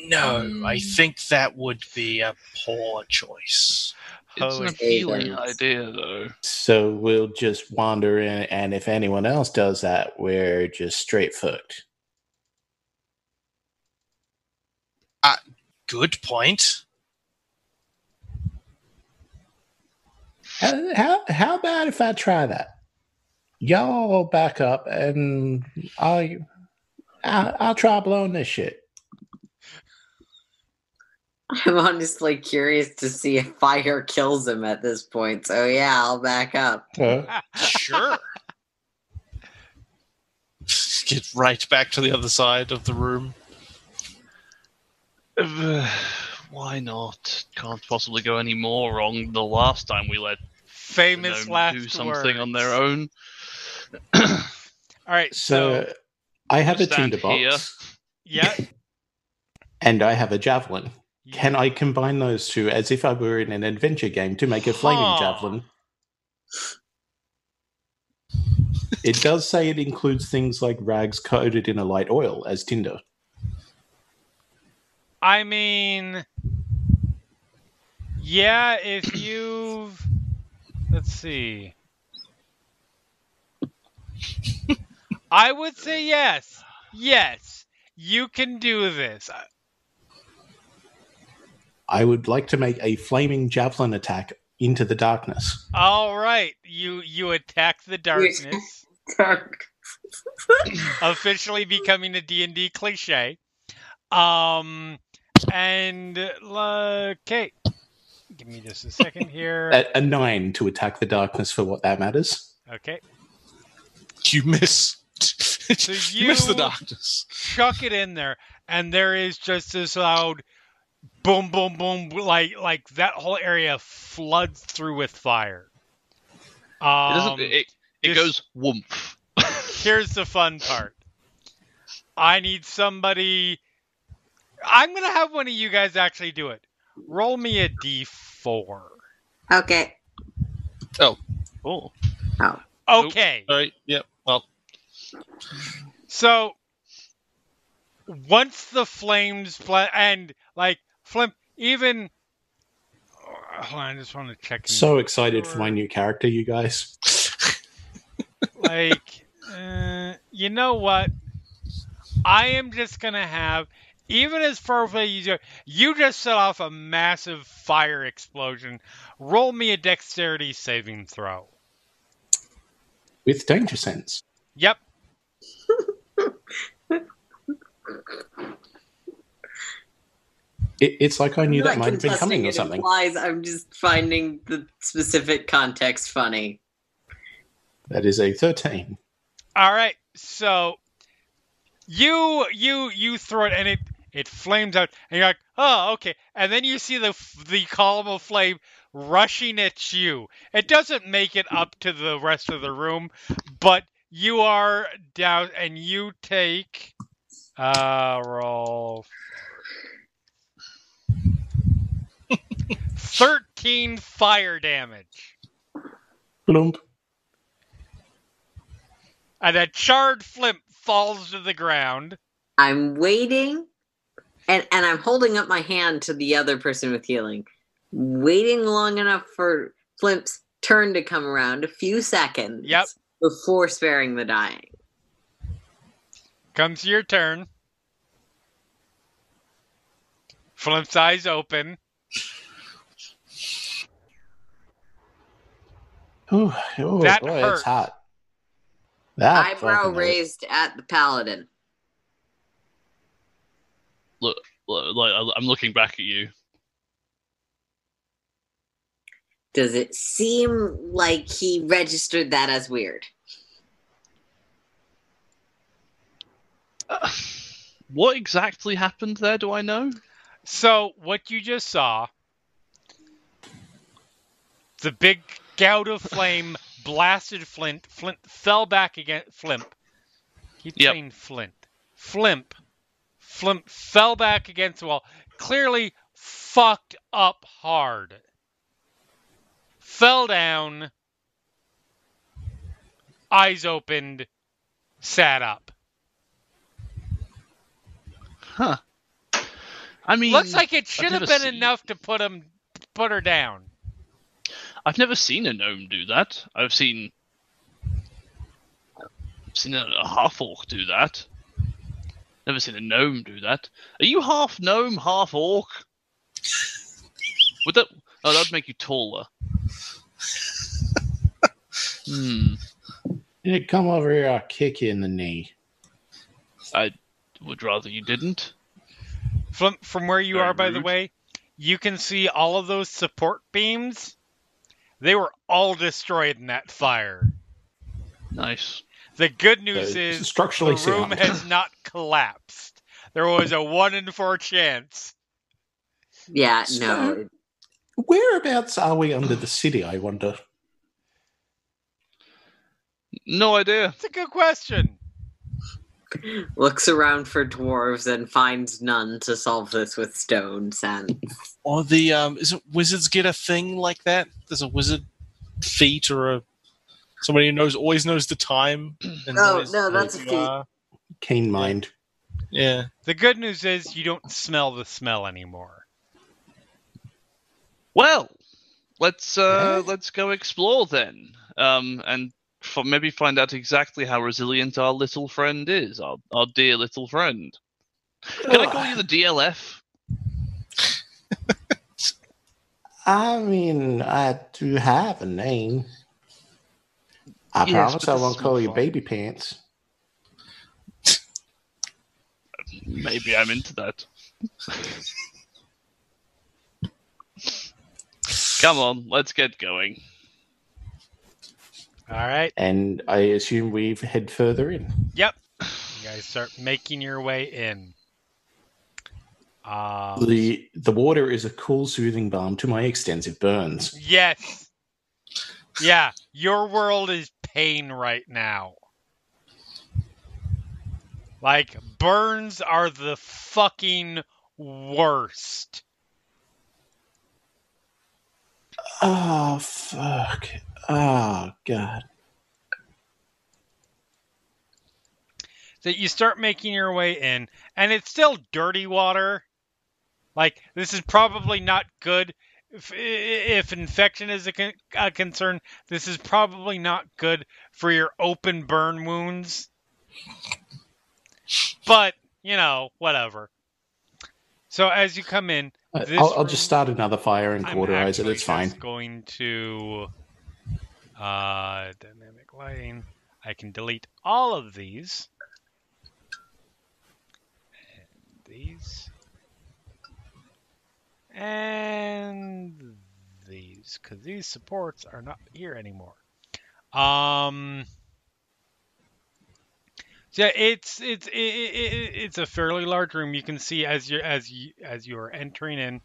No, I think that would be a poor choice. It's an Oh, appealing Havens. idea, though. So we'll just wander in, and if anyone else does that, we're just straight fucked. Uh, good point. Uh, how, how, how about if I try that? Y'all back up, and I, I, I'll try blowing this shit. I'm honestly curious to see if fire kills him at this point. So yeah, I'll back up. Uh, Sure. Get right back to the other side of the room. Uh, Why not? Can't possibly go any more wrong. The last time we let Famous last do something on their own. All right. so So, I have a stand tinderbox, here. yeah. and I have a javelin. Can I combine those two as if I were in an adventure game to make a flaming Huh. javelin? It does say it includes things like rags coated in a light oil as tinder. I mean, yeah, if you've. Let's see. I would say yes. Yes. You can do this. I would like to make a flaming javelin attack into the darkness. All right. You you attack the darkness. officially becoming a D&D cliche. Um and okay. Give me just a second here. A, a nine to attack the darkness for what that matters. Okay. You miss. you miss the you- darkness. chuck it in there, and there is just this loud boom, boom, boom, like like that whole area floods through with fire. It Um, doesn't. It, it goes woomph. here's the fun part. I need somebody. I'm gonna have one of you guys actually do it. Roll me a d4. Okay. oh, Oh. Oh. Okay. All right. Yep. Well, So once the flames fla- and like flim even oh, hold on, I just want to check. and- So excited for my new character, you guys. like uh, you know what? I am just gonna have even as far away as you you just set off a massive fire explosion. Roll me a dexterity saving throw. With danger sense. Yep. It, it's like I knew I'm that not might have been coming or something. implies I'm just finding the specific context funny. That is a 13. All right, so you you you throw it and it it flames out and you're like, oh okay, and then you see the the column of flame rushing at you. It doesn't make it up to the rest of the room, but you are down and you take uh roll thirteen fire damage. Blump. Uh, and a charred Flimp falls to the ground. I'm waiting and and I'm holding up my hand to the other person with healing. Waiting long enough for Flimp's turn to come around, a few seconds. Yep. Before sparing the dying. Comes your turn. Flimp's eyes open. Oh, oh That boy, hurts. it's hot. That Eyebrow fucking hurt. raised at the paladin. look, look, like I- I'm looking back at you. Does it seem like he registered that as weird? Uh, what exactly happened there? Do I know? So, what you just saw, the big gout of flame blasted Flint. Flint fell back against Flimp. Keep Yep. saying Flint. Flimp. Flimp fell back against the wall. Clearly fucked up hard. Fell down. Eyes opened. Sat up. Huh. I mean, Looks like it should have been enough to put him, put her down. I've never seen a gnome do that. I've seen I've seen a, a half orc do that. Never seen a gnome do that. Are you half gnome, half orc? Would that? Oh, that'd make you taller. hmm. Yeah, come over here. I'll kick you in the knee. I would rather you didn't. From from where you Very are, by the way, you can see all of those support beams. They were all destroyed in that fire. Nice. The good news Uh, is structurally the room sound. has not collapsed. There was a one in four chance. Yeah, So- no. Whereabouts are we under the city? I wonder. No idea. It's a good question. Looks around for dwarves and finds none to solve this with stones and Or the um, is it wizards get a thing like that? There's a wizard feat or a somebody who knows always knows the time. And No, no, that's a you feat. are. Keen mind. Yeah. The good news is you don't smell the smell anymore. Well, let's uh, Yeah. let's go explore then, um, and f- maybe find out exactly how resilient our little friend is, our our dear little friend. Can I call you the DLF? I mean, I do have a name. I Yes, promise I won't call you fun. baby pants. Maybe I'm into that. Come on, let's get going. All right. And I assume we head further in. Yep. You guys start making your way in. Um, The the water is a cool, soothing balm to my extensive burns. yes. Yeah, your world is pain right now. Like, burns are the fucking worst. Oh fuck! Oh god! that you start making your way in, and it's still dirty water. Like this is probably not good. If, if infection is a, con- a concern, this is probably not good for your open burn wounds. But you know, whatever. So as you come in, I'll, I'll room- just start another fire and cauterize it. It's fine. Going to uh, dynamic lighting. I can delete all of these. And these. And these, because these supports are not here anymore. Um. Yeah, it's it's it, it, it's a fairly large room. You can see as you as you as you are entering in,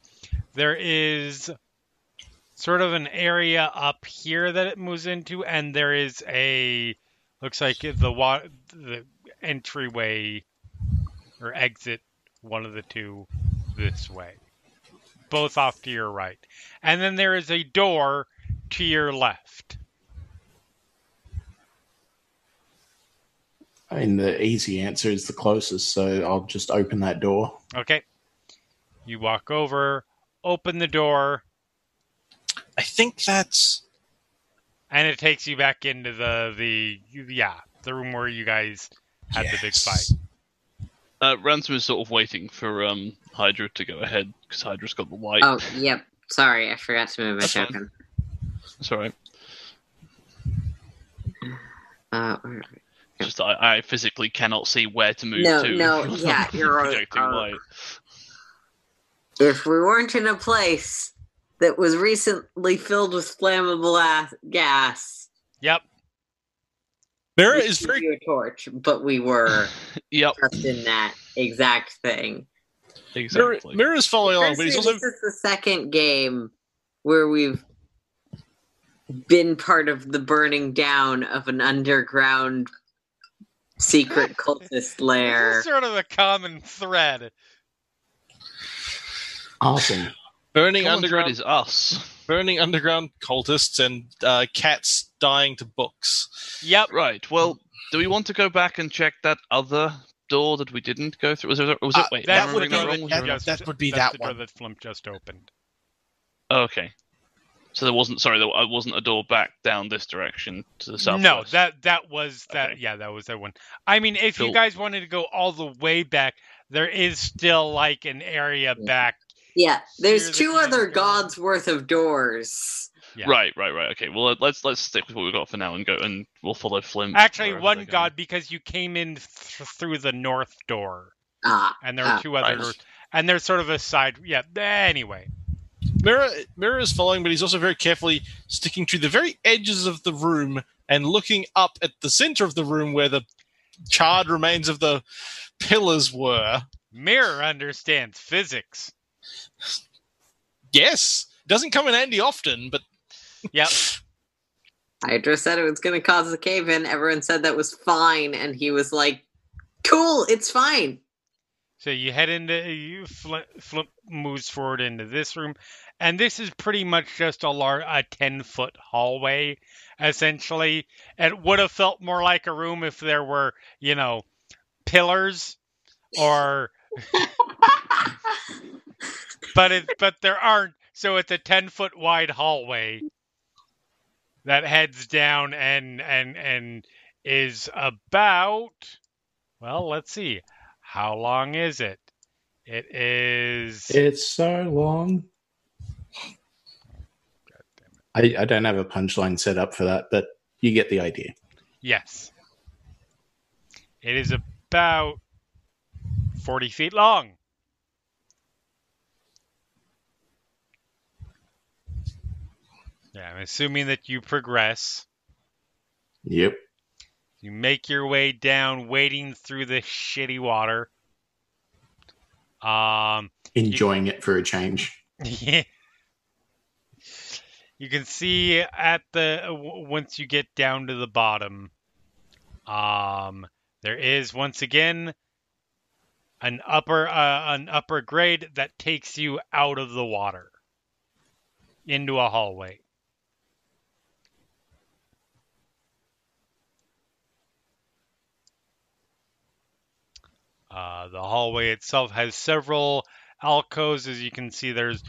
there is sort of an area up here that it moves into, and there is a looks like the wa- the entryway or exit, one of the two, this way, both off to your right, and then there is a door to your left. I mean, the easy answer is the closest, so I'll just open that door. Okay, you walk over, open the door, I think that's and it takes you back into the the yeah the room where you guys had the big fight. Uh, Ransome is sort of waiting for um, Hydra to go ahead because Hydra's got the light. Oh, yep. Sorry, I forgot to move my That's fine. token. That's all right. Uh, where- Just I, I physically cannot see where to move No, to. no, yeah, you're right. projecting Uh, light. if we weren't in a place that was recently filled with flammable a- gas, Yep. Mirror we is could very a torch, but we were Yep, just in that exact thing. Mirror, exactly. Mirror's following along, but he's also this is the second game where we've been part of the burning down of an underground secret cultist lair. sort of a common thread. Awesome. Burning Common thread underground, is us. burning underground cultists and uh, cats dying to books. Yep. Right. Well, do we want to go back and check that other door that we didn't go through? Was there? Was it? Uh, Wait, That's am I would be- that door wrong? that, Was that- there- just, that would be that's that the door one. that Flimp just opened. Okay. So there wasn't. Sorry, there uh, wasn't a door back down this direction to the south. No, that that was that. Okay. Yeah, that was that one. I mean, if you guys wanted to go all the way back, there is still like an area Yeah. back. Yeah, there's Here, the two other commander- gods worth of doors. Yeah. Right, right, right. Okay. Well, let's let's stick with what we've got for now and go and we'll follow Flimp. Actually, one they're going. god because you came in th- through the north door, Ah, and there are Ah, two other right. doors, and there's sort of a side. Yeah. Anyway, Mirror Mirror is following, but he's also very carefully sticking to the very edges of the room and looking up at the center of the room where the charred remains of the pillars were. Mirror understands physics. Yes, doesn't come in handy often, but Yep. Hydra said it was going to cause a cave in. Everyone said that was fine, and he was like, "Cool, it's fine." So you head into you flip, flip moves forward into this room, and this is pretty much just a lar- a ten foot hallway, essentially. It would have felt more like a room if there were, you know, pillars, or but it but there aren't. So it's a ten foot wide hallway that heads down and and and is about well, let's see. How long is it? It is It's so long. I, I don't have a punchline set up for that, but you get the idea. yes. It is about 40 feet long. Yeah, I'm assuming that you progress. Yep. You make your way down, wading through the shitty water. Um, Enjoying it for a change. Yeah. You can see at the once you get down to the bottom, um, there is once again an upper uh, an upper grade that takes you out of the water into a hallway. Uh, the hallway itself has several alcoves, as you can see. There's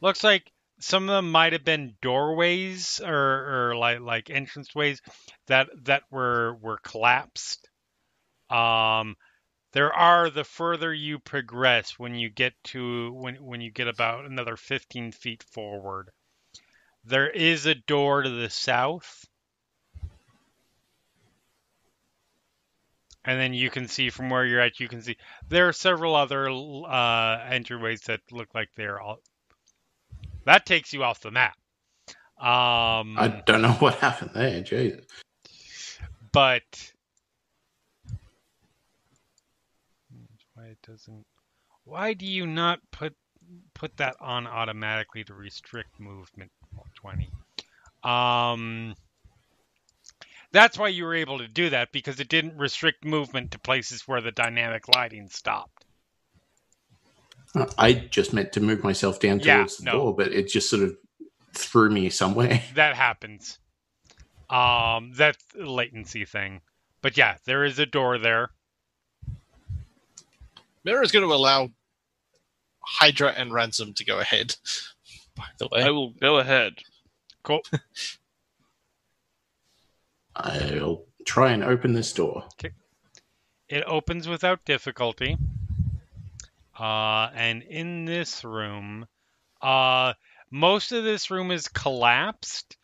looks like some of them might have been doorways or, or like like entranceways that that were were collapsed. Um, there are the further you progress when you get to when when you get about another 15 feet forward. There is a door to the south. And then you can see from where you're at, you can see there are several other uh, entryways that look like they're all. That takes you off the map. Um, I don't know what happened there. Jesus. but why it doesn't? Why do you not put put that on automatically to restrict movement? Twenty. Um, that's why you were able to do that because it didn't restrict movement to places where the dynamic lighting stopped. I just meant to move myself down Yeah, towards the no. door, but it just sort of threw me somewhere. That happens. Um, that's a latency thing. But yeah, there is a door there. Mirror is going to allow Hydra and Ransome to go ahead. By the way, I will go ahead. Cool. I'll try and open this door. It opens without difficulty. Uh, and in this room, uh, most of this room is collapsed.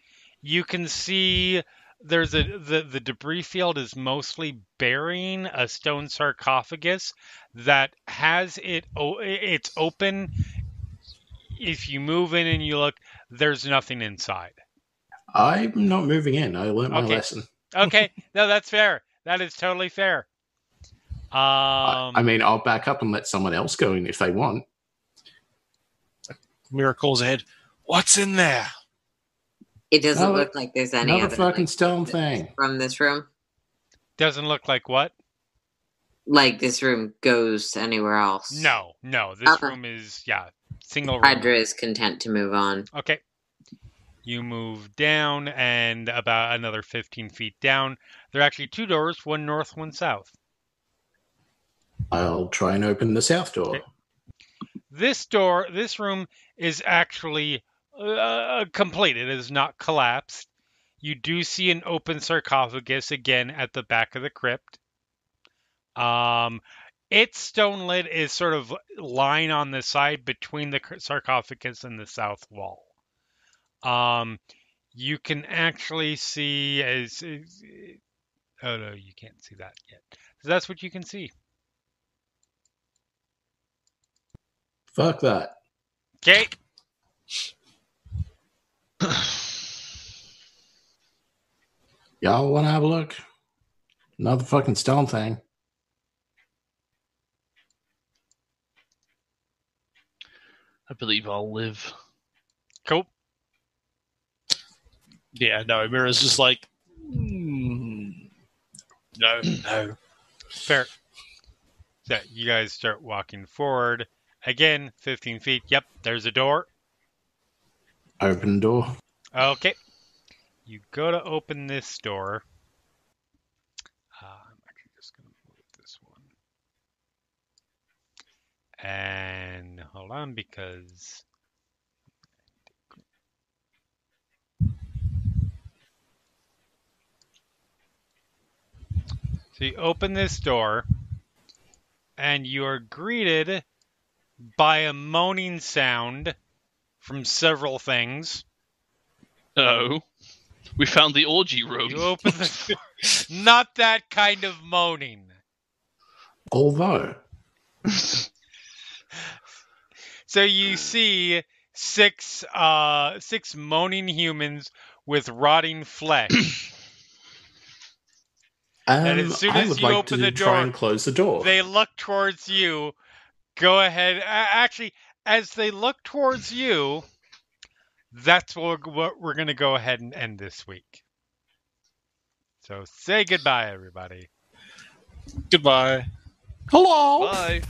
You can see there's a the, the debris field is mostly burying a stone sarcophagus that has it o- it's open. If you move in and you look, there's nothing inside. I'm not moving in. I learned my Okay. lesson. Okay, no, that's fair. That is totally fair. Um, I, I mean, I'll back up and let someone else go in if they want. Miracles calls ahead. What's in there? It doesn't Another- look like there's any Another other fucking like, stone thing. from this room. doesn't look like what? Like this room goes anywhere else. No, no. This Okay. room is yeah, single room. Hydra is content to move on. Okay. You move down and about another 15 feet down. There are actually two doors, one north, one south. I'll try and open the south door. Okay. This door, this room is actually uh, complete. It is not collapsed. You do see an open sarcophagus again at the back of the crypt. Um, its stone lid is sort of lying on the side between the sarcophagus and the south wall. Um, you can actually see as, as oh no, you can't see that yet. So that's what you can see. Fuck that. Okay. Y'all want to have a look? Another fucking stone thing. I believe I'll live. Cool. Yeah, no, Mirror's just like, "Hmm, no, no. Fair. So you guys start walking forward. Again, 15 feet. Yep, there's a door. Open door. Okay. You go to open this door. Uh, I'm actually just going to move this one. And hold on because. So you open this door, and you are greeted by a moaning sound from several things. Oh, we found the orgy room. You open the not that kind of moaning. Although, So you see six uh six moaning humans with rotting flesh. um, as soon I as would you like open to the try door, and close the door. they look towards you. Go ahead. Actually, as they look towards you, that's what we're, what we're going to go ahead and end this week. So say goodbye, everybody. Goodbye. Hello. Bye.